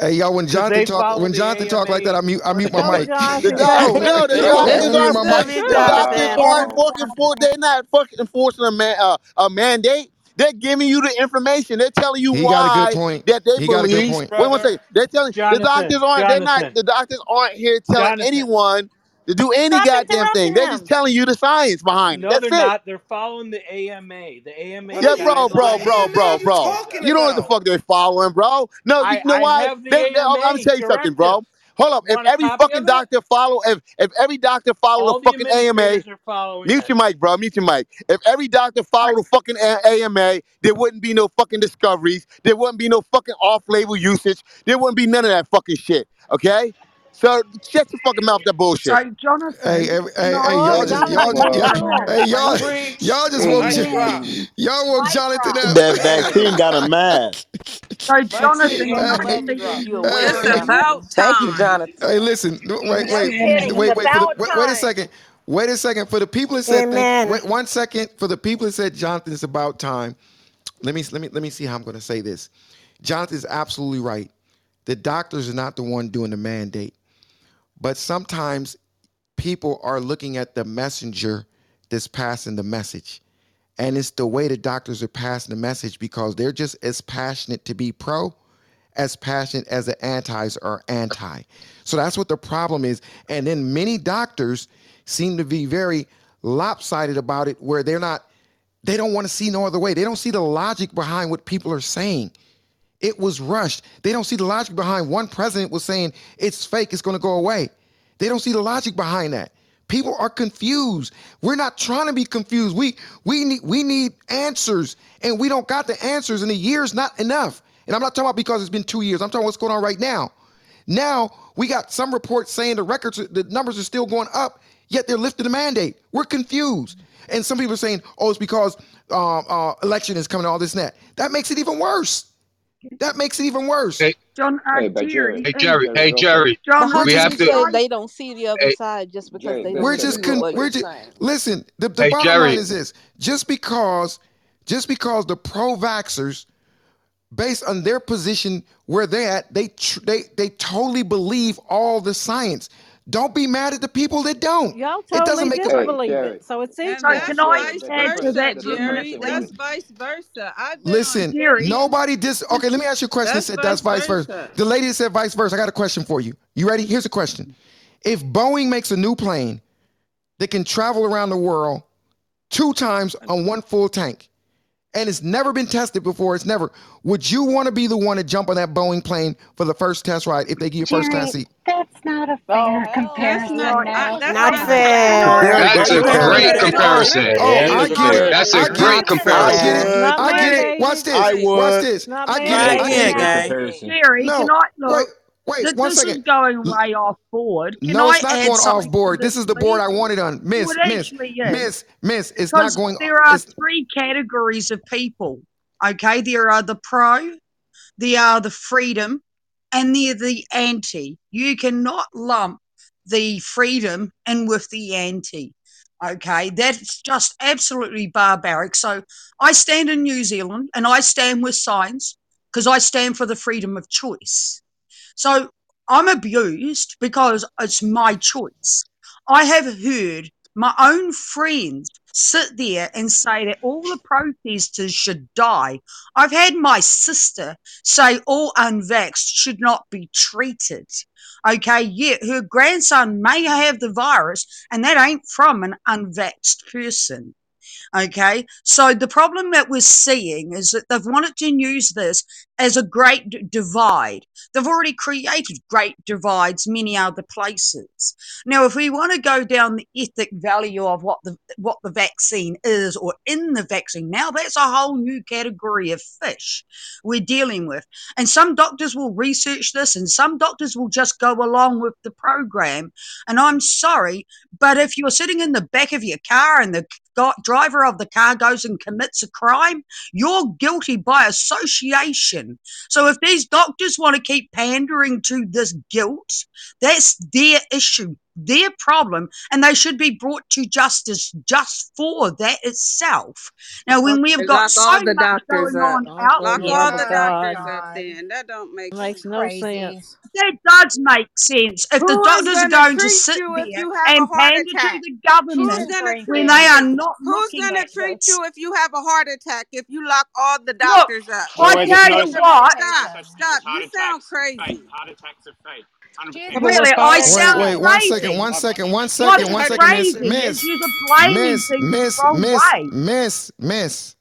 Hey, y'all, when Because Jonathan they talk, follow when the Jonathan talk like that, I mute, I mute my mic. The, no, no, the I doctors mute aren't my forcing, mic. the doctors aren't fucking for, they're not fucking enforcing a, man, uh, a mandate. They're giving you the information. They're telling you He got a why good point. that they He got a good believe. point. Wait one second. They're telling the Jonathan, doctors aren't. They're not. Jonathan. The doctors aren't here telling Jonathan. anyone to do any Stop goddamn thing. They're just interrupting telling you the science behind it. No, That's they're it. not. They're following the AMA. The AMA. Yeah, bro, bro, bro, bro, bro. You know what the fuck they're following, bro? No, I- you know I why? have the They, they, I'm, I'm AMA tell you something, bro. Hold up. If Want a every copy fucking of it? doctor follow, if if every doctor follow All the the fucking AMA, administrators are following mute your mic, bro. Mute your mic. If every doctor followed the fucking A- AMA, there wouldn't be no fucking discoveries. There wouldn't be no fucking off-label usage. There wouldn't be none of that fucking shit. Okay? So shut your fucking mouth with that bullshit. So, Jonathan, Hey, every, hey, can hey, I y'all just, you y'all, one y'all, thing? hey, y'all, Preach. y'all just woke, Mic drop. y'all woke Jonathan up. That vaccine got him mad. So, Jonathan, I'm I glad to think make you you aware were of that. Thank you, Jonathan. Hey, listen, no, wait, No wait, kidding. wait, It's wait, for the, about wait, wait a time. second. Wait a second. For the people that said, thank, Amen. wait, one second. For the people that said, Jonathan, it's about time. Let me let me let me see how I'm going to say this. Jonathan is absolutely right. The doctors are not the one doing the mandate, but sometimes people are looking at the messenger that's passing the message. And it's the way the doctors are passing the message because they're just as passionate to be pro as passionate as the antis are anti. So that's what the problem is. And then many doctors seem to be very lopsided about it, where they're not, they don't want to see no other way. They don't see the logic behind what people are saying. It was rushed. They don't see the logic behind one president was saying it's fake, it's going to go away. They don't see the logic behind that. People are confused. We're not trying to be confused. We we need we need answers, and we don't got the answers. And a year's not enough. And I'm not talking about because it's been two years. I'm talking what's going on right now. Now we got some reports saying the records, the numbers are still going up, yet they're lifting the mandate. We're confused. And some people are saying, oh, it's because um, uh, election is coming, all this and that. That makes it even worse. That makes it even worse. John, uh, Hey, Jerry, Jerry, Hey Jerry, hey. Jerry, John, we have to. you Hey, say they don't see the other hey, side just because Jay, they they don't we're agree just con- we're just listen the, the Hey, bottom Jerry. line is this just because just because the pro-vaxxers based on their position where they're at they tr- they they totally believe all the science don't be mad at the people that don't Y'all it doesn't make didn't a Hey, believe Jerry. it, so it's so equal. can I Jerry, but add to listen, that the for a minute, difference please? is vice versa. I've been listen Jerry, nobody dis okay let me ask you a question that That's said that's vice vice versa versa. the lady that said vice versa i got a question for you you ready here's a question if boeing makes a new plane that can travel around the world two times on one full tank and it's never been tested before. It's never. Would you want to be the one to jump on that Boeing plane for the first test ride if they give you a first class seat? that's not a Oh, fair That's comparison. not. No. I, that's Not not. fair. Very, That's a great Oh, comparison. oh, I get it. That's a I great get it. I get it. I get it. Watch this. I Watch this. I get it. Try I get it. comparison. Jerry, No, can I look? wait, wait, Th- one this is going way off board. Can No, I it's not add going off board. this, This is the board? I wanted on. Well, Miss, it miss, miss, miss. It's not going. there are three categories of people. Okay, there are the pro, there are the freedom, and there are the anti. You cannot lump the freedom in with the anti. Okay, that's just absolutely barbaric. So I stand in New Zealand and I stand with science because I stand for the freedom of choice. So I'm abused because it's my choice. I have heard my own friends sit there and say that all the protesters should die. I've had my sister say all unvaxxed should not be treated. Okay, yet her grandson may have the virus, and that ain't from an unvaxxed person. Okay, so the problem that we're seeing is that they've wanted to use this as a great divide. They've already created great divides many other places. Now, if we want to go down the ethic value of what the what the vaccine is or in the vaccine, now that's a whole new category of fish we're dealing with. And some doctors will research this, and some doctors will just go along with the program. And I'm sorry, but if you're sitting in the back of your car and the driver of the car goes and commits a crime, you're guilty by association. So if these doctors want to keep pandering to this guilt, that's their issue, their problem, and they should be brought to justice just for that itself. Now, when we have got so much doctors going up. on out Lock there, all the doctors up then. That don't make Makes sense. no sense. that does make sense. If the doctors are gonna going to treat sit you if there you have a and heart pander to the Who's government gonna when treat they are you? not Who's gonna treat this, you if you have a heart attack? If you lock all the look, doctors up? I tell you what, Stop, stop. You sound attacks are fake. crazy. Heart attacks are fake. 100%. Really, I Wait, sound wait, one second, crazy. one second, one What's second, one second, Miss, Miss, Miss, Miss, Miss. Miss, Miss,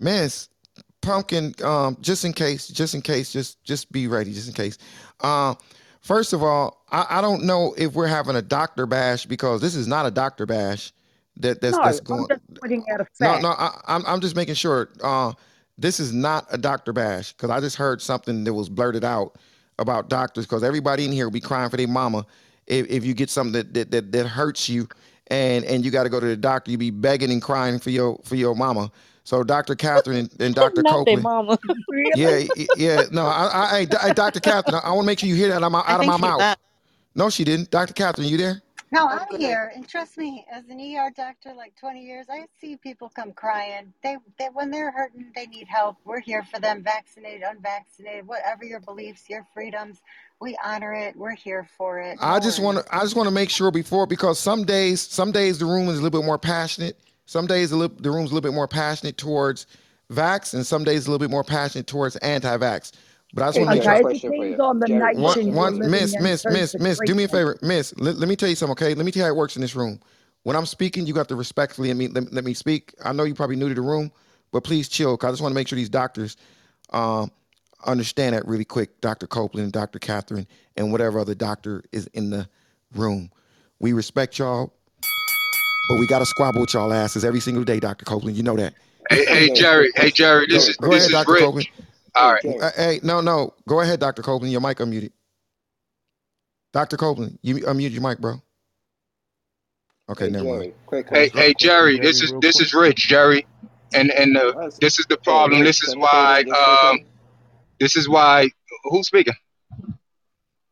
Miss, Pumpkin. Um, just in case, just in case, just just be ready, just in case. Um, first of all, I, I don't know if we're having a doctor bash because this is not a doctor bash. That that's No, that's I'm going. just pointing out a No, no, I, I'm I'm just making sure. Uh, this is not a doctor bash because I just heard something that was blurted out about doctors because everybody in here will be crying for their mama if, if you get something that that, that, that hurts you and and you got to go to the doctor. You be begging and crying for your for your mama. So dr catherine and, and dr Not copeland mama. yeah yeah no i i, I, I dr catherine i, want to make sure you hear that out of my, out of my mouth. left. no she didn't. Dr catherine you there No, I'm here, and trust me, as an ER doctor, like 20 years, I see people come crying. They, they when they're hurting, they need help. We're here for them, vaccinated, unvaccinated, whatever your beliefs, your freedoms. We honor it. We're here for it. I just want to I just want to make sure before because some days some days the room is a little bit more passionate. Some days the, the room's a little bit more passionate towards vax, and some days a little bit more passionate towards anti-vax. But I just Hey, want to make Jerry, sure. I Okay, have a it question for you. on the Jerry, One, one, miss, miss, miss, miss, do me a favor, miss. Let, let me tell you something, okay? Let me tell you how it works in this room. When I'm speaking, you got to respectfully let me let, let me speak. I know you're probably new to the room, but please chill, cause I just want to make sure these doctors um, understand that really quick. Dr. Copeland, and Dr. Catherine, and whatever other doctor is in the room. We respect y'all, but we got to squabble with y'all asses every single day, Dr. Copeland. You know that. Hey, hey, Jerry, Jerry. Hey. Jerry. This Go, is go this ahead, is Dr. Rich. Copeland. All Hey, Uh, hey, no, no. Go ahead, Dr. Copeland. Your mic unmuted. Dr. Copeland, you unmute your mic, bro. Okay, Hey, never mind. Jerry. Quick Hey, hey, Jerry. Jerry, This is this quick. is Rich, Jerry. And and uh, this is the problem. This is can we say why. Um, this is why. Who's speaking?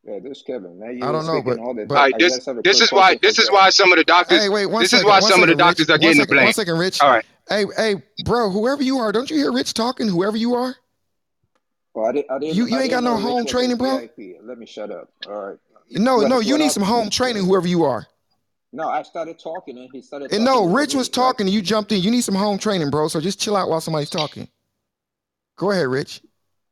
Yeah, this is Kevin. Now I you don't know, but all the All but time. right. This just have a this is why. This is why some of the doctors. hey, wait, one This is why one some of the second, Rich. doctors are One getting the blame. one second, Rich. All right. Hey, hey, bro, whoever you are, don't you hear Rich talking? Whoever you are, Well, I didn't, I didn't, you you I ain't got no home training, bro. VIP. Let me shut up. All right. No, What, no, you need I, some home training, whoever you are. no, I started talking and he started And no, Rich was talking and you jumped in. You need some home training, bro. So just chill out while somebody's talking. Go ahead, Rich.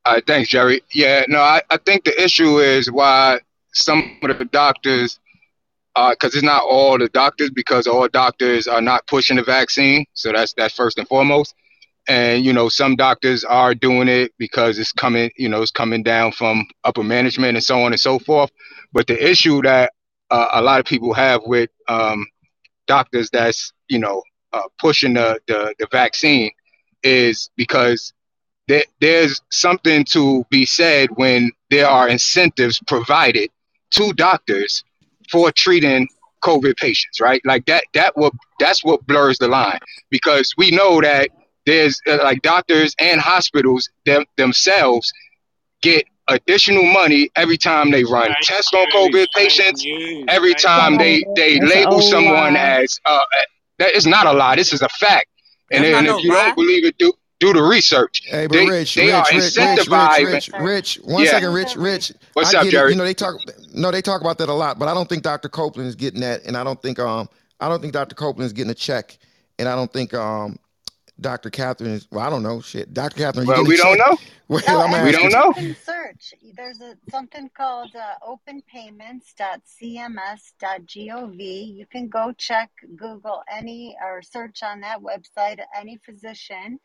All right. Thanks, Jerry. Yeah. No, I I think the issue is why some of the doctors. Uh, because it's not all the doctors, because all doctors are not pushing the vaccine. So that's that's first and foremost. And you know some doctors are doing it because it's coming you know it's coming down from upper management and so on and so forth but the issue that uh, a lot of people have with um, doctors that's you know uh, pushing the, the the vaccine is because there, there's something to be said when there are incentives provided to doctors for treating COVID patients, right? Like that, that will, that's what blurs the line because we know that there's uh, like doctors and hospitals them, themselves get additional money every time they run Fake tests on. COVID Fake patients, news. every Fake time they, they That's label someone lie. as, uh, that is not a lie. This is a fact. And, and if you lie. don't believe it, do, do the research. Hey, but They, Rich, they are Rich, Rich, Rich, Rich, incentivizing. Rich, Rich. One Yeah. second, Rich, Rich. What's I up, get it. Jerry? You know they talk. No, they talk about that a lot, but I don't think Dr. Copeland is getting that, and I don't think um I don't think Dr. Copeland is getting a check, and I don't think um Dr. Catherine is. Well, I don't know. Shit, Dr. Catherine, are you Well, getting we don't check? know. Well, No, I'm We don't know. search. There's a something called uh, openpayments.cms.gov. You can go check, Google any, or search on that website any physician,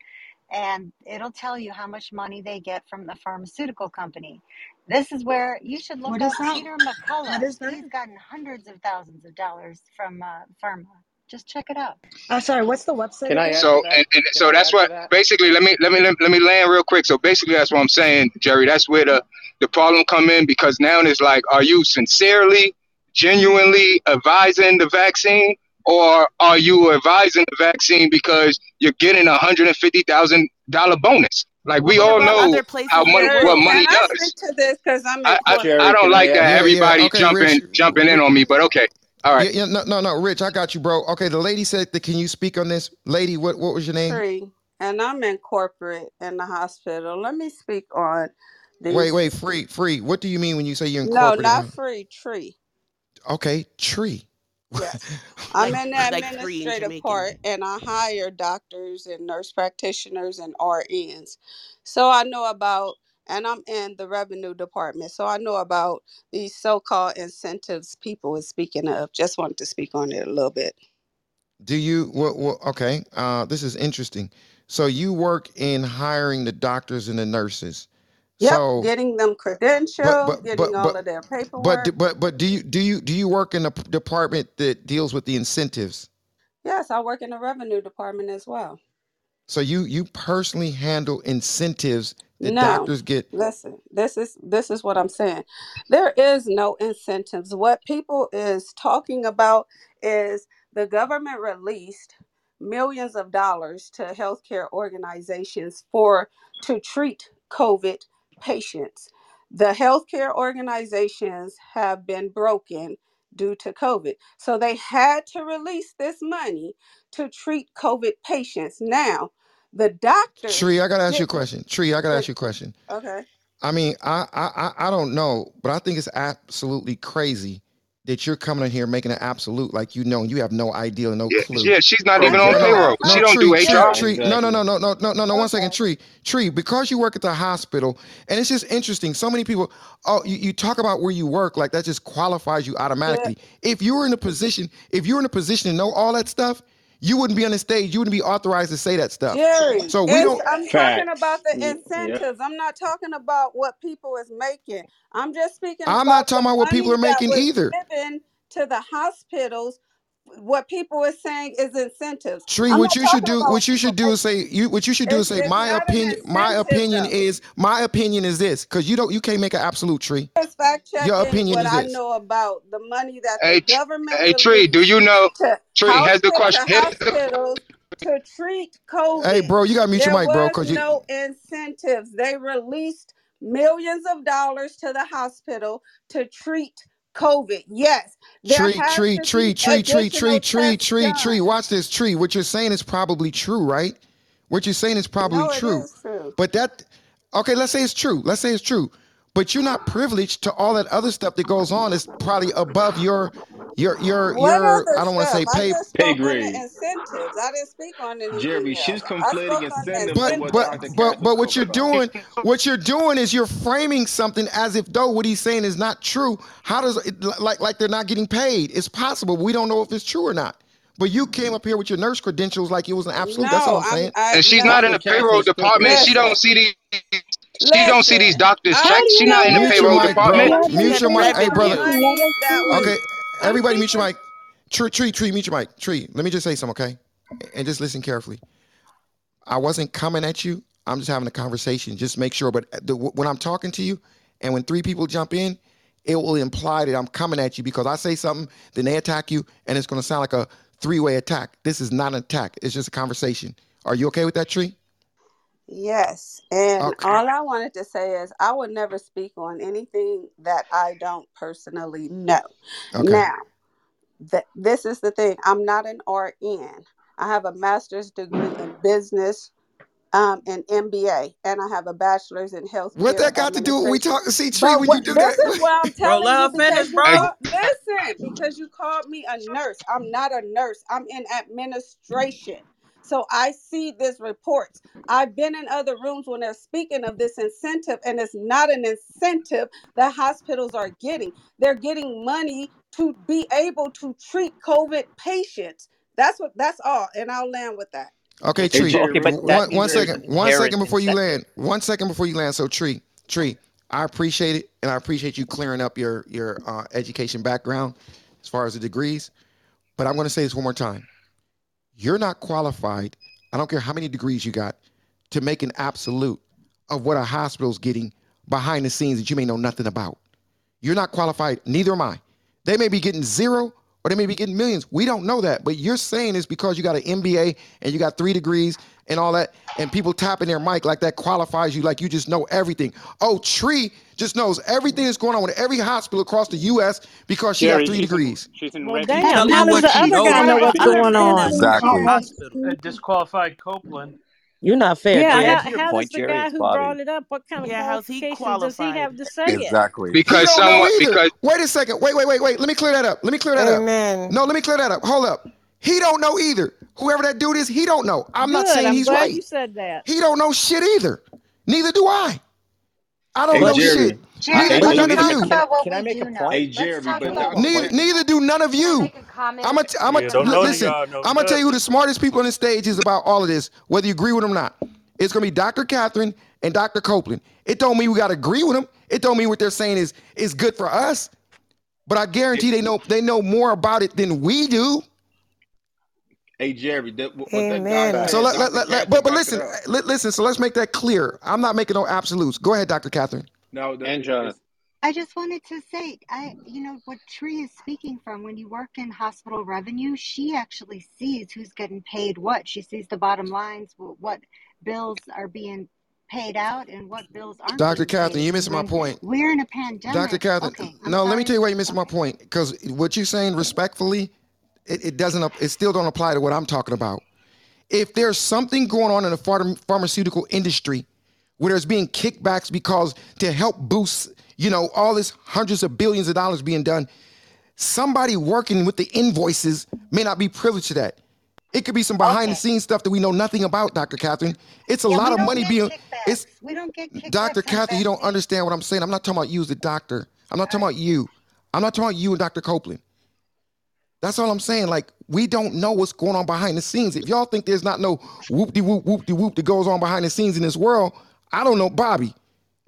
and it'll tell you how much money they get from the pharmaceutical company. This is where you should look What up that? Peter McCullough. is that? He's gotten hundreds of thousands of dollars from uh, pharma. Just check it out. Oh, sorry. What's the website Can I So that? and, and Can so I that's what that? basically let me let me let, let me land real quick. So basically that's what I'm saying, Jerry. That's where the the problem come in because now it's like, are you sincerely, genuinely advising the vaccine, or are you advising the vaccine because you're getting a hundred and fifty thousand dollar bonus? Like we all know how much Jerry, what money I does. to this? Because I'm in I, I. I don't like I that Yeah, yeah. everybody Okay, jumping Rich. jumping in on me, but okay. All right. Yeah, yeah, no, no, no, Rich, I got you, bro. Okay, the lady said that. Can you speak on this, lady? What, what was your name? Free, and I'm in corporate in the hospital. Let me speak on this Wait, these. wait, free, free. What do you mean when you say you're in No, corporate? not and- free. Tree. Okay, tree. Yes. I'm Like in the like free in administrative Jamaican. part and I hire doctors and nurse practitioners and RNs. So I know about, and I'm in the revenue department. So I know about these so called incentives people is speaking of. Just wanted to speak on it a little bit. Do you? What? what okay. Uh, this is interesting. So you work in hiring the doctors and the nurses. Yep, So, getting them but credentialed, but getting but all but of their paperwork. d- but but do you do you do you work in a department that deals with the incentives? Yes, I work in the revenue department as well. So you you personally handle incentives that No, doctors get. listen. This is this is what I'm saying. There is no incentives. What people is talking about is the government released millions of dollars to healthcare organizations for to treat COVID patients. The healthcare organizations have been broken due to COVID. So they had to release this money to treat COVID patients. Now, the doctors Tree, I gotta ask you a question. Tree, I gotta ask you a question. okay. I mean, I, I I I don't know, but I think it's absolutely crazy that you're coming in here making an absolute like you know and you have no idea, no Yeah, clue. yeah, she's not I even No, on do no, payroll. She no, don't tree, do tree, HR. tree. No, no, Exactly. no, no, no, no, no, no. One second, tree, tree. Because you work at the hospital, and it's just interesting. So many people. Oh, you, you talk about where you work, like that just qualifies you The, automatically. If you were in a position, if you were in a position to know all that stuff, you wouldn't be on the stage. You wouldn't be authorized to say that stuff. Jerry, So we don't. I'm talking about the Yeah. yeah. incentives. I'm not talking about what people is making. I'm just speaking I'm about not talking about what people are making either. given to the hospitals. What people are saying is incentives. Tree, I'm what you should do, what you should do is say, you what you should do is say, my opinion, my opinion though. is, my opinion is this, because you don't, you can't make an absolute tree. Just fact Your checking opinion what is I this. know about the money that the Hey, Tr- government hey, Tree, do you know? Tree, has the question. The hospitals to treat COVID. Hey, bro, you gotta mute your There mic, bro, was because you, no incentives. They released millions of dollars to the hospital to treat COVID. Yes, tree, tree, tree, tree, tree, tree, tree, tree, tree. Watch this, tree. What you're saying is probably true, right? What you're saying is probably No, true. is true. But that, okay, let's say it's true. Let's say it's true. But you're not privileged to all that other stuff that goes on. It's probably above your, your, your, What your. I don't want to say I pay. just Pay spoke the grade. incentives. I didn't speak on anything Jerry, she's else. I conflating spoke on the incentives to But what but but but what you're about. doing, what you're doing is you're framing something as if though what he's saying is not true. How does it like like they're not getting paid? It's possible. We don't know if it's true or not. But you came up here with your nurse credentials like it was an absolute. That's all I'm I'm saying. I and she's no. not in the payroll is cooking. department. She don't see these. She don't see these doctors I check. She not in the know your payroll mic, department. I'm Mute your speaking mic. of Hey, brother. money that was Okay, everybody, mute your speaking mic. Tree, tree, tree. Mute your mic. Tree. Let me just say something, okay? And just listen carefully. I wasn't coming at you. I'm just having a conversation. Just make sure. But the, when I'm talking to you, and when three people jump in, it will imply that I'm coming at you because I say something, then they attack you, and it's going to sound like a three-way attack. This is not an attack. It's just a conversation. Are you okay with that, Tree? Yes, and Okay. all I wanted to say is I would never speak on anything that I don't personally know. Okay. Now, th- this is the thing. I'm not an RN. I have a master's degree in business um, and MBA, and I have a bachelor's in health. What healthcare that got to do with we administration. talk? See, Tree, But when what, you do this that, is what I'm Roll telling you up because minutes, you bro. Called. Listen, because you called me a nurse. I'm not a nurse. I'm in administration. So I see this reports. I've been in other rooms when they're speaking of this incentive, and it's not an incentive that hospitals are getting. They're getting money to be able to treat COVID patients. That's what. That's all. And I'll land with that. Okay, Hey, Tree. Jerry, Okay, but One quick. one means there's second. an One inherent second before you land. One second before you land. So Tree, Tree, I appreciate it, and I appreciate you clearing up your your uh, education background as far as the degrees. But I'm going to say this one more time. You're not qualified. I don't care how many degrees you got to make an absolute of what a hospital's getting behind the scenes that you may know nothing about. You're not qualified. Neither am I. They may be getting zero or they may be getting millions. We don't know that. But you're saying it's because you got an MBA and you got three degrees and all that, and people tapping their mic like that qualifies you, like you just know everything. Oh, Tree just knows everything that's going on with every hospital across the U.S. because she Jerry, has three she's in, degrees. she's in Well, red. damn. Tell How you does what the other knows. guy know what's going that on? Exactly. Hospital. Disqualified Copeland. You're not fair, Yeah, To Jerry. how, answer your how does point, the Jerry, guy who Bobby. brought it up, what kind of Yeah, how's he qualifications does he have to say it? Exactly. He Because don't someone because Wait a second. Wait, wait, wait, wait. Let me clear that up. Let me clear that Amen. up. No, let me clear that up. Hold up. He don't know either. Whoever that dude is, he don't know. I'm not saying I'm he's glad right. you said that. He don't know shit either. Neither do I. I don't Hey, know Jerry. shit. Jerry, Neither Hey, do let's none of talk you. can I, about what can I we make a know. point? Hey, Let's talk but about what Neither, do neither do none of you. make a comment? I'm gonna, I'm Yeah, don't none of listen. y'all know I'm gonna tell you who the smartest people on the stage is about all of this, whether you agree with them or not. It's gonna be Dr. Catherine and Dr. Copeland. It don't mean we gotta agree with them. It don't mean what they're saying is is good for us. But I guarantee they know they know more about it than we do. Hey, Jerry, that, what that guy Amen. So let, let, let, let- but but listen, li- listen. So let's make that clear. I'm not making no absolutes. Go ahead, Dr. Catherine. No, the, And it's, Jonathan. I just wanted to say, I, you know, what Tree is speaking from when you work in hospital revenue, she actually sees who's getting paid what. She sees the bottom lines, what bills are being paid out and what bills aren't Dr. Catherine, you're And missing my point. we're in a pandemic. Dr. Catherine, okay, I'm no, let me tell you why you're missing my point. Because what you're saying respectfully, it, it doesn't it still don't apply to what I'm talking about. If there's something going on in the pharm- pharmaceutical industry where there's being kickbacks because to help boost, you know, all this hundreds of billions of dollars being done, somebody working with the invoices may not be privileged to that. It could be some behind-the-scenes stuff that we know nothing about, Dr. Catherine. It's a Yeah, lot of money being kickbacks. it's We don't get Dr. Catherine, you don't understand what I'm saying. I'm not talking about you as the doctor. I'm not talking about you. I'm not talking about you and Dr. Copeland. That's all I'm saying. Like, we don't know what's going on behind the scenes. If y'all think there's not no whoop de whoop whoop de whoop that goes on behind the scenes in this world, I don't know, Bobby.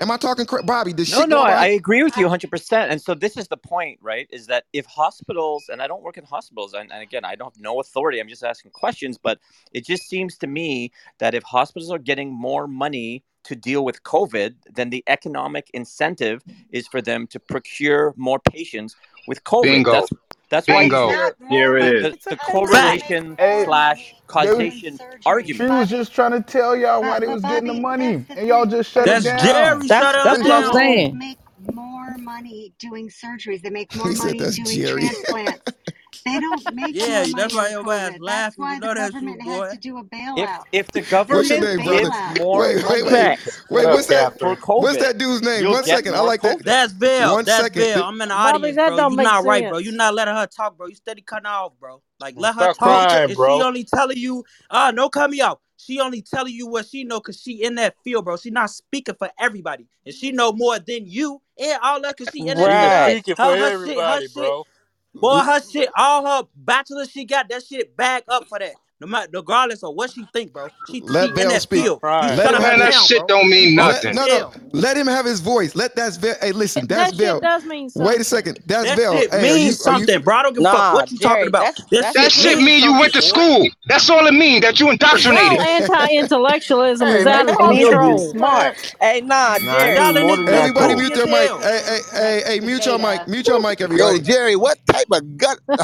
Am I talking correct? Bobby, the No, shit no, I, I agree with you 100%. And so this is the point, right? Is that if hospitals, and I don't work in hospitals, and, and again, I don't have no authority, I'm just asking questions, but it just seems to me that if hospitals are getting more money to deal with COVID, then the economic incentive is for them to procure more patients with COVID. bingo, That's that's why you bingo. hear Here it the, the, It's the because they make correlation Hey, slash causation doing argument. she was just trying to tell y'all why they was getting the money, and y'all just shut They it That's down. Jerry. That's Shut up, that's what I'm Hospitals down. saying. make more money doing surgeries. They make more he said money that's doing Jerry. transplants. They don't make Yeah, more that's money why on your ass COVID. That's laughing. You why the know that's you, government had boy. to do a If bailout. if the They did What's your government name, brother? gives bailout. more Wait, wait, money wait. What Wait, what's that? for Catherine? What's COVID, that dude's name? you'll One get second. I more like that. COVID. That's Bill. One That's second. Bill. I'm in the Bobby, audience, that bro. don't You make not right, bro. You sense. not letting her talk, bro. You steady cutting her off, bro. Like let her Stop talk, What crying, and she bro. only telling you, ah, no, cut me off. She only telling you what she know, cause she in that field, bro. She not speaking for everybody, and she know more than you and all that, cause she in that She is field. Like Right. speaking for her, her shit, her everybody, shit. bro. Boy, her shit, all her bachelor she got, that shit back up for that. No matter, regardless of what she think, bro. She she let in Bell that speak. Field. You crying, Let him have that down, shit bro. don't mean talking let nothing. no no let him have his voice. Let that's Bell. Hey, listen, that's That shit Bell. does mean something. Wait a second. That's That Bell. shit Hey, are you means you something, bro. I don't give a fuck what you talking about. that's That that's That shit shit mean you went to school. That's all it mean. That you Y'all indoctrinated. anti-intellectualism Hey is man, out of It calm means your something control. smart. Hey, nah, Nah, Jerry. Y'all mean in more this than that bitch everybody mute their mic. hell. Hey, hey, hey, hey, mute your mic. Mute your mic, Yo, everybody. Jerry, what type of gut?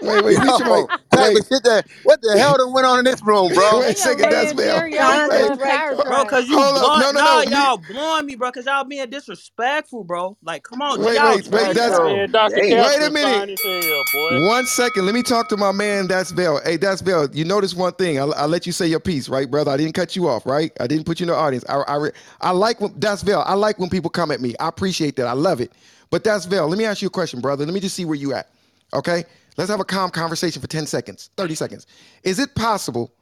Wait, wait, mute your mic. Type of shit that? What the hell done went on in this room, bro? Wait a That young second, that's Bell. Jerry, always Hey, talking about car Bro, cause you hold up. blunt. No, no, Nah, no. Y'all blowing me, bro, cause y'all being disrespectful, bro. Like, come on, Wait, y'all wait, wait. That's tweaking. Man, Dr. Damn. wait a Catherine minute. fine as hell, boy. One second. Let me talk to my man. That's Bell. Hey, that's Bell. You notice one thing. I'll, I'll let you say your piece, right, brother? I didn't cut you off, right? I didn't put you in the audience. I, I, re- I like when that's Bell. I like when people come at me. I appreciate that. I love it. But that's Bell. Let me ask you a question, brother. Let me just see where you at. Okay. Let's have a calm conversation for 10 seconds, 30 seconds. Is it possible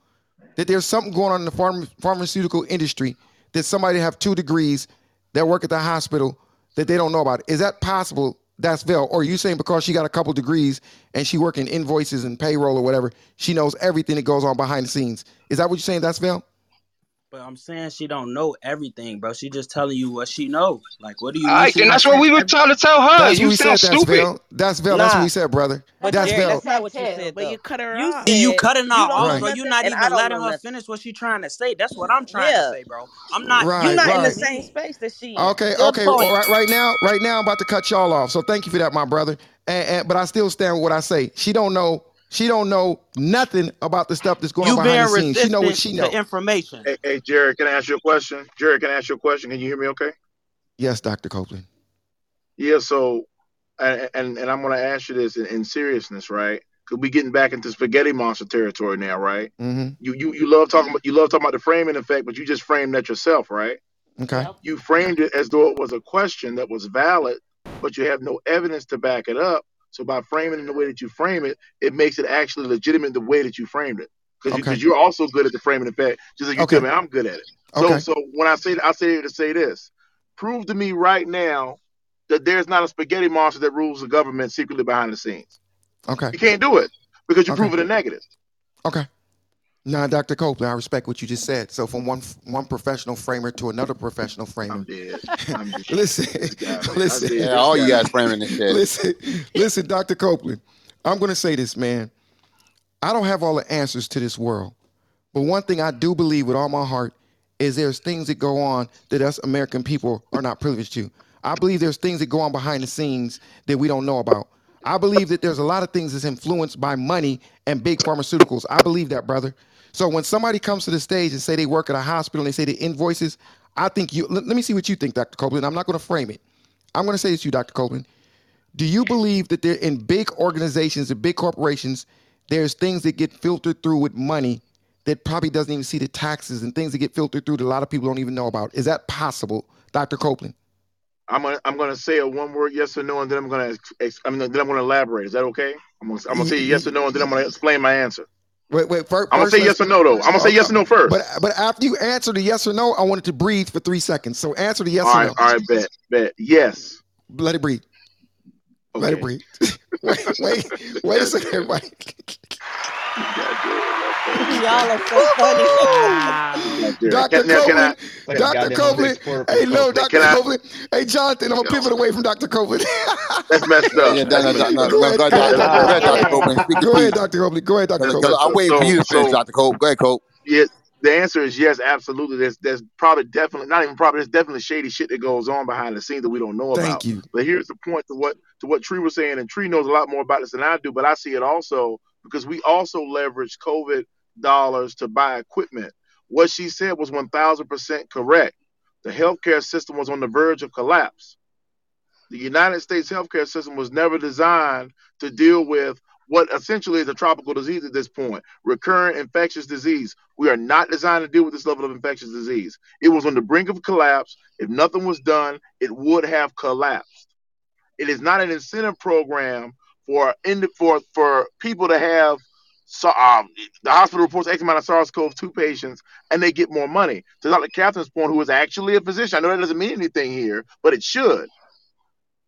that there's something going on in the pharm- pharmaceutical industry that somebody have two degrees that work at the hospital that they don't know about? Is that possible? That's Vel. Or are you saying because she got a couple degrees and she working invoices and payroll or whatever, she knows everything that goes on behind the scenes? Is that what you're saying? That's Vel? But I'm saying she don't know everything, bro. She just telling you what she know. Like, what do you All mean right, she that's what we were everything? trying to tell her. That's You we sound said. That's stupid. Vel. That's Vel. That's what we said, brother. but That's Jerry, Vel. that's not what you said but though. you cut her You off. See, you said cutting you her don't off, know bro. You're not and even letting her nothing. finish what she trying to say. That's what I'm trying Yeah, to say, bro. I'm not. you're not in the same space that she in. Okay, Good okay. Well, right, right now, right now, I'm about to cut y'all off. So thank you for that, my brother. And, and but I still stand with what I say. She don't know. She don't know nothing about the stuff that's going on You behind the scenes. She know what she to know. information. Hey, hey, Jared, can I ask you a question? Jared, can I ask you a question? Can you hear me okay? Yes, Dr. Copeland. Yeah, so, and and, and I'm going to ask you this in, in seriousness, right? Because we getting back into spaghetti monster territory now, right? Mm-hmm. You you you love talking about you love talking about the framing effect, but you just framed that yourself, right? Okay. You framed it as though it was a question that was valid, but you have no evidence to back it up. So by framing it in the way that you frame it, it makes it actually legitimate the way that you framed it. Because you, Okay. because you're also good at the framing effect, just like you tell Okay. me I'm good at it. So Okay. so when I say I say it to say this, prove to me right now that there's not a spaghetti monster that rules the government secretly behind the scenes. Okay. You can't do it because you're Okay. proving a negative. Okay. Now, Dr. Copeland, I respect what you just said. So from one one professional framer to another professional framer. I'm dead. I'm dead. listen, This guy, listen. dead. Yeah, all you guy. guys framing this shit. Listen, listen, Dr. Copeland. I'm going to say this, man. I don't have all the answers to this world. But one thing I do believe with all my heart is there's things that go on that us American people are not privileged to. I believe there's things that go on behind the scenes that we don't know about. I believe that there's a lot of things that's influenced by money and big pharmaceuticals. I believe that, brother. So when somebody comes to the stage and say they work at a hospital and they say the invoices, I think you let, let me see what you think, Dr. Copeland. I'm not going to frame it. I'm going to say this to you, Dr. Copeland. Do you believe that there in big organizations and big corporations, there's things that get filtered through with money that probably doesn't even see the taxes and things that get filtered through that a lot of people don't even know about? Is that possible, Dr. Copeland? I'm gonna I'm gonna say a one word yes or no, and then I'm gonna I mean then I'm gonna elaborate. Is that okay? I'm gonna I'm gonna say yes or no, and then I'm gonna explain my answer. Wait, wait. First, I'm gonna say yes or no though. I'm gonna say yes or no first. But but after you answer the yes or no, I want it to breathe for three seconds. So answer the yes all or right, no. all right, bet, bet, yes. Let it breathe. Let it breathe. wait, wait, wait a second, everybody. Y'all are so funny. Dr. Can, now, can I? Copeland, Dr. Copeland. Hey, no, Dr. Can I- Copeland. Hey, Jonathan, I'm gonna pivot away from Dr. Copeland. That's messed up. Yeah, no, no, no, no, Go ahead, go go ahead, ahead, Dr. Go ahead, Dr. Dr. Copeland. Go ahead. Dr. Copeland. Go ahead, Dr. Because Copeland. I'm waiting for you to So- finish, Dr. Cope. Go ahead, Cope. Yeah, the answer is yes, absolutely. There's there's probably definitely not even probably there's definitely shady shit that goes on behind the scenes that we don't know Thank about. you. But here's the point to what to what Tree was saying, and Tree knows a lot more about this than I do, but I see it also because we also leverage COVID dollars to buy equipment. What she said was one thousand percent correct. The healthcare system was on the verge of collapse. The United States healthcare system was never designed to deal with what essentially is a tropical disease at this point recurrent infectious disease. We are not designed to deal with this level of infectious disease. It was on the brink of collapse. If nothing was done, it would have collapsed. It is not an incentive program for for for people to have so, um, the hospital reports X amount of SARS-CoV-2 patients and they get more money. To Dr. Catherine's point, who is actually a physician, I know that doesn't mean anything here, but it should.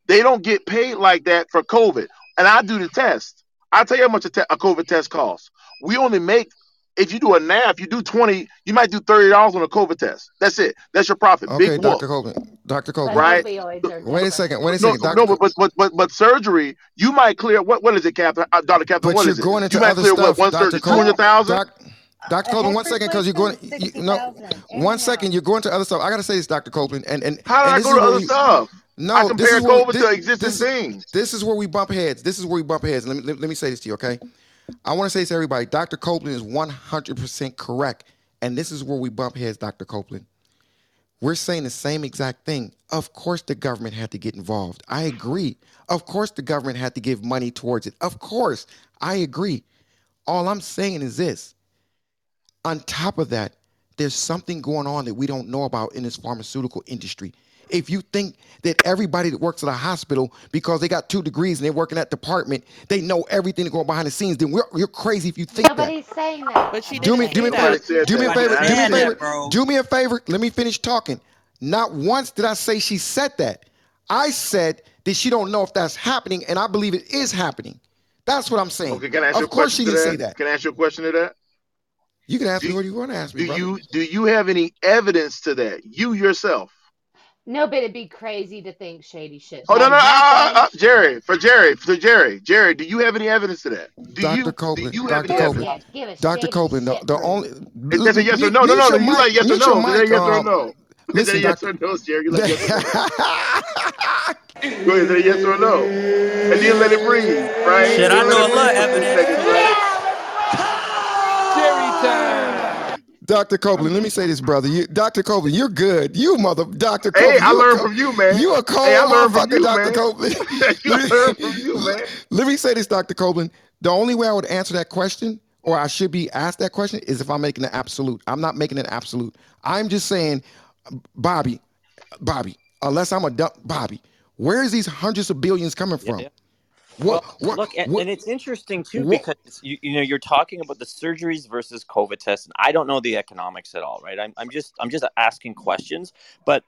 They don't get paid like that for COVID. And I do the test. I'll tell you how much a, te- a COVID test costs. We only make, if you do a NAF, you do 20, you might do $30 on a COVID test. That's it. That's your profit. Okay, Big whoop. Dr. Copeland. Dr. Copeland. Right? Wait a second. Wait a No, second. Dr. no, but, but but but but surgery, you might clear what what is it, Catherine? Uh, Dr. Catherine, But what you're is it? going into you might other clear stuff, what one Dr. surgery, two Copeland. hundred thousand. Doc, Dr. Copeland, one second, because you're going. You, you know, one second, you're going to other stuff. I gotta say this, Dr. Copeland, and and How did and I go to other we- stuff? No, I this compare is where, COVID this, to existing this, things. This is where we bump heads. This is where we bump heads. Let me let, let me say this to you, okay? I want to say to everybody. Dr. Copeland is 100% correct, and this is where we bump heads, Dr. Copeland. We're saying the same exact thing. Of course, the government had to get involved. I agree. Of course, the government had to give money towards it. Of course, I agree. All I'm saying is this. On top of that, there's something going on that we don't know about in this pharmaceutical industry. If you think that everybody that works at a hospital, because they got two degrees and they work in that department, they know everything that's going behind the scenes, then we're, you're crazy if you think that. Nobody's saying that. But she Do me, didn't do me a say favor. that. Do me a favor. Do me a favor. Do me a favor. Let me finish talking. Not once did I say she said that. I said that she don't know if that's happening, and I believe it is happening. That's what I'm saying. Okay, can I ask you a of course, she didn't to say that. Can I ask you a question to that? You can ask Do me what you want to ask me, do brother. you do you have any evidence to that? You yourself. No, but it'd be crazy to think shady shit. Oh no Like no uh, uh, uh. Jerry for Jerry for Jerry Jerry. Do you have any evidence to that? Do Dr. you do Copeland, you have Dr. any Yes, Copeland, evidence? yes. Give us Dr. shady Copeland. The, the only Is that's a yes or no? No no no. You like yes or no? Is that mic. yes or no? Is that listen, a yes or no, Jerry? You like yes or no? Go ahead, is that a yes or no? And then let it breathe, right? Shit, I know a lot breathe for evidence. seconds, right? Jerry time. Dr. Copeland, let me say this, brother. You, Dr. Copeland, you're good. You mother, Dr. Hey, I learned co- from you, man. you a cold Hey, I learned from motherfucker, you, Dr. man. Copeland. you learned from you, man. let me say this, Dr. Copeland. The only way I would answer that question, or I should be asked that question, is if I'm making an absolute. I'm not making an absolute. I'm just saying, Bobby, Bobby, unless I'm a dumb Bobby, where is these hundreds of billions coming Yeah, from? yeah. What, Well, what, look, and, what, and it's interesting too because you, you know you're talking about the surgeries versus COVID tests, and I don't know the economics at all, right? I'm, I'm just I'm just asking questions, but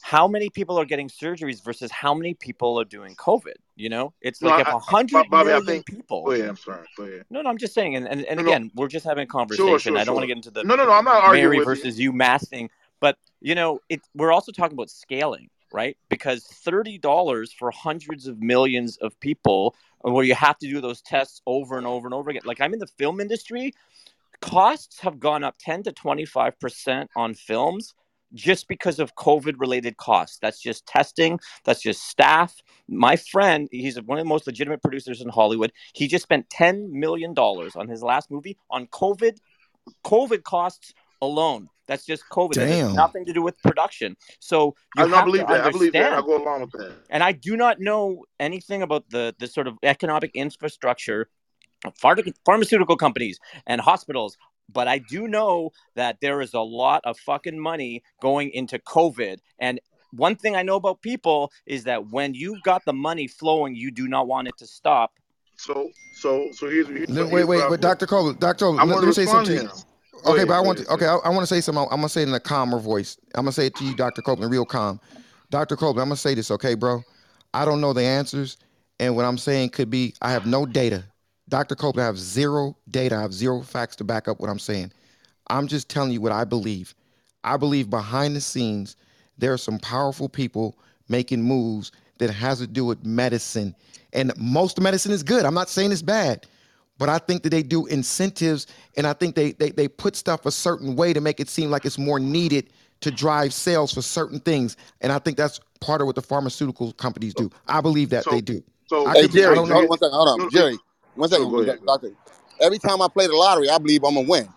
how many people are getting surgeries versus how many people are doing COVID? You know, it's No, like I, if a hundred I think. People. ahead. I'm sorry. Go ahead. No, no, I'm just saying, and, and, and No, no. again, we're just having a conversation. sure, I don't want to get into the No, no, no. I'm not arguing Mary you. versus you thing, but you know, it we're also talking about scaling, right? Because thirty dollars for hundreds of millions of people, uh, where you have to do those tests over and over and over again. Like I'm in the film industry, costs have gone up ten to twenty five percent on films just because of COVID related costs. That's just testing, that's just staff. My friend, he's one of the most legitimate producers in Hollywood. He just spent $10 million on his last movie on COVID COVID costs alone. That's just COVID. That has Damn. nothing to do with production. So you I, no, I have to believe that. I believe that. I understand. go along with that. And I do not know anything about the the sort of economic infrastructure of pharma- pharmaceutical companies and hospitals. But I do know that there is a lot of fucking money going into COVID. And one thing I know about people is that when you've got the money flowing, you do not want it to stop. So, so, so here's, here's, No, here's wait, what wait, but Dr. Copeland, Dr. I'm let, let me say respond something to to you. him. Go Okay, ahead. but I want ahead. to, okay, I, I want to say something. I'm gonna say it in a calmer voice. I'm gonna say it to you, Dr. Copeland, real calm. Dr. Copeland, I'm gonna say this, okay, bro? I don't know the answers, and what I'm saying could be I have no data. Dr. Copeland, I have zero data. I have zero facts to back up what I'm saying. I'm just telling you what I believe. I believe behind the scenes there are some powerful people making moves that has to do with medicine, and most medicine is good. I'm not saying it's bad, but I think that they do incentives, and I think they they they put stuff a certain way to make it seem like it's more needed to drive sales for certain things, and I think that's part of what the pharmaceutical companies do. I believe that So, they do. so, I Hey could. I Jerry, don't hold on one second. Hold on, no, no, Jerry. One sure, second, go ahead. doctor. Every time I play the lottery, I believe I'm gonna win.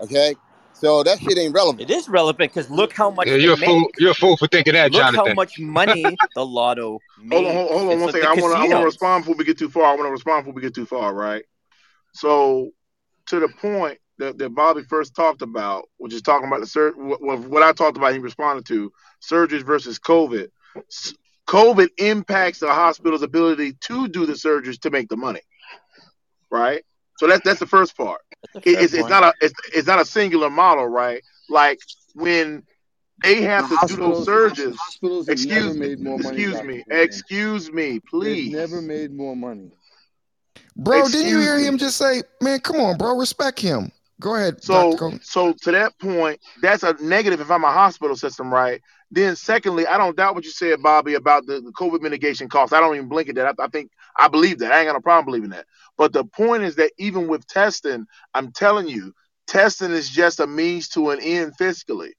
Okay, so that shit ain't relevant. It is relevant because look how much Yeah, you're a fool. make. You're a fool for thinking that, Look how much money the lotto Hold on, hold, makes. hold on It's one like second. the I want to, I want to casinos. respond before we get too far. I want to respond before we get too far, right? So, to the point that, that Bobby first talked about, which is talking about the sur- what, what what I talked about, he responded to surgeries versus COVID. COVID impacts the hospital's ability to do the surgeries to make the money, right? So that's that's the first part. It, it's, it's not a it's, it's not a singular model, right? Like when they The have to do those hospitals, surgeons. hospitals have never Excuse me, made more money, excuse me, excuse me, They've please. never made more money. Bro, didn't you hear him just say, "Man, come on, bro, respect him." Go ahead, So, so to that point, that's a negative if I'm a hospital system, right? Then, secondly, I don't doubt what you said, Bobby, about the, the COVID mitigation costs. I don't even blink at that. I, I think I believe that. I ain't got no problem believing that. But the point is that even with testing, I'm telling you, testing is just a means to an end fiscally.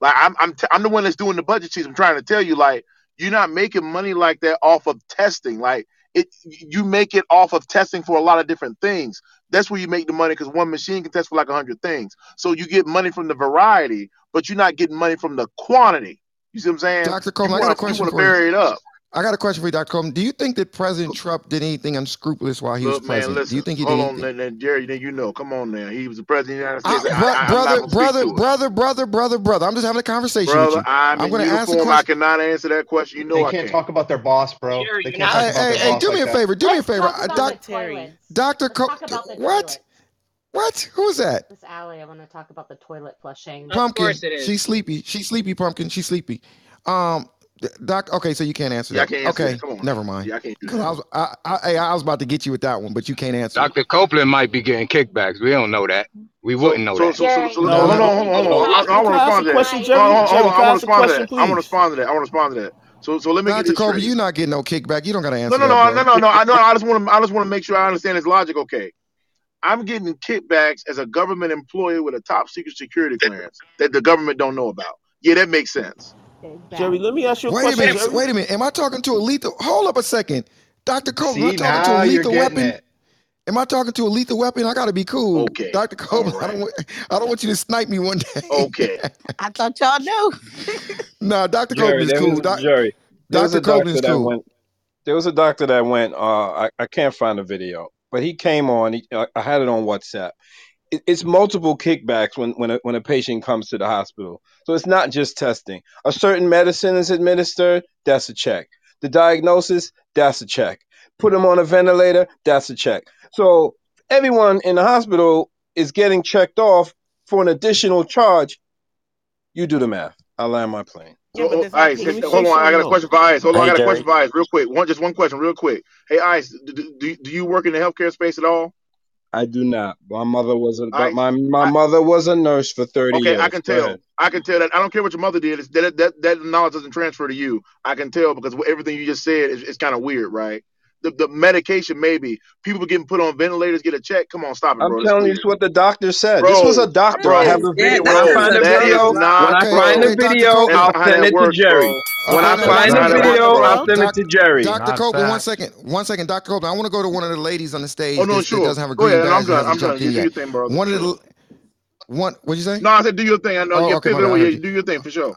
Like I'm, I'm, t- I'm the one that's doing the budget sheets. I'm trying to tell you, like, you're not making money like that off of testing. Like it, you make it off of testing for a lot of different things. That's where you make the money because one machine can test for like a hundred things. So you get money from the variety, but you're not getting money from the quantity. You see what I'm saying? Coleman, I got a want to, you want to you. vary it up. I got a question for you, Dr. Coleman. Do you think that President Trump did anything unscrupulous while he was Look, man, president? Do you think he did Hold on, anything? then, then Jerry. Then you know. Come on, now. He was the president of the United States. I, bro, I, I'm brother, gonna speak brother, brother, brother, brother, brother. I'm just having a conversation with brother. you. I'm I'm going to ask the uniform. I cannot answer that question. You know They I can't can't. talk about their boss, bro. Jerry, They can't not talk Hey, about hey, their hey, boss do like me a that. favor. Do me a Let's favor. talk Uh, about doc, the toilets. Dr. Let's Co- talk about the what? What? Who is that? This alley, I want to talk about the toilet flushing. Of Pumpkin. course it is. She's sleepy. She's sleepy, Pumpkin. She's sleepy. Um, Doc. Okay, so you can't answer Yeah, I that. can't answer okay, that. Come on. never mind. Yeah, I can't do Because I was I, I I I was about to get you with that one, but you can't answer. it. Dr. Copeland might be getting kickbacks. We don't know that. We wouldn't know So, that. so, so, so, No, hold on, no. hold on, hold on, hold. I, I want to Can I ask respond to that. question, Hold Jerry? on, hold on, hold on. I I want to a respond to question, that. I want to respond to that. I want to respond to that. So, so let me get Dr. this Kobe, you're not getting no kickback. You don't gotta No, answer no, that, no, no, no, no. I know. I just want to. I just want to make sure I understand his logic. Okay, I'm getting kickbacks as a government employee with a top secret security clearance that the government don't know about. Yeah, that makes sense. Jerry, let me ask you a Wait a question, minute. Jerry. Wait a minute. Am I talking to a lethal? Hold up a second, Dr. Copeland. Am I See, talking to a lethal weapon? it. Am I talking to a lethal weapon? I gotta be cool, Okay, Dr. all Copeland. I don't want. I don't want you to snipe me one day. Okay. I thought y'all knew. nah, Dr. Jerry, is cool. was Doc, Jerry. There was Dr. a doctor Copeland's that cool. went. There was a doctor that went. Uh, I, I can't find the video, but he came on. He, I I had it on WhatsApp. It, it's multiple kickbacks when when a, when a patient comes to the hospital. So it's not just testing. A certain medicine is administered. That's a check. The diagnosis. That's a check. Put them on a ventilator. That's a check. So everyone in the hospital is getting checked off for an additional charge. You do the math. I'll land my plane. So, oh, Let Ice, me hold say on. I got something a question for Ice. Hold on. I got a Jerry. question for Ice, real quick. One, just one question, real quick. Hey, Ice, do, do, do you work in the healthcare space at all? I do not. My mother was a but my my I, mother was a nurse for thirty okay, I years. can Go tell. ahead. I can tell that. I don't care what your mother did. It's, that that that knowledge doesn't transfer to you. I can tell because everything you just said is, is kind of weird, right? The, the medication, maybe people getting put on ventilators, get a check. Come on, stop it, bro. I'm telling you, weird, it's what the doctor said. This was a bro. doctor. I have Bro, the Yeah, video. When I this bro, is find a the video, when i find the video i'll send it to Jerry. When I no, That's that's find not the how that okay. video, I'll send it to Jerry. Dr. Not Copeland, one facts. second. One second, Dr. Copeland. I want to go to one of the ladies on the stage. Oh stage no, that, that sure. doesn't have a Go ahead, I'm badge done. hasn't I'm done. jumped in You do your yet. thing, brother, One of the one. What'd you say? No, I said do your thing. I know Oh, you're okay, my pivoting bad. I over here. heard You you. do your thing for sure.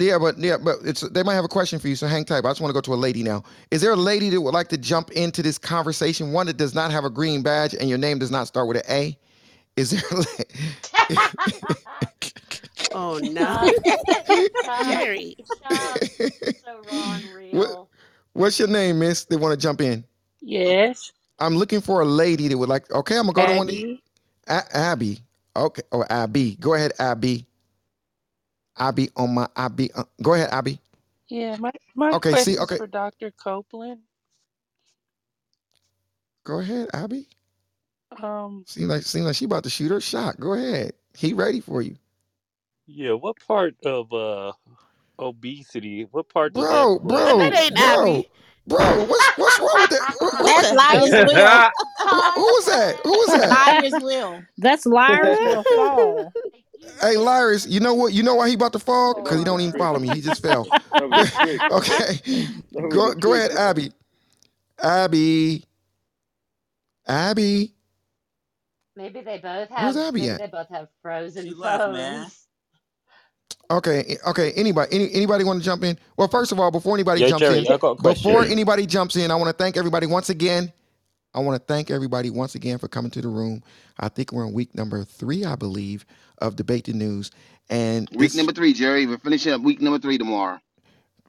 Yeah, but yeah, but it's they might have a question for you, so hang tight. But I just want to go to a lady now. Is there a lady that would like to jump into this conversation? One that does not have a green badge and your name does not start with an A. Is there? A la- Oh no. Stop. Stop. Jerry. So raw and what, what's your name, Miss? They want to jump in? Yes, I'm looking for a lady that would like. Okay, I'm gonna go to one. of these- Abby. A- Abby. Okay. Oh, Abby. Go ahead, Abby. Abby on my Abby. Uh, go ahead, Abby. Yeah, my my Okay. See. question's Okay. for Dr. Copeland. Go ahead, Abby. Um, Seems like seems like she about to shoot her shot. Go ahead. He ready for you, yeah, what part of uh obesity? What part does that bro, bro, That ain't bro, Abby. bro. What's what's wrong with that? What, what That's the- Liar's Will. who, who was that? Who was that? Liar's Will. That's liars will fall. Hey, Lyris, you know what? You know why he about to fall? Because he don't even follow me. He just fell. That was a trick. okay. Go go ahead. Abby. Abby. Abby. Maybe they both Where's have. Abby Maybe at? they both have frozen She left, man. phones. Okay, okay. Anybody, any, anybody want to jump in? Well, first of all, before anybody Yeah, jumps Jerry, in, I got a question. before anybody jumps in, I want to thank everybody once again. I want to thank everybody once again for coming to the room. I think we're in week number three, I believe, of debate the news, and Week this, number three, Jerry. We're finishing up week number three tomorrow.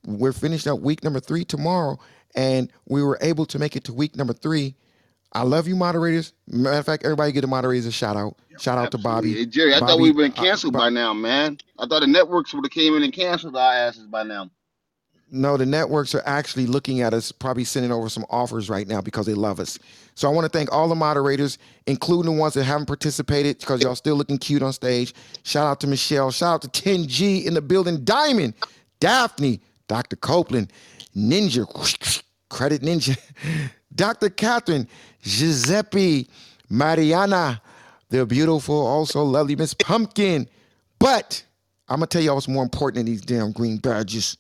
we're finished up week number three tomorrow, and we were able to make it to week number three. I love you, moderators. Matter of fact, everybody get the moderators a shout out. Shout out to Absolutely. Bobby. Hey, Jerry, I thought Bobby, we'd been uh, canceled Bo- by now, man. I thought the networks would have came in and canceled our asses by now. No, the networks are actually looking at us, probably sending over some offers right now because they love us. So I want to thank all the moderators, including the ones that haven't participated because y'all still looking cute on stage. Shout out to Michelle. Shout out to 10G in the building. Diamond, Daphne, Dr. Copeland, Ninja, Credit Ninja, Dr. Catherine, Giuseppe, Mariana, the beautiful, also lovely Miss Pumpkin. But I'm gonna tell y'all what's more important than these damn green badges.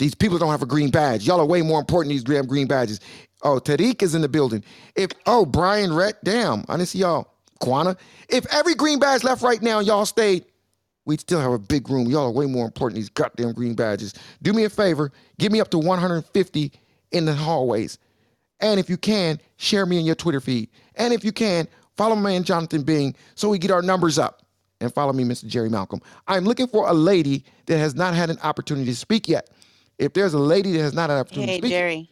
These people don't have a green badge. Y'all are way more important than these damn green badges. Oh, Tariq is in the building. If oh Brian Rhett, damn, I didn't see y'all. Quana. If every green badge left right now, y'all stayed, we'd still have a big room. Y'all are way more important than these goddamn green badges. Do me a favor, give me up to 150 in the hallways. And if you can, share me in your Twitter feed. And if you can, follow my man Jonathan Bing so we get our numbers up. And follow me, Mr. Jerry Malcolm. I'm looking for a lady that has not had an opportunity to speak yet. If there's a lady that has not had an opportunity Hey, to speak, Jerry.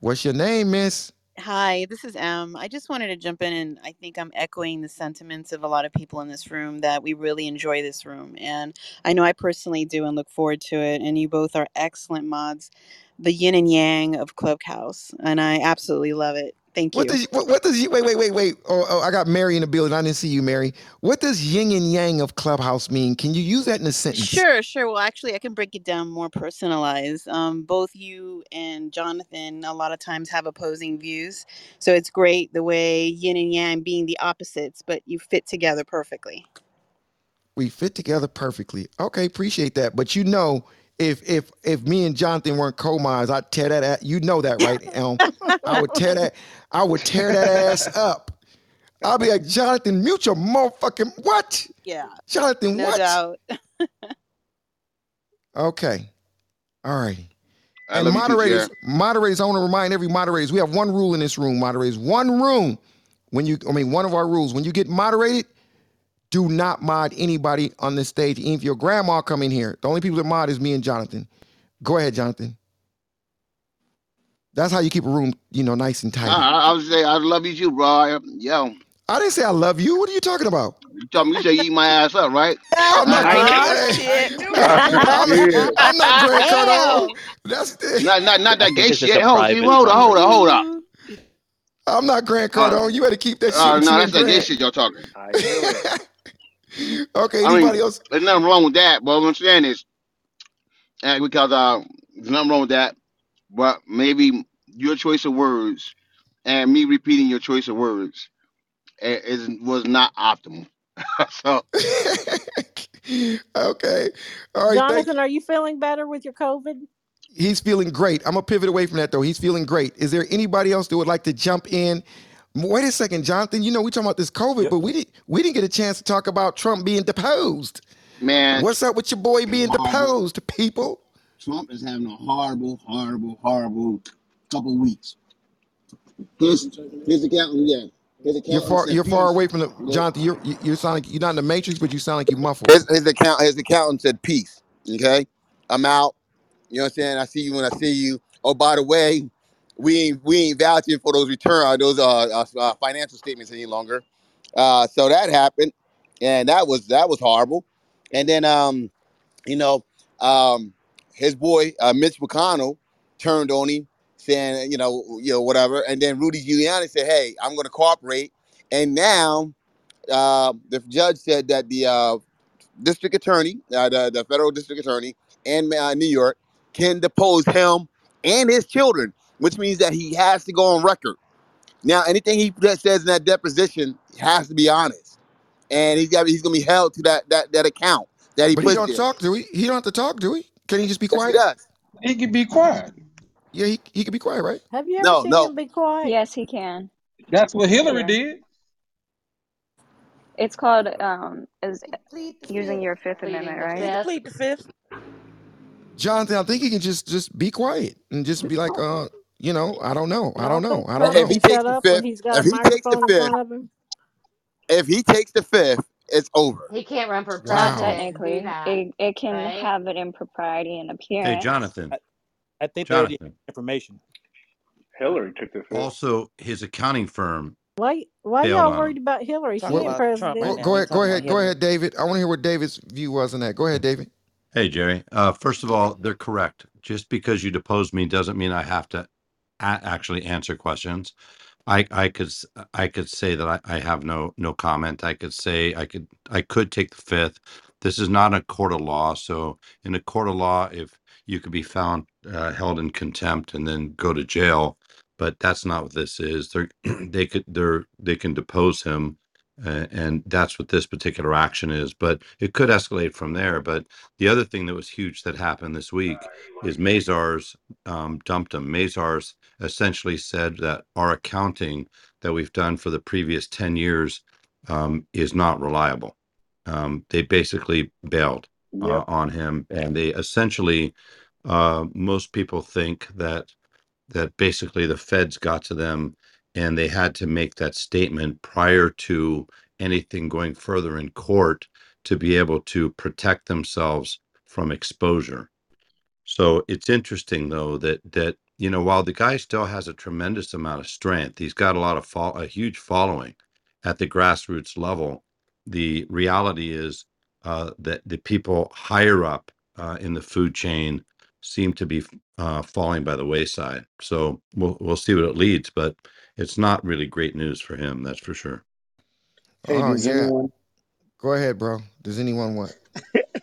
what's your name, Miss? Hi, this is Em. I just wanted to jump in and I think I'm echoing the sentiments of a lot of people in this room that we really enjoy this room. And I know I personally do and look forward to it. And you both are excellent mods, the yin and yang of Clubhouse. And I absolutely love it. Thank What does what, what does you wait wait wait wait? Oh, oh, I got Mary in the building. I didn't see you, Mary. What does yin and yang of Clubhouse mean? Can you use that in a sentence? Sure, sure. Well, actually, I can break it down more personalized. Um, both you and Jonathan, a lot of times, have opposing views. So it's great the way yin and yang being the opposites, but you fit together perfectly. We fit together perfectly. Okay, appreciate that. But you know, if if if me and Jonathan weren't co-mods, I'd tear that. At, you know that, right? Elm? I would tear that. I would tear that ass up. I'll be like, Jonathan, mute your motherfucking what? Yeah. Jonathan, No what? doubt. Okay. All righty. I And love moderators, moderators, I want to remind every moderators, we have one rule in this room, moderators. One room. When you, I mean, one of our rules. When you get moderated, do not mod anybody on this stage. Even if your grandma come in here, the only people that mod is me and Jonathan. Go ahead, Jonathan. That's how you keep a room, you know, nice and I, tidy. I, I was say I love you too, bro. I, yo, I didn't say I love you. What are you talking about? you told me you say you eat my ass up, right? I'm not I, Grant. I, I'm. I'm not Grant Cardone. That's Not not not that gay think it's just shit. Hold, private hold up, hold up, hold up. I'm not Grant Uh, Cardone. You better keep that shit uh, no, that's and that gay shit y'all talking. I knew. Okay, I anybody mean, else? there's nothing wrong with that, but what I'm saying is, uh, because uh, there's nothing wrong with that, but maybe your choice of words and me repeating your choice of words i- is was not optimal. so okay. All right. Thank Jonathan, are you feeling better with your COVID? He's feeling great. I'm gonna pivot away from that though. He's feeling great. Is there anybody else that would like to jump in? Wait a second, Jonathan. You know we talking about this COVID, but we didn't we didn't get a chance to talk about Trump being deposed. man, What's up with your boy being horrible. deposed, people? Trump is having a horrible, horrible, horrible couple weeks. His his accountant, yeah, his You're far you're far away from the Jonathan. You're you, you sound like you're not in the matrix, but you sound like you muffled. His his account his accountant said peace. Okay, I'm out. You know what I'm saying? I see you when I see you. Oh, by the way, we ain't we ain't vouching for those return uh, those uh, uh, uh financial statements any longer. Uh, so that happened, and that was that was horrible. And then um, you know, um, his boy uh, Mitch McConnell turned on him, saying you know you know whatever. And then Rudy Giuliani said, "Hey, I'm going to cooperate." And now uh, the judge said that the uh, district attorney, uh, the, the federal district attorney in uh, New York, can depose him and his children, which means that he has to go on record. Now, anything he that says in that deposition has to be honest, and he's got he's gonna be held to that that that account that he But he don't there. talk, do he? He don't have to talk, do he? Can he just be Yes, he quiet? does. He can be quiet. Yeah, he, he can be quiet, right? Have you ever No, seen no. him be quiet? Yes, he can. That's what Hillary Yeah. did. It's called um is using your Fifth Amendment, right? Need plead the fifth. Jonathan, I think he can just just be quiet and just be like, uh, you know, I don't know, I I don't don't know, I don't Trump If know. he takes the fifth, he's got a if he takes the fifth, front of him. if he takes the fifth, it's over. He can't run for Not Wow. president and do technically. that, It it can right? have an impropriety and appearance. Hey, appearance. Jonathan. I, I think they already have Jonathan. information. Hillary took the fifth. Also, his accounting firm Why why bailed y'all on worried him. about Hillary? She Talking ain't about Trump right Go, president. now. go We ahead, go talking about ahead, go Hillary. ahead, David. I want to hear what David's view was on that. Go ahead, David. Hey, Jerry. Uh, first of all, they're correct. Just because you deposed me doesn't mean I have to a- actually answer questions. I, I could I could say that I, I have no no comment. I could say I could I could take the fifth. This is not a court of law. So in a court of law, if you could be found uh, held in contempt and then go to jail, but that's not what this is. They're they could they're they can depose him, uh, and that's what this particular action is. But it could escalate from there. But the other thing that was huge that happened this week is Mazars um, dumped him. Mazars essentially said that our accounting that we've done for the previous 10 years um, is not reliable. Um, they basically bailed uh, Yep. on him, and they essentially, uh, most people think that that basically the feds got to them and they had to make that statement prior to anything going further in court to be able to protect themselves from exposure. So it's interesting though that that you know, while the guy still has a tremendous amount of strength, he's got a lot of fo- a huge following at the grassroots level. The reality is uh, that the people higher up uh, in the food chain seem to be uh, falling by the wayside. So we'll we'll see what it leads, but it's not really great news for him, that's for sure. Hey, Oh yeah. anyone Go ahead, bro. Does anyone want?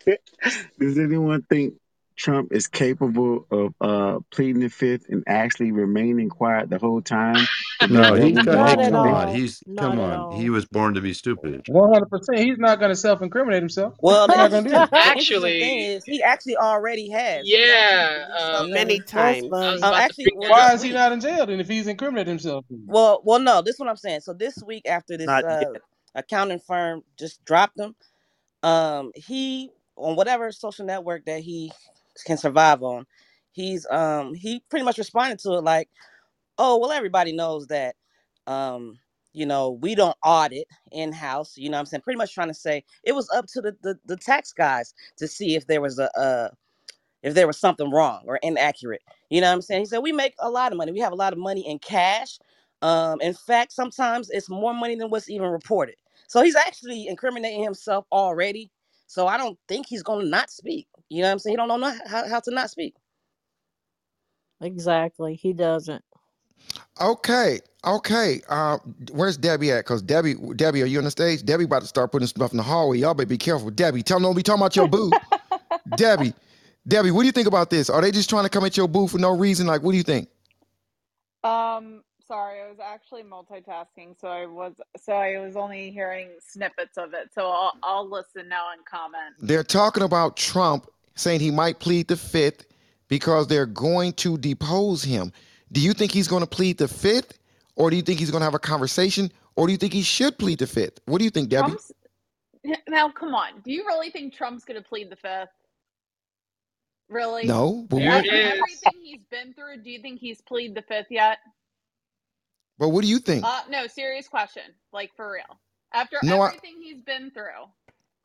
does anyone think Trump is capable of uh pleading the fifth and actually remaining quiet the whole time No, he's double. Not Hey, at come on. He's Not come at on. He was born to be stupid. One hundred percent. He's not going to self-incriminate himself. Well, not going to do it. the interesting thing Actually, is he actually already has. Yeah. released Um. Many times. I was funny. Um, actually, bring well, that Why is he not in jail then if he's incriminated himself? Well, well, no. This is what I'm saying. So this week, after this uh, accounting firm just dropped him, um, he on whatever social network that he can survive on, he's um he pretty much responded to it like, oh well, everybody knows that, um, you know, we don't audit in house. You know, what I'm saying pretty much trying to say it was up to the, the the tax guys to see if there was a uh if there was something wrong or inaccurate. You know what I'm saying? He said, We make a lot of money. We have a lot of money in cash. Um, in fact, sometimes it's more money than what's even reported. So he's actually incriminating himself already. So I don't think he's going to not speak. You know what I'm saying? He don't know how, how to not speak. Exactly. He doesn't. Okay, okay. Uh, where's Debbie at? Cause Debbie, Debbie, are you on the stage? Debbie about to start putting stuff in the hallway. Y'all better be careful. Debbie, tell them don't be talking about your boo. Debbie, Debbie, what do you think about this? Are they just trying to come at your boo for no reason? Like, what do you think? Um, sorry, I was actually multitasking, so I was so I was only hearing snippets of it. So I'll I'll listen now and comment. They're talking about Trump saying he might plead the fifth because they're going to depose him. Do you think he's going to plead the fifth, or do you think he's going to have a conversation, or do you think he should plead the fifth? What do you think, Debbie? Trump's now come on. Do you really think Trump's gonna plead the fifth? Really? No, but? After everything he's been through, do you think he's plead the fifth yet? But what do you think? Uh no, serious question. Like for real. After No, I, everything he's been through.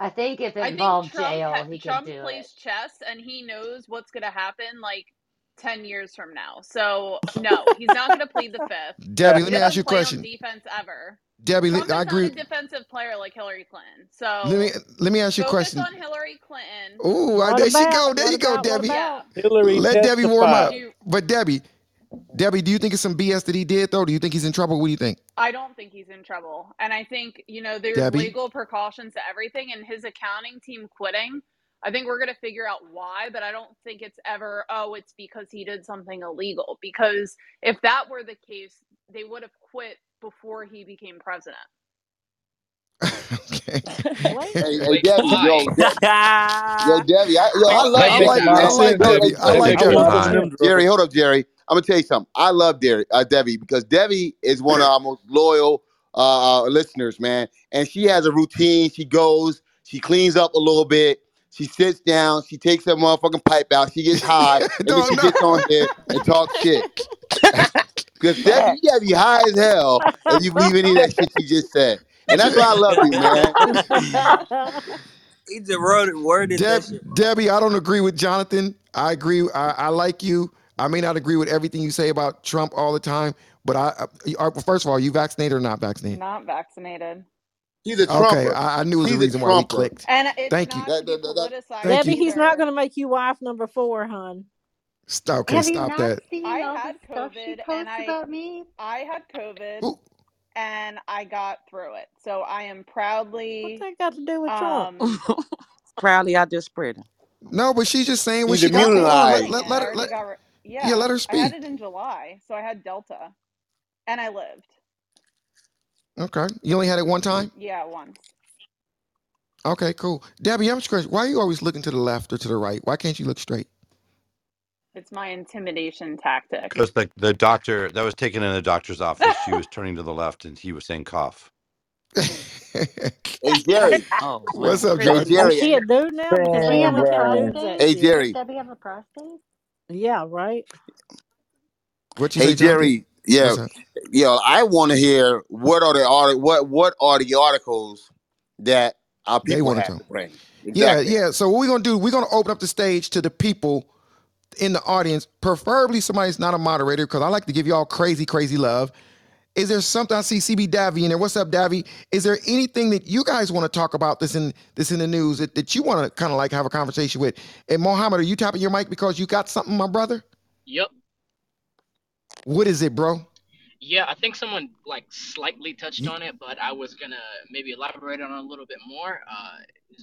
I think if it I think involved Trump jail, ha- he could Trump do it. plays chess and he knows what's going to happen like 10 years from now. So, no, he's not going to plead the fifth. Debbie, let me ask you a question. defense ever. Debbie, Trump I is not a agree. defensive player like Hillary Clinton. So Let me So, let me ask you a question. on Hillary Clinton. Ooh, What there she go. There you go, about? What Debbie. Hillary Let Debbie warm up. But Debbie, Debbie, do you think it's some BS that he did though? Do you think he's in trouble? What do you think? I don't think he's in trouble. And I think, you know, there's Debbie? legal precautions to everything and his accounting team quitting. I think we're going to figure out why, but I don't think it's ever, oh, it's because he did something illegal. Because if that were the case, they would have quit before he became president. okay. Wait. Hey, hey, Debbie, yo, why? De- yo, Debbie, I, yo, I love That I makes like a Debbie, lot I of man. like sense. No, Debbie. hey, I That like makes I a Debbie. want lot of Fine. sense, Jerry. bro. Hold up, Jerry. I'm gonna tell you something. I love Jerry, uh, Debbie because Debbie is one of our most loyal uh, uh, listeners, man. And she has a routine. She goes, she cleans up a little bit, she sits down, she takes her motherfucking pipe out, she gets high, and then she no. gets on here and talks shit. Because Debbie, you gotta be high as hell if you believe any of that shit you just said. And that's why I love you, man. he just worded, worded Deb, that shit. Debbie, I don't agree with Jonathan. I agree. I, I like you. I may not agree with everything you say about Trump all the time, but I, I uh, first of all, you vaccinated or not vaccinated? Not vaccinated. He's a Okay. I, I knew it was a He's a reason why we clicked. And it's Thank you. not That, that, that, that, Thank Debbie, you. he's not going to make you wife number four, hon. St- Okay, Have you stop not that. I had stuff she COVID and I about me? I had COVID Ooh, and I got through it. So I am proudly. What's proudly that got to do with Trump? um Proudly out there spreading. no, but she's just saying when He's she got going on. Let, immunized. let, it. let I her. already Let, got re- yeah, yeah. let her speak. I had it in July, so I had Delta and I lived. Okay, you only had it one time. Yeah, once. Okay, cool. Debbie, I'm just curious. Why are you always looking to the left or to the right? Why can't you look straight? It's my intimidation tactic. Because the the doctor that was taken in the doctor's office, she was turning to the left and he was saying cough. Hey Jerry. Oh What's man. up, Hey John? Is Jerry. she a dude now? Does we he have a tell prostate? Hey shit. Jerry. Does he have a prostate? Yeah, right. What you Hey say, Jonathan? Jerry. Yeah, What's up? yo, I want to hear what are the art what what are the articles that our people want to have know. to bring. Yeah, yeah. So what we're gonna do? We're gonna open up the stage to the people in the audience, preferably somebody's not a moderator, because I like to give you all crazy, crazy love. Is there something I see CB Davy in there? What's up, Davy? Is there anything that you guys want to talk about this in this in the news that, that you want to kind of like have a conversation with? And Mohammed, are you tapping your mic because you got something, my brother? Yep. What is it, bro? Yeah, I think someone like slightly touched on it, but I was gonna maybe elaborate on it a little bit more. Uh,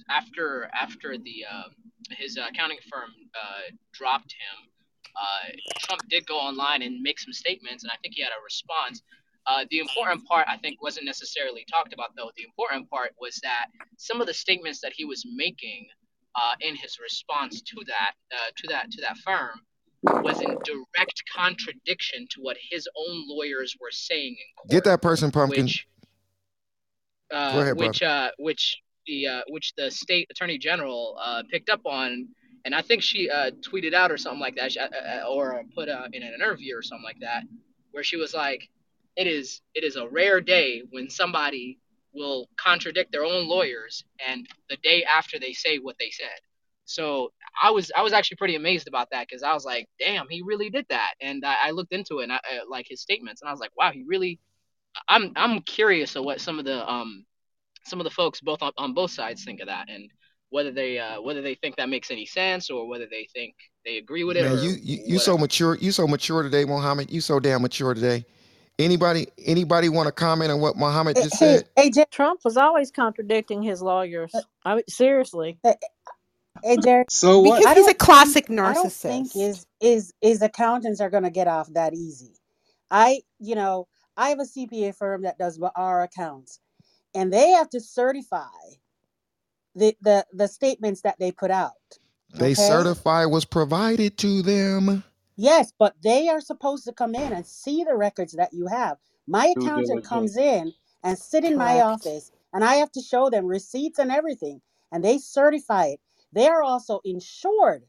after after the uh, his uh, accounting firm uh, dropped him, uh, Trump did go online and make some statements, and I think he had a response. Uh, the important part, I think, wasn't necessarily talked about, though. The important part was that some of the statements that he was making uh, in his response to that, uh, to that, to that firm, was in direct contradiction to what his own lawyers were saying in court. Get that person, pumpkin. Which, uh, Go ahead, which, uh, which the uh, which the state attorney general uh, picked up on, and I think she uh, tweeted out or something like that, she- uh, or put uh, in an interview or something like that, where she was like, "It is it is a rare day when somebody will contradict their own lawyers, and the day after they say what they said." So I was I was actually pretty amazed about that because I was like, "Damn, he really did that," and I, I looked into it, and I, uh, like his statements, and I was like, "Wow, he really." I'm I'm curious of what some of the um some of the folks both on, on both sides think of that and whether they uh, whether they think that makes any sense or whether they think they agree with it Man, or you you, you so mature. You so mature today, Mohammed. You so damn mature today. Anybody anybody want to comment on what Mohammed just said? Hey, Trump was always contradicting his lawyers. Uh, I mean, seriously. Hey, Jerry. So what? I Because he's a don't classic think- I don't think narcissist. is is is accountants are going to get off that easy. I, you know, I have a CPA firm that does our accounts, and they have to certify the the the statements that they put out. They okay? certify was provided to them. Yes, but they are supposed to come in and see the records that you have. My Due accountant diligence. comes in and sit in my Correct. office, and I have to show them receipts and everything, and they certify it. They are also insured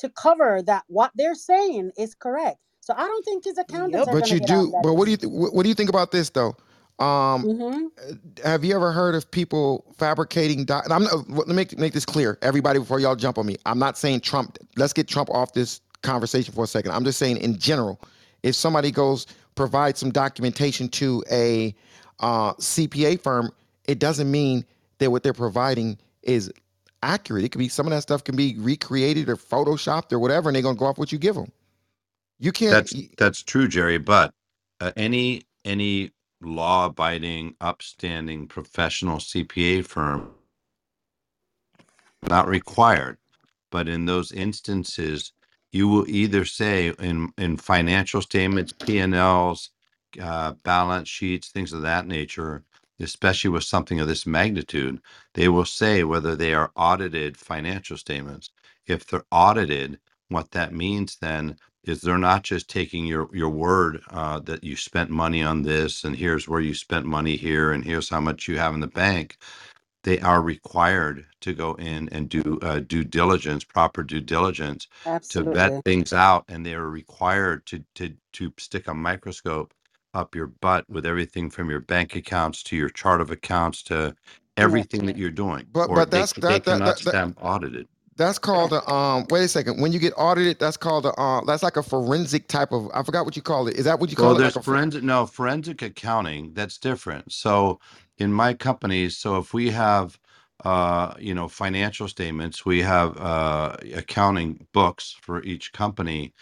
to cover that what they're saying is correct. So I don't think his accountants are But going you get off do. that But what do easy. you th- what, what do you think about this though? Um, Mhm. have you ever heard of people fabricating? Doc- and I'm not, let me make make this clear, everybody, before y'all jump on me. I'm not saying Trump. Let's get Trump off this conversation for a second. I'm just saying in general, if somebody goes provide some documentation to a uh, CPA firm, it doesn't mean that what they're providing is accurate. It could be some of that stuff can be recreated or photoshopped or whatever, and they're gonna go off what you give them. You can't. That's that's true, Jerry. But uh, any any law-abiding, upstanding, professional CPA firm not required. But in those instances, you will either say in in financial statements, P and Ls, uh, balance sheets, things of that nature, especially with something of this magnitude, they will say whether they are audited financial statements. If they're audited, what that means then is they're not just taking your your word uh, that you spent money on this and here's where you spent money here and here's how much you have in the bank they are required to go in and do uh, due diligence, proper due diligence to vet Absolutely. things out, and they are required to to to stick a microscope up your butt with everything from your bank accounts to your chart of accounts to everything that you're doing, But or but they that's they that that cannot that, that stamp audited. That's called a um. Wait a second. When you get audited, that's called a uh. That's like a forensic type of. I forgot what you call it. Is that what you Well, call it? there's Like a fo- forensic, no, forensic accounting, that's different. So in my companies, so if we have, uh, you know, financial statements, we have uh, accounting books for each company,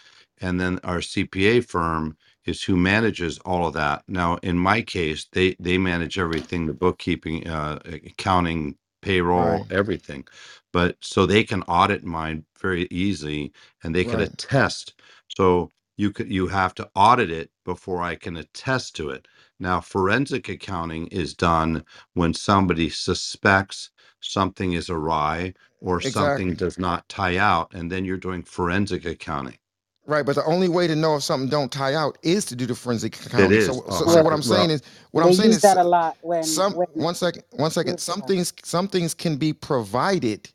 and then our CPA firm is who manages all of that. Now, in my case, they they manage everything, the bookkeeping, uh, accounting, payroll, Right. everything. But so they can audit mine very easily, and they can Right. attest. So you could you have to audit it before I can attest to it. Now, forensic accounting is done when somebody suspects something is awry or something Exactly. does not tie out, and then you're doing forensic accounting. Right, but the only way to know if something don't tie out is to do the forensic It accounting. is. So, Oh, so, so what I- I'm saying well, is, what I'm saying use is, that a lot when some when one second, one second. Some things, some things can be provided.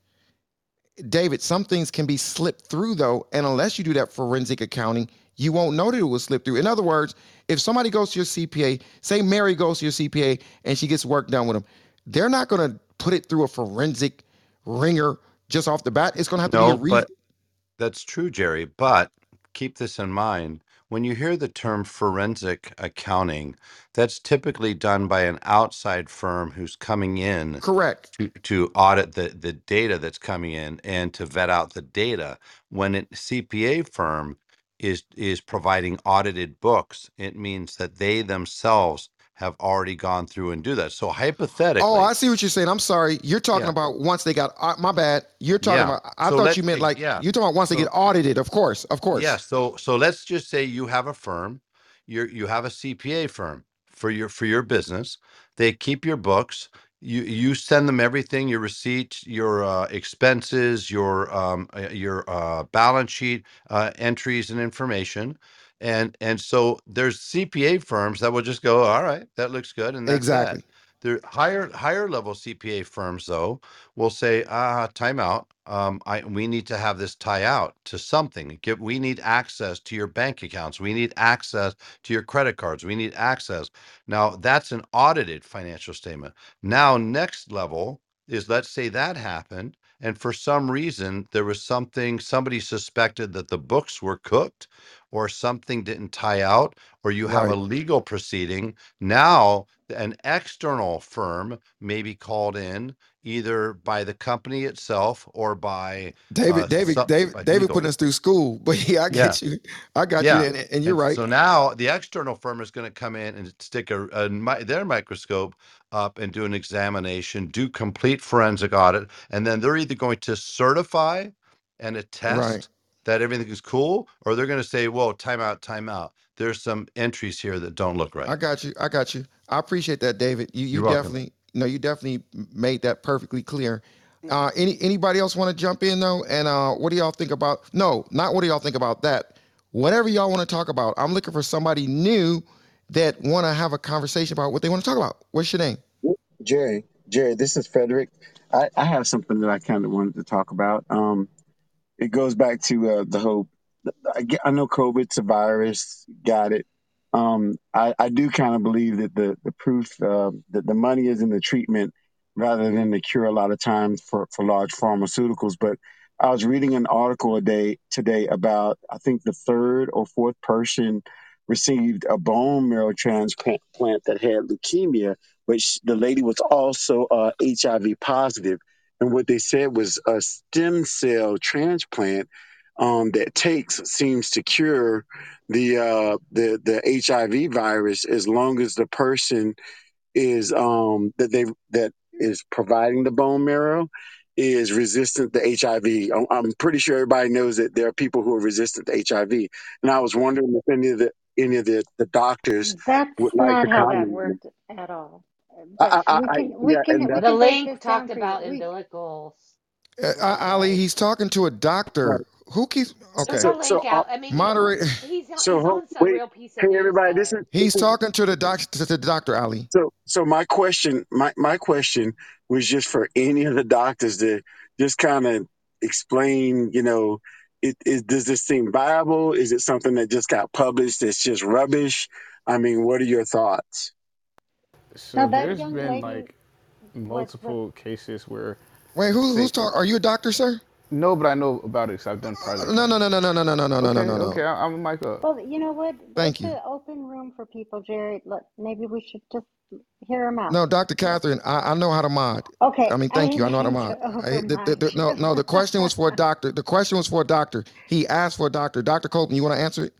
David, some things can be slipped through though, and unless you do that forensic accounting, you won't know that it was slipped through. In other words, if somebody goes to your CPA, say Mary goes to your CPA and she gets work done with them, they're not going to put it through a forensic ringer just off the bat. It's going to have to be a no, re- but That's true, Jerry. But keep this in mind. When you hear the term forensic accounting, that's typically done by an outside firm who's coming in Correct. to, to audit the, the data that's coming in and to vet out the data. When a CPA firm is is providing audited books, it means that they themselves have already gone through and do that. So hypothetically, Oh, I see what you're saying. I'm sorry. You're talking yeah, about once they got uh, my bad. You're talking yeah. about I So thought you meant like yeah. you're talking about once they get audited, of course. Of course. Yeah, so so let's just say you have a firm, you you have a CPA firm for your for your business. They keep your books. You you send them everything, your receipts, your uh, expenses, your um uh, your uh, balance sheet uh, entries and information. And and so there's CPA firms that will just go, all right, that looks good, and that's that. Exactly. The higher higher level CPA firms though will say, ah, time out. Um, I we need to have this tie out to something. Give we need access to your bank accounts. We need access to your credit cards. We need access. Now that's an audited financial statement. Now, next level is let's say that happened, and for some reason there was something somebody suspected that the books were cooked, or something didn't tie out, or you have a Right. legal proceeding. Now an external firm may be called in either by the company itself or by David, uh David, some David, David legal. putting us through school. But yeah, I Yeah, get you. I got you. And, and you're And right. so now the external firm is going to come in and stick a, a their microscope up and do an examination, do complete forensic audit, and then they're either going to certify and Right. Attest that everything is cool, or they're going to say, "Whoa, time out, time out. There's some entries here that don't look right. I got you. I got you. I appreciate that, David. You you You're welcome. definitely no, you definitely made that perfectly clear. Uh, any anybody else want to jump in though? And uh, what do y'all think about? No, not what do y'all think about that. Whatever y'all want to talk about. I'm looking for somebody new that want to have a conversation about what they want to talk about. What's your name? Jerry, Jerry, this is Frederick. I, I have something that I kind of wanted to talk about. Um, it goes back to uh, the whole. I, I know COVID's a virus. Got it. Um, I, I do kind of believe that the the proof uh, that the money is in the treatment rather than the cure. A lot of times for for large pharmaceuticals, but I was reading an article a day today about I think the third or fourth person received a bone marrow transplant that had leukemia, sh- the lady was also uh, HIV positive. And what they said was a stem cell transplant um, that takes seems to cure the uh, the the HIV virus as long as the person is um, that they that is providing the bone marrow is resistant to HIV. I'm, I'm pretty sure everybody knows that there are people who are resistant to HIV, and I was wondering if any of the any of the, the doctors That's would like not to how that comment. worked at all. It. But I, I, we I, can we yeah, can and we that, can The break this link down talked for you. about We umbilicals. Uh, uh, Ali, Right. he's talking to a right. doctor. Who keeps? There's Okay, so a so link uh, out. I mean, he, moderate. he's so he's ho- on some wait, real piece of hey news everybody, this though. is this He's is talking to the doc to the doctor, Ali. So, so my question, my my question was just for any of the doctors to just kind of explain. You know, it, it does this seem viable? Is it something that just got published that's just rubbish? I mean, what are your thoughts? So now that there's young been lady like was was multiple cases where, Wait, who, say, who's talking? Are you a doctor, sir? no, but I know about it because I've done projects No, on no, it. no, no, no, no, no, no, no, no, no, Okay, no, okay, no. I- I'm a mic up. well, you know what? Thank It's you. an open room for people, Jared. Look, maybe we should just hear them out. No, Dr. Catherine, I, I know how to mod. Okay, I mean, I thank you. I know how to mean mod. to I, the, the, overmind the, no, no. The question was for a doctor. The question was for a doctor. He asked for a doctor. Doctor Copeland, you want to answer it?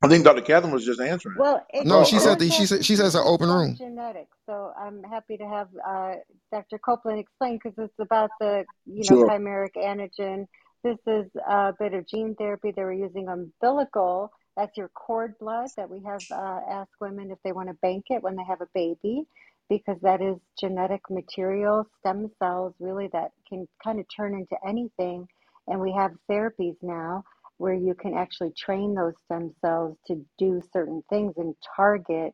I think Dr. Catherine was just answering. Well, it, No, she it said don't. that. was She said she says an open room. genetics, so I'm happy to have uh, Dr. Copeland explain because it's about the you know Sure. chimeric antigen. This is a bit of gene therapy. They were using umbilical. That's your cord blood that we have uh, asked women if they want to bank it when they have a baby, because that is genetic material, stem cells, really that can kind of turn into anything. And we have therapies now where you can actually train those stem cells to do certain things and target,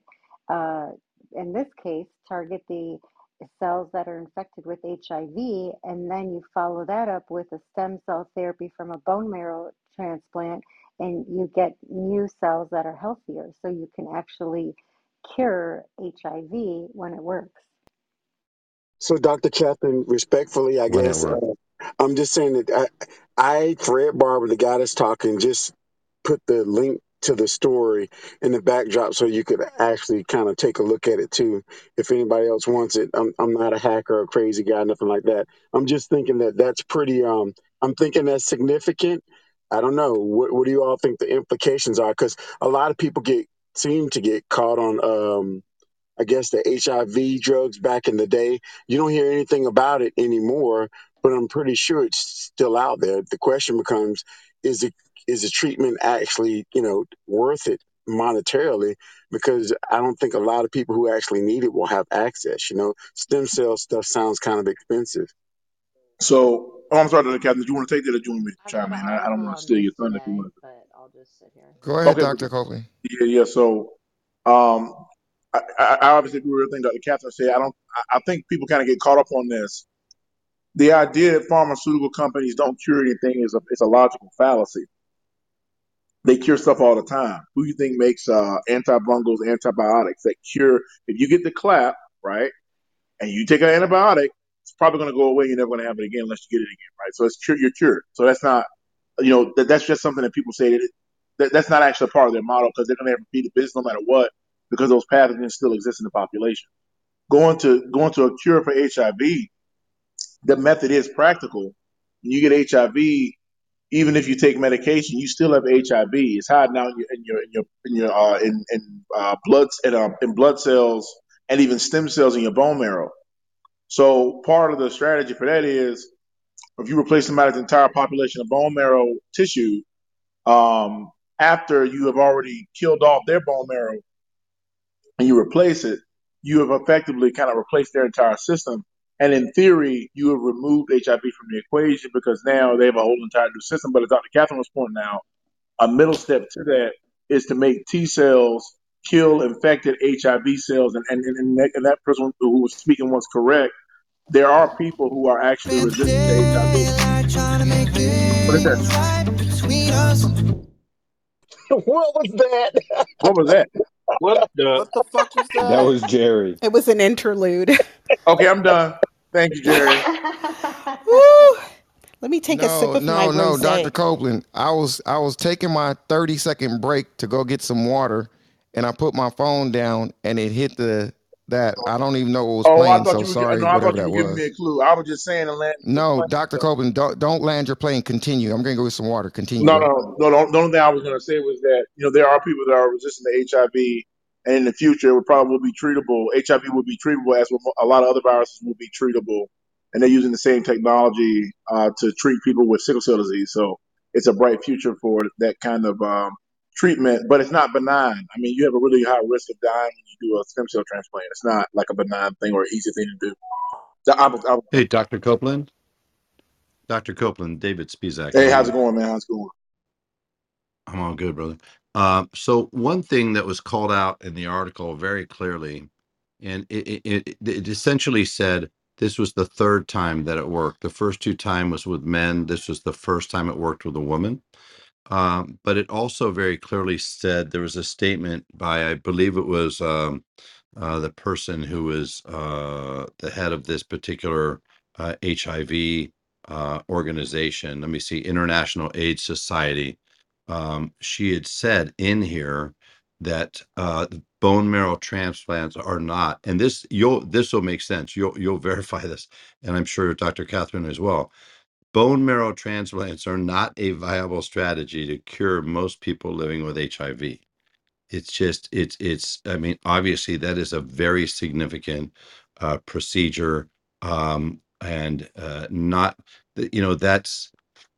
uh, in this case, target the cells that are infected with HIV, and then you follow that up with a stem cell therapy from a bone marrow transplant, and you get new cells that are healthier. So you can actually cure HIV when it works. So, Dr. Catherine, respectfully, I When it guess uh, works. I'm just saying that I, I Fred Barber, the guy that's talking, just put the link to the story in the backdrop so you could actually kind of take a look at it too. If anybody else wants it, I'm, I'm not a hacker or a crazy guy, nothing like that. I'm just thinking that that's pretty. Um, I'm thinking that's significant. I don't know. What, what do you all think the implications are? Because a lot of people get seem to get caught on. Um, I guess the HIV drugs back in the day. You don't hear anything about it anymore, but I'm pretty sure it's still out there. The question becomes: Is it is the treatment actually you know worth it monetarily? Because I don't think a lot of people who actually need it will have access. You know, stem cell stuff sounds kind of expensive. So, oh, I'm sorry, Dr. Catherine. Do you want to take that or do you want me to I got chime an in? I, I don't article want to steal your thunder if you today, want but I'll just sit here. Go ahead, Okay, Dr. Copeland. yeah, yeah. So, um, I, I, I obviously agree with everything Dr. Catherine said. I don't. I, I think people kind of get caught up on this. The idea that pharmaceutical companies don't cure anything is a is a logical fallacy. They cure stuff all the time. Who you think makes uh, antibiotics that cure? If you get the clap, right, and you take an antibiotic, it's probably going to go away. You're never going to have it again unless you get it again, right? So it's cure, you're cured. So that's not, you know, that, that's just something that people say that, it, that that's not actually part of their model because they're going to have repeat the business no matter what because those pathogens still exist in the population. Going to going to a cure for HIV, the method is practical. You get HIV, even if you take medication, you still have HIV. It's hiding out in your in your in your in your uh, in, in uh, blood in, uh, in blood cells and even stem cells in your bone marrow. So part of the strategy for that is if you replace somebody's entire population of bone marrow tissue, um, after you have already killed off their bone marrow and you replace it, you have effectively kind of replaced their entire system. And in theory, you have removed HIV from the equation because now they have a whole entire new system. But as Dr. Catherine was pointing out, a middle step to that is to make T cells kill infected HIV cells. And, and, and, that, and that person who was speaking was correct. There are people who are actually resistant to HIV. What is that? what was that? What was that? What the? What the fuck was That that? was Jerry. It was an interlude. Okay, I'm done. Thank you, Jerry. Woo! Let me take a sip No, of my no, no. Dr. Copeland. I was I was taking my 30 second break to go get some water and I put my phone down and it hit the that I don't even know what was Oh, I playing, thought so you were. sorry, No, whatever that giving me was. a clue. I was just saying, land. No, Dr. Copeland, don't don't land your plane. Continue. I'm gonna go get some water. Continue, No, no, no. The only thing I was going to say was that you know there are people that are resistant to HIV, and in the future it would probably be treatable. HIV would be treatable as a lot of other viruses will be treatable, and they're using the same technology uh, to treat people with sickle cell disease. So it's a bright future for that kind of um, treatment, but it's not benign. I mean, you have a really high risk of dying you do a stem cell transplant. It's not like a benign thing or an easy thing to do. I I Hey, Dr. Copeland. Dr. Copeland, David Spizak. hey, how's it going, man? How's it going? I'm all good, brother. Um, so one thing that was called out in the article very clearly, and it, it, it, it essentially said this was the third time that it worked. The first two time was with men. This was the first time it worked with a woman. Um, but it also very clearly said there was a statement by, I believe it was um, uh, the person who was uh, the head of this particular uh, HIV uh, organization. Let me see, International AIDS Society. Um, she had said in here that uh, bone marrow transplants are not, and this you'll this will make sense. You'll you'll verify this, and I'm sure Dr. Catherine as well Bone marrow transplants are not a viable strategy to cure most people living with HIV. It's just it's it's I mean obviously that is a very significant uh, procedure um, and uh, not you know that's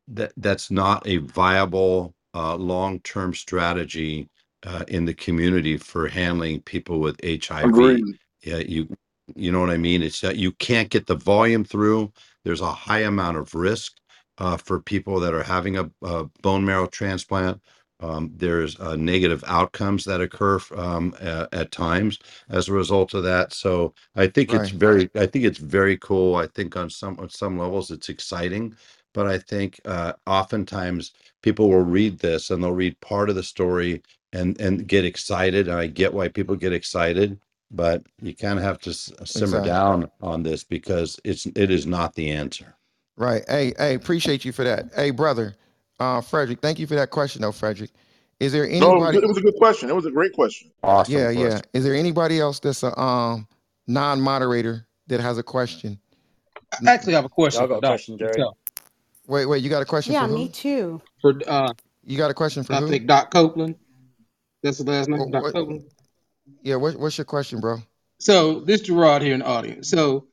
that that's not a viable uh, long-term strategy uh, in the community for handling people with HIV. Agreed. Yeah, you you know what I mean? It's that you can't get the volume through. There's a high amount of risk uh, for people that are having a, a bone marrow transplant. Um, there's uh, negative outcomes that occur um, a- at times as a result of that. So I think it's Right. very, I think it's very cool. I think on some on some levels it's exciting but I think uh, oftentimes people will read this and they'll read part of the story and and get excited. And I get why people get excited, but you kind of have to s- simmer Exactly. down on this because it's it is not the answer. Right. Hey, hey, appreciate you for that. Hey, brother, uh, Frederick, thank you for that question, though, Frederick. Is there No, it was, anybody? good- it was a good question. It was a great question. Awesome Yeah, yeah. question. Is there anybody else that's a um non-moderator that has a question? I actually have a question Y'all got for a Doctor question, Jerry? himself. Wait, wait. You got a question Yeah, for me who? too. For uh, You got a question for I who? think Doc Copeland. That's the last name, What, Doc what, Copeland. Yeah. What, what's your question, bro? So this Gerard here in the audience. So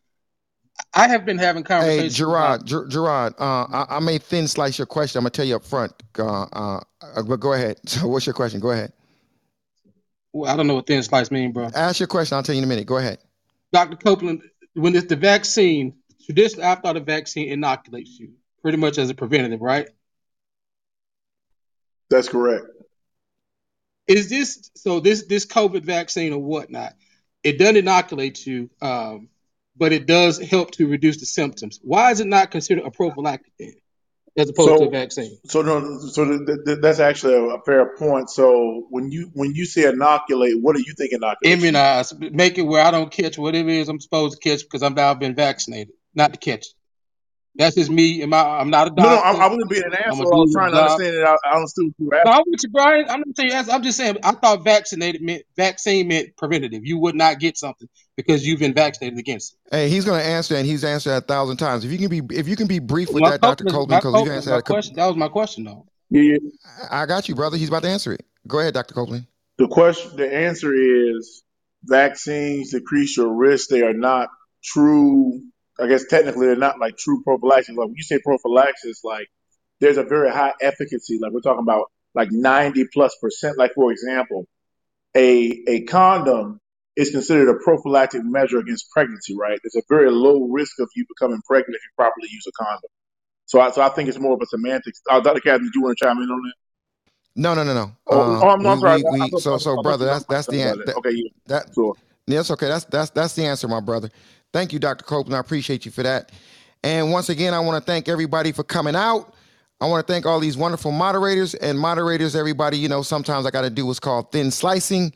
I have been having Hey, conversations about. Gerard, Ger- Gerard. Uh, I, I may thin slice your question. I'm gonna tell you up front. Uh, uh, uh, but go ahead. So, what's your question? Go ahead. Well, I don't know what thin slice mean, bro. Ask your question. I'll tell you in a minute. Go ahead. Dr. Copeland, when it's the vaccine, traditionally I thought a vaccine inoculates you pretty much as a preventative, right? That's correct. Is this so? This this COVID vaccine or whatnot, it doesn't inoculate you, um, but it does help to reduce the symptoms. Why is it not considered a prophylactic then, as opposed to a vaccine? so no, so th- th- that's actually a, a fair point. So when you when you say inoculate, what do you think inoculates you? Immunize, make it where I don't catch whatever it is I'm supposed to catch because I've now been vaccinated, not to catch it. That's just me. Am I, I'm not a No, no, I, doctor. I wasn't being an I'm answer. gonna I do was your trying to job. understand it. I, I understood what you were No, asking. I'm with you, Brian. I'm not saying yes. I'm just saying I thought vaccinated meant vaccine meant preventative. You would not get something because you've been vaccinated against it. Hey, he's gonna answer, and he's answered a thousand times. If you can be, if you can be brief with My that, Doctor Copeland, Copeland, my because you've Copeland, answered my that. A couple, question. That was my question, though. Yeah, yeah. I got you, brother. He's about to answer it. Go ahead, Doctor Copeland. The question, the answer is vaccines decrease your risk. They are not true. I guess technically they're not like true prophylaxis. Like when you say prophylaxis, like there's a very high efficacy. Like we're talking about like 90 plus percent. Like for example, a a condom is considered a prophylactic measure against pregnancy, right? There's a very low risk of you becoming pregnant if you properly use a condom. So I, so I think it's more of a semantics. Uh, Dr. Catherine, do you want to chime in on that? No, no, no, no. Oh, Uh, oh I'm, we, we, we. So, so, brother, that's that's the about an- that. that, Okay, yeah. that. Sure. Yeah, that's okay. That's that's that's the answer, my brother. Thank you, Doctor Copeland. I appreciate you for that. And once again, I want to thank everybody for coming out. I want to thank all these wonderful moderators and moderators. Everybody, you know, sometimes I got to do what's called thin slicing.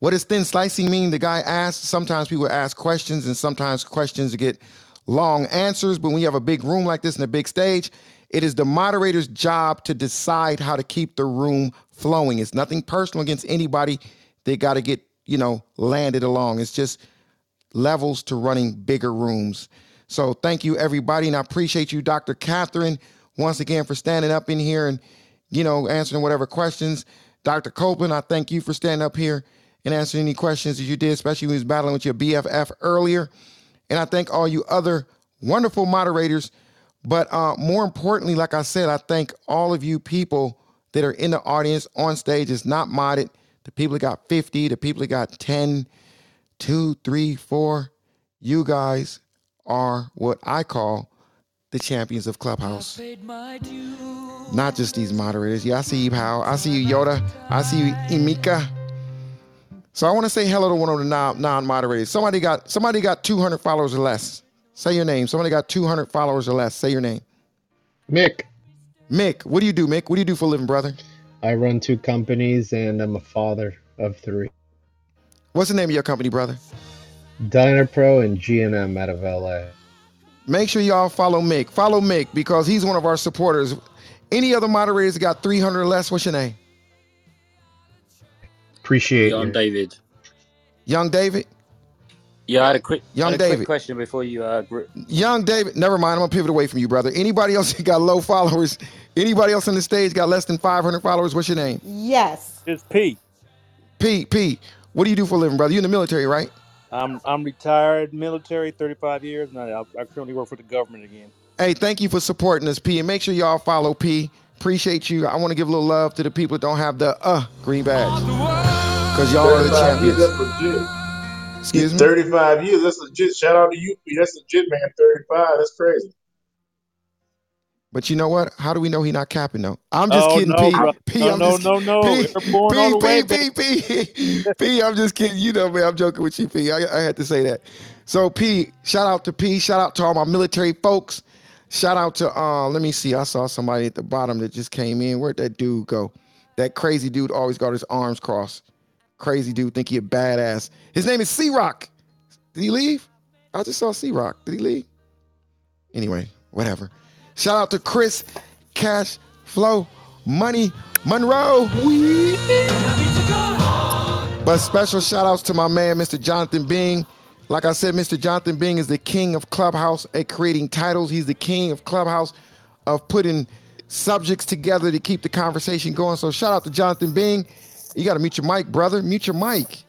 What does thin slicing mean? The guy asked. Sometimes people ask questions, and sometimes questions get long answers. But when you have a big room like this and a big stage, it is the moderator's job to decide how to keep the room flowing. It's nothing personal against anybody. They got to get, you know, landed along. It's just levels to running bigger rooms. So thank you, everybody. And I appreciate you, Dr. Catherine, once again for standing up in here and, you know, answering whatever questions. Dr. Copeland, I thank you for standing up here and answering any questions that you did, especially when you was battling with your BFF earlier. And I thank all you other wonderful moderators. But uh, more importantly, like I said, I thank all of you people that are in the audience on stage. It's not modded. The people that got 50, the people that got 10, two, three, four. You guys are what I call the champions of Clubhouse. Not just these moderators. Yeah, I see you, Powell. I see you, Yoda. I see you, Emika. So I want to say hello to one of the non- non-moderators. Somebody got somebody got 200 followers or less. Say your name. Somebody got 200 followers or less. Say your name. Mick, Mick, what do you do, Mick? What do you do for a living, brother? I run two companies and I'm a father of three. What's the name of your company, brother? Diner Pro and G&M out of LA. Make sure y'all follow Mick. Follow Mick because he's one of our supporters. Any other moderators got 300 or less? What's your name? Appreciate it. Young you. David. Young David? Yeah, I had a quick, Young I had a quick David. question before you. Uh, gr- Young David. Never mind. I'm going to pivot away from you, brother. Anybody else that got low followers? Anybody else on the stage got less than 500 followers? What's your name? Yes. It's P. P. P. What do you do for a living, brother? You in the military, right? I'm I'm retired military, 35 years, and I, I currently work for the government again. Hey, thank you for supporting us, P. And make sure y'all follow P. Appreciate you. I want to give a little love to the people that don't have the uh green badge. Because y'all are the 35 years, champions. that's legit. Excuse me? 35 years, that's legit. Shout out to you. P. That's legit, man. 35, that's crazy. But you know what? How do we know he not capping though? I'm just Oh, kidding, no, P. bro. P. No, I'm no, just no, no. P. Airborne all the way, P. P. P. P. P. I'm just kidding. You know, man. I'm joking with you, P. I, I had to say that. So, P. Shout out to P. Shout out to all my military folks. Shout out to uh. Let me see. I saw somebody at the bottom that just came in. Where'd that dude go? That crazy dude always got his arms crossed. Crazy dude think he a badass. His name is C Rock. Did he leave? I just saw C Rock. Did he leave? Anyway, whatever. Shout out to Chris Cash Flow Money Monroe. But special shout outs to my man, Mr. Jonathan Bing. Like I said, Mr. Jonathan Bing is the king of Clubhouse at creating titles. He's the king of Clubhouse of putting subjects together to keep the conversation going. So shout out to Jonathan Bing. You got to mute your mic, brother. Mute your mic.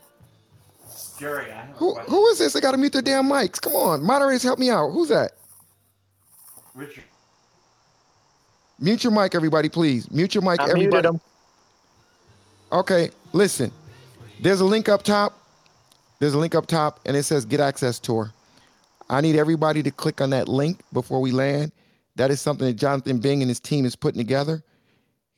Jerry, I have Who, who is this? They got to mute their damn mics. Come on, moderators, help me out. Who's that? Richard. Mute your mic, everybody, please. Mute your mic, I everybody. Okay, listen. There's a link up top. There's a link up top, and it says Get Access Tour. I need everybody to click on that link before we land. That is something that Jonathan Bing and his team is putting together.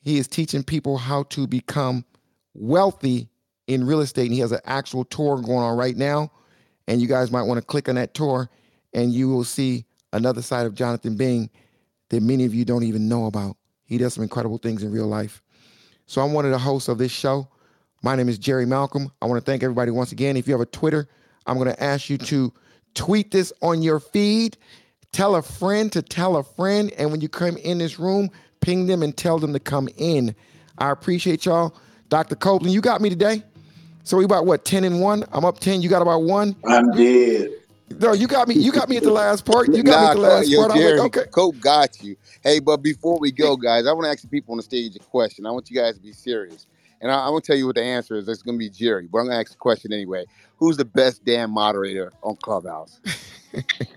He is teaching people how to become wealthy in real estate, and he has an actual tour going on right now. And you guys might want to click on that tour, and you will see another side of Jonathan Bing that many of you don't even know about. He does some incredible things in real life. So I'm one of the hosts of this show. My name is Jerry Malcolm. I want to thank everybody once again. If you have a Twitter, I'm going to ask you to tweet this on your feed. Tell a friend to tell a friend. And when you come in this room, ping them and tell them to come in. I appreciate y'all. Dr. Copeland, you got me today. So we about what, 10 and 1? I'm up 10. You got about one? I'm dead. No, you got me. You got me at the last part. You got me Nah, at the last yo, part. I was Jerry, like, okay. Cope got you. Hey, but before we go, guys, I want to ask the people on the stage a question. I want you guys to be serious. And I, I'm going to tell you what the answer is. It's going to be Jerry, but I'm going to ask the question anyway. Who's the best damn moderator on Clubhouse?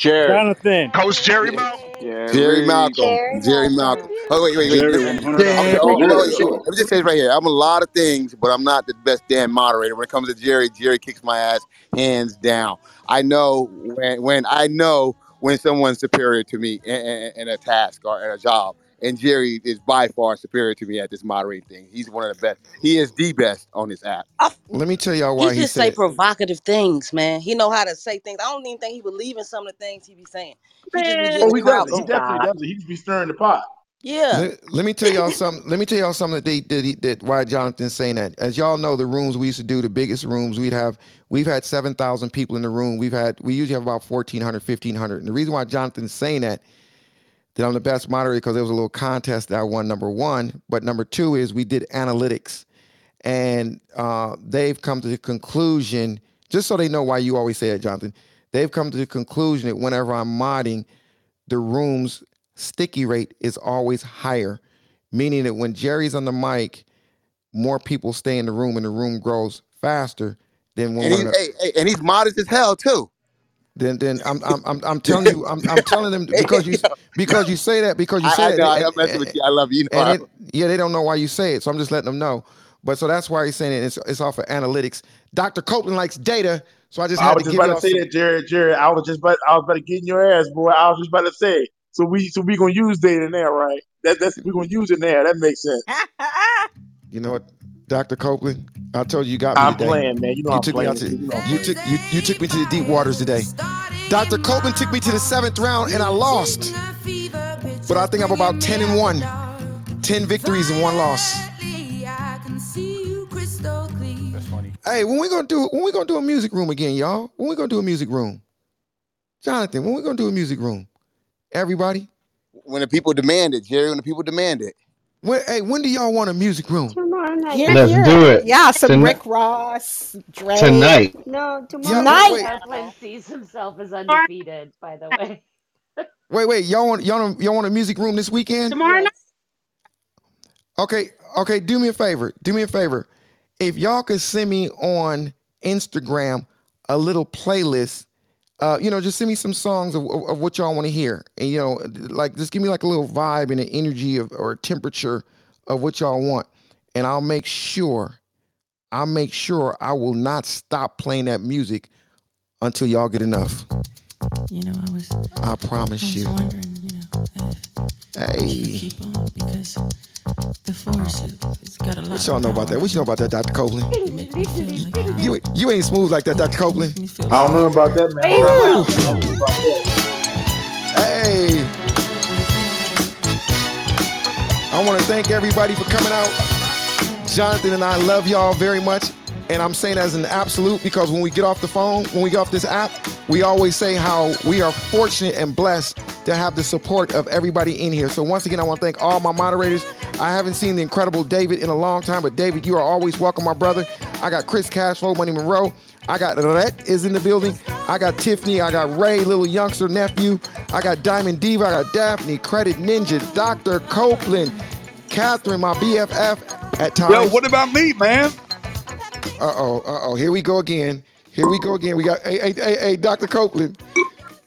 Jerry. Jonathan. Coach Jerry Malcolm. Jerry Malcolm. Jerry, Malcolm. Oh, wait, wait, wait. Jerry, listen. 100. I'm, oh, wait, wait, wait. Let me just say this right here. I'm a lot of things, but I'm not the best damn moderator. When it comes to Jerry, Jerry kicks my ass hands down. I know when, when I know when someone's superior to me in, in, in a task or in a job. And Jerry is by far superior to me at this moderating thing. He's one of the best. He is the best on this app. Let me tell y'all why he just say said. provocative things, man. He know how to say things. I don't even think he believe in some of the things he be saying. He just be Man. getting Oh, the he crowd doesn't. He going. definitely doesn't. He just be stirring the pot. Yeah. Let, let me tell y'all something. Let me tell y'all something that they that, he, that why Jonathan's saying that. As y'all know, the rooms we used to do, the biggest rooms we'd have, we've had seven thousand people in the room. We've had we usually have about 1,400, 1,500. And the reason why Jonathan's saying that that I'm the best moderator because there was a little contest that I won number one, but number two is we did analytics, and uh, they've come to the conclusion. Just so they know why you always say it, Jonathan. They've come to the conclusion that whenever I'm modding, the room's sticky rate is always higher, meaning that when Jerry's on the mic, more people stay in the room and the room grows faster than when And, he, hey, hey, and he's modest as hell, too. Then then I'm I'm I'm, I'm telling you I'm, I'm telling them because you because you say that because you I, say I that know. I, and, I'm messing with you. I love you. You know, and it, yeah they don't know why you say it so I'm just letting them know. But so that's why he's saying it. It's, it's off of analytics. Dr. Copeland likes data, so I just I had was to just about to say some, that, Jerry. Jerry, I was just about, I was about to get in your ass, boy. I was just about to say. So we, so we gonna use data now, right? That, that's we gonna use it now. That makes sense. You know what, Dr. Copeland? I told you you got me I'm today. playing, man. You know you I'm took me out playing. to You know you took you, you took me to the deep waters today. Dr. Copeland took me to the seventh round and I lost. But I think I'm about 10 and 1. 10 victories and one loss. That's funny. Hey, when we gonna do when we gonna do a music room again, y'all? When we gonna do a music room? Jonathan, when we gonna do a music room? Everybody? when the people demand it, Jerry, when the people demand it. When, hey, when do y'all want a music room? Tomorrow night. Here, Let's here. do it. Yeah, some Tonight- Rick Ross, Dre. Tonight. No, Yeah, tomorrow Night. wait, sees himself as undefeated, by the way. wait, wait. Y'all want y'all, y'all want a music room this weekend? Tomorrow night. Okay, okay, do me a favor. Do me a favor. If y'all could send me on Instagram a little playlist, uh, you know, just send me some songs of, of, of what y'all want to hear. And you know, like just give me like a little vibe and an energy of or temperature of what y'all want. And I'll make sure, I'll make sure I will not stop playing that music until y'all get enough. You know, I was, I I promise was you. wondering, you know, if Hey. keep on because the force it, it's got a lot. What y'all know about that? What you know about that, Dr. Copeland? It make me feel like You you ain't smooth like that, Dr. Copeland. I don't know about that, man. I don't know about that. Hey. I want to thank everybody for coming out. Jonathan and I love y'all very much. And I'm saying as an absolute because when we get off the phone, when we get off this app, we always say how we are fortunate and blessed to have the support of everybody in here. So once again, I want to thank all my moderators. I haven't seen the incredible David in a long time, but David, you are always welcome, my brother. I got Chris Cashflow, Money Monroe. I got Rhett is in the building. I got Tiffany. I got Ray, little youngster nephew. I got Diamond Diva. I got Daphne, Credit Ninja, Dr. Copeland, Catherine, my BFF at times. Yo, what about me, man? Uh oh, uh oh. Here we go again. Here we go again. We got hey, hey, hey, hey Dr. Copeland.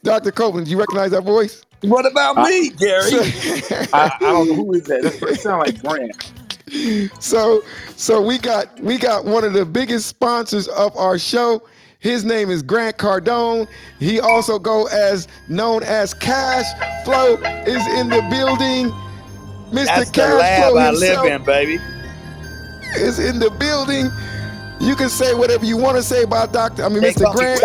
Dr. Copeland, do you recognize that voice? What about me, Gary? I, I don't know who is that. That- It sounds like Grant. so so we got we got one of the biggest sponsors of our show. His name is Grant Cardone. He also go as known as Cash Flow is in the building. Mr. That's the Cash lab Flow I himself live in, baby. Is in the building. You can say whatever you want to say about Dr. I mean They Mr. Grant.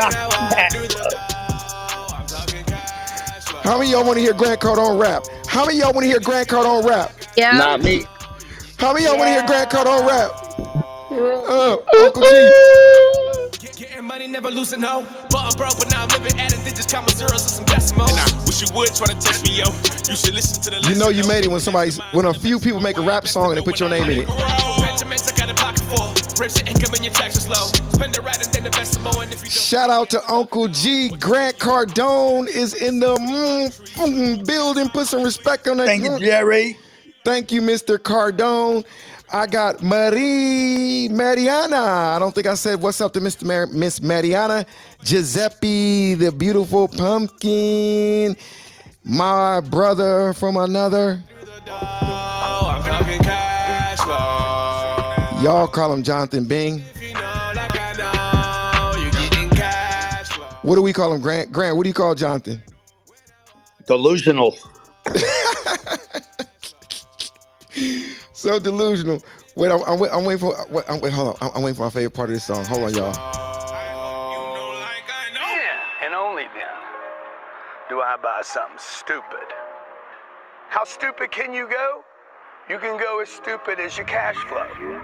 How many of y'all want to hear Grant Cardone rap? How many of y'all want to hear Grant Cardone rap? Yeah. Not me. How many of y'all want to hear Grant Cardone rap? Uh, Uncle G. Getting money, never losing hope. But I'm broke, but now I'm living at it. They just count my zeros and some decimals. And I wish you would try to test me, yo. You should listen to the You know you made it when somebody's when a few people make a rap song and they put your name in it. Regiments, I got a pocket full. Rips your income and your taxes low. Spend it right and then invest some more. And if you Shout out to Uncle G. Grant Cardone is in the mm, mm, building. Put some respect on that. Thank you. Jerry. Thank you, Mr. Cardone. I got Marie Mariana. I don't think I said what's up to Mr. Mar- Miss Mariana. Giuseppe, the beautiful pumpkin. My brother from another. Y'all call him Jonathan Bing. You know, like I know, you getting cash flow. What do we call him, Grant? Grant, what do you call Jonathan? Delusional. So delusional. Wait, I'm, I'm, I'm waiting for. Wait, I'm, wait, hold on. I'm, I'm waiting for my favorite part of this song. Hold on, y'all. And only then do I buy something stupid. How stupid can you go? You can go as stupid as your cash flow.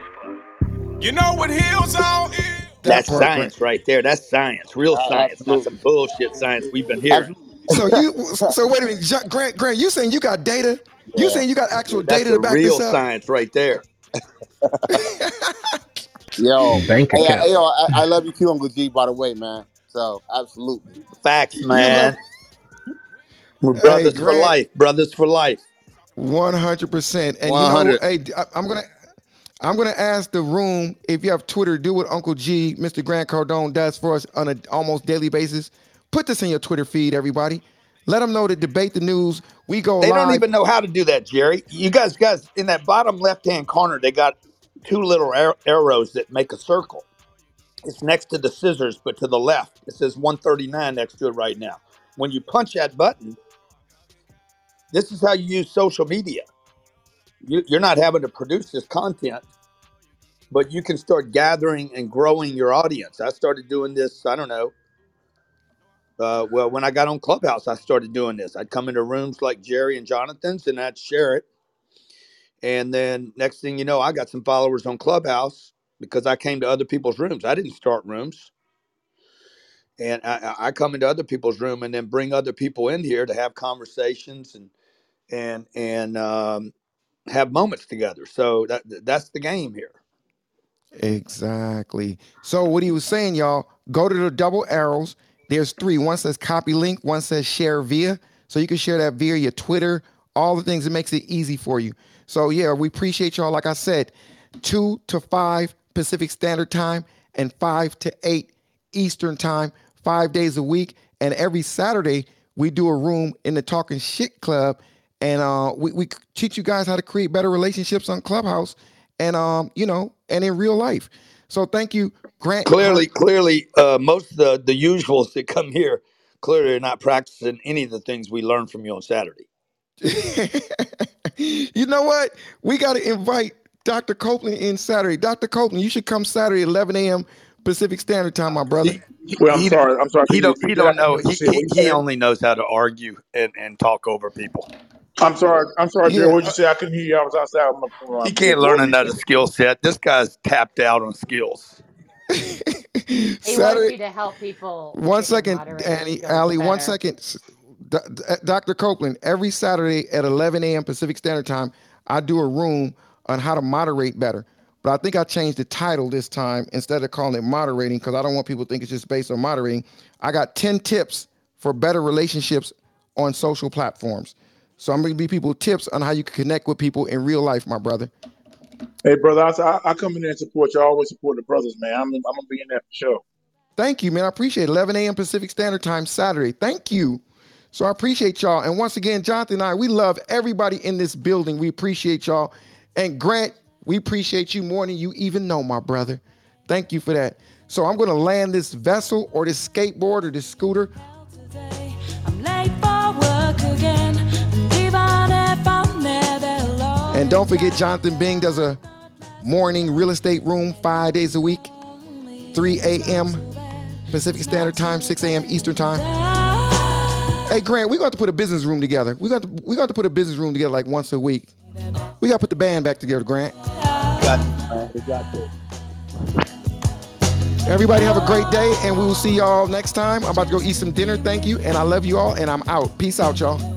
You know what heels on is? That's part, science right there. That's science. Real uh, science, not some bullshit science we've been hearing. So you. So wait a minute, Grant. Grant, you saying you got data? You saying you got actual That's data to back real this up? Real science right there. Yo, Bank hey, account. hey, yo, I, I love you too, Uncle G. By the way, man. So absolutely. Facts, man. We're Hey, brothers for life. Brothers for life. One hundred percent. And you know, 100. hey, I- I'm gonna. I'm gonna ask the room if you have Twitter, do what Uncle G, Mr. Grant Cardone does for us on an almost daily basis. Put this in your Twitter feed, everybody. Let them know to debate the news. We go They live. don't even know how to do that, Jerry. You guys, guys, in that bottom left-hand corner, they got two little ar- arrows that make a circle. It's next to the scissors, but to the left. It says 139 next to it right now. When you punch that button, this is how you use social media. You, you're not having to produce this content, but you can start gathering and growing your audience. I started doing this, I don't know. Uh, well, when I got on Clubhouse, I started doing this. I'd come into rooms like Jerry and Jonathan's and I'd share it. And then next thing you know, I got some followers on Clubhouse because I came to other people's rooms. I didn't start rooms. And I, I I come into other people's room and then bring other people in here to have conversations and and and um, have moments together. So that that's the game here. Exactly. So what he was saying, y'all, go to the double arrows. There's three. One says copy link, one says share via. So you can share that via your Twitter, all the things that makes it easy for you. So yeah, we appreciate y'all. Like I said, two to five Pacific Standard Time and five to eight Eastern Time, five days a week. And every Saturday we do a room in the Talking Shit Club, and uh, we we teach you guys how to create better relationships on Clubhouse, and um, you know, and in real life. So thank you, Grant. Clearly, clearly, uh, most of the the usuals that come here clearly are not practicing any of the things we learned from you on Saturday. you know what? We got to invite Dr. Copeland in Saturday. Dr. Copeland, you should come Saturday at 11 a.m. Pacific Standard Time, my brother. Well, I'm He- sorry. I'm sorry. He Can you don't. He repeat don't that? know. He, said? What he, you he said? only knows how to argue and, and talk over people. I'm sorry. I'm sorry, Jerry. What did you say? I couldn't hear you. I was outside. with my- with my- He can't learn another skill set. This guy's tapped out on skills. He wants Saturday. you to help people. One second, get your second, Annie, skills Allie, one better. second. S- D- D- Dr. Copeland, every Saturday at 11 a.m. Pacific Standard Time, I do a room on how to moderate better. But I think I changed the title this time instead of calling it moderating because I don't want people to think it's just based on moderating. I got 10 tips for better relationships on social platforms. So I'm going to give people tips on how you can connect with people in real life, my brother. Hey, brother, I, I, I come in there and support you. I always support the brothers, man. I'm, I'm gonna be in there for sure. Thank you, man. I appreciate it. 11 a.m. Pacific Standard Time, Saturday. Thank you. So I appreciate y'all. And once again, Jonathan and I, we love everybody in this building. We appreciate y'all. And Grant, we appreciate you more than you even know, my brother. Thank you for that. So I'm going to land this vessel or this skateboard or this scooter. And don't forget, Jonathan Bing does a morning real estate room five days a week, 3 a.m. Pacific Standard Time, 6 a.m. Eastern Time. Hey Grant, we got to put a business room together. We got to we got to put a business room together like once a week. We got to put the band back together, Grant. Got got this. Everybody have a great day, and we will see y'all next time. I'm about to go eat some dinner. Thank you, and I love you all, and I'm out. Peace out, y'all.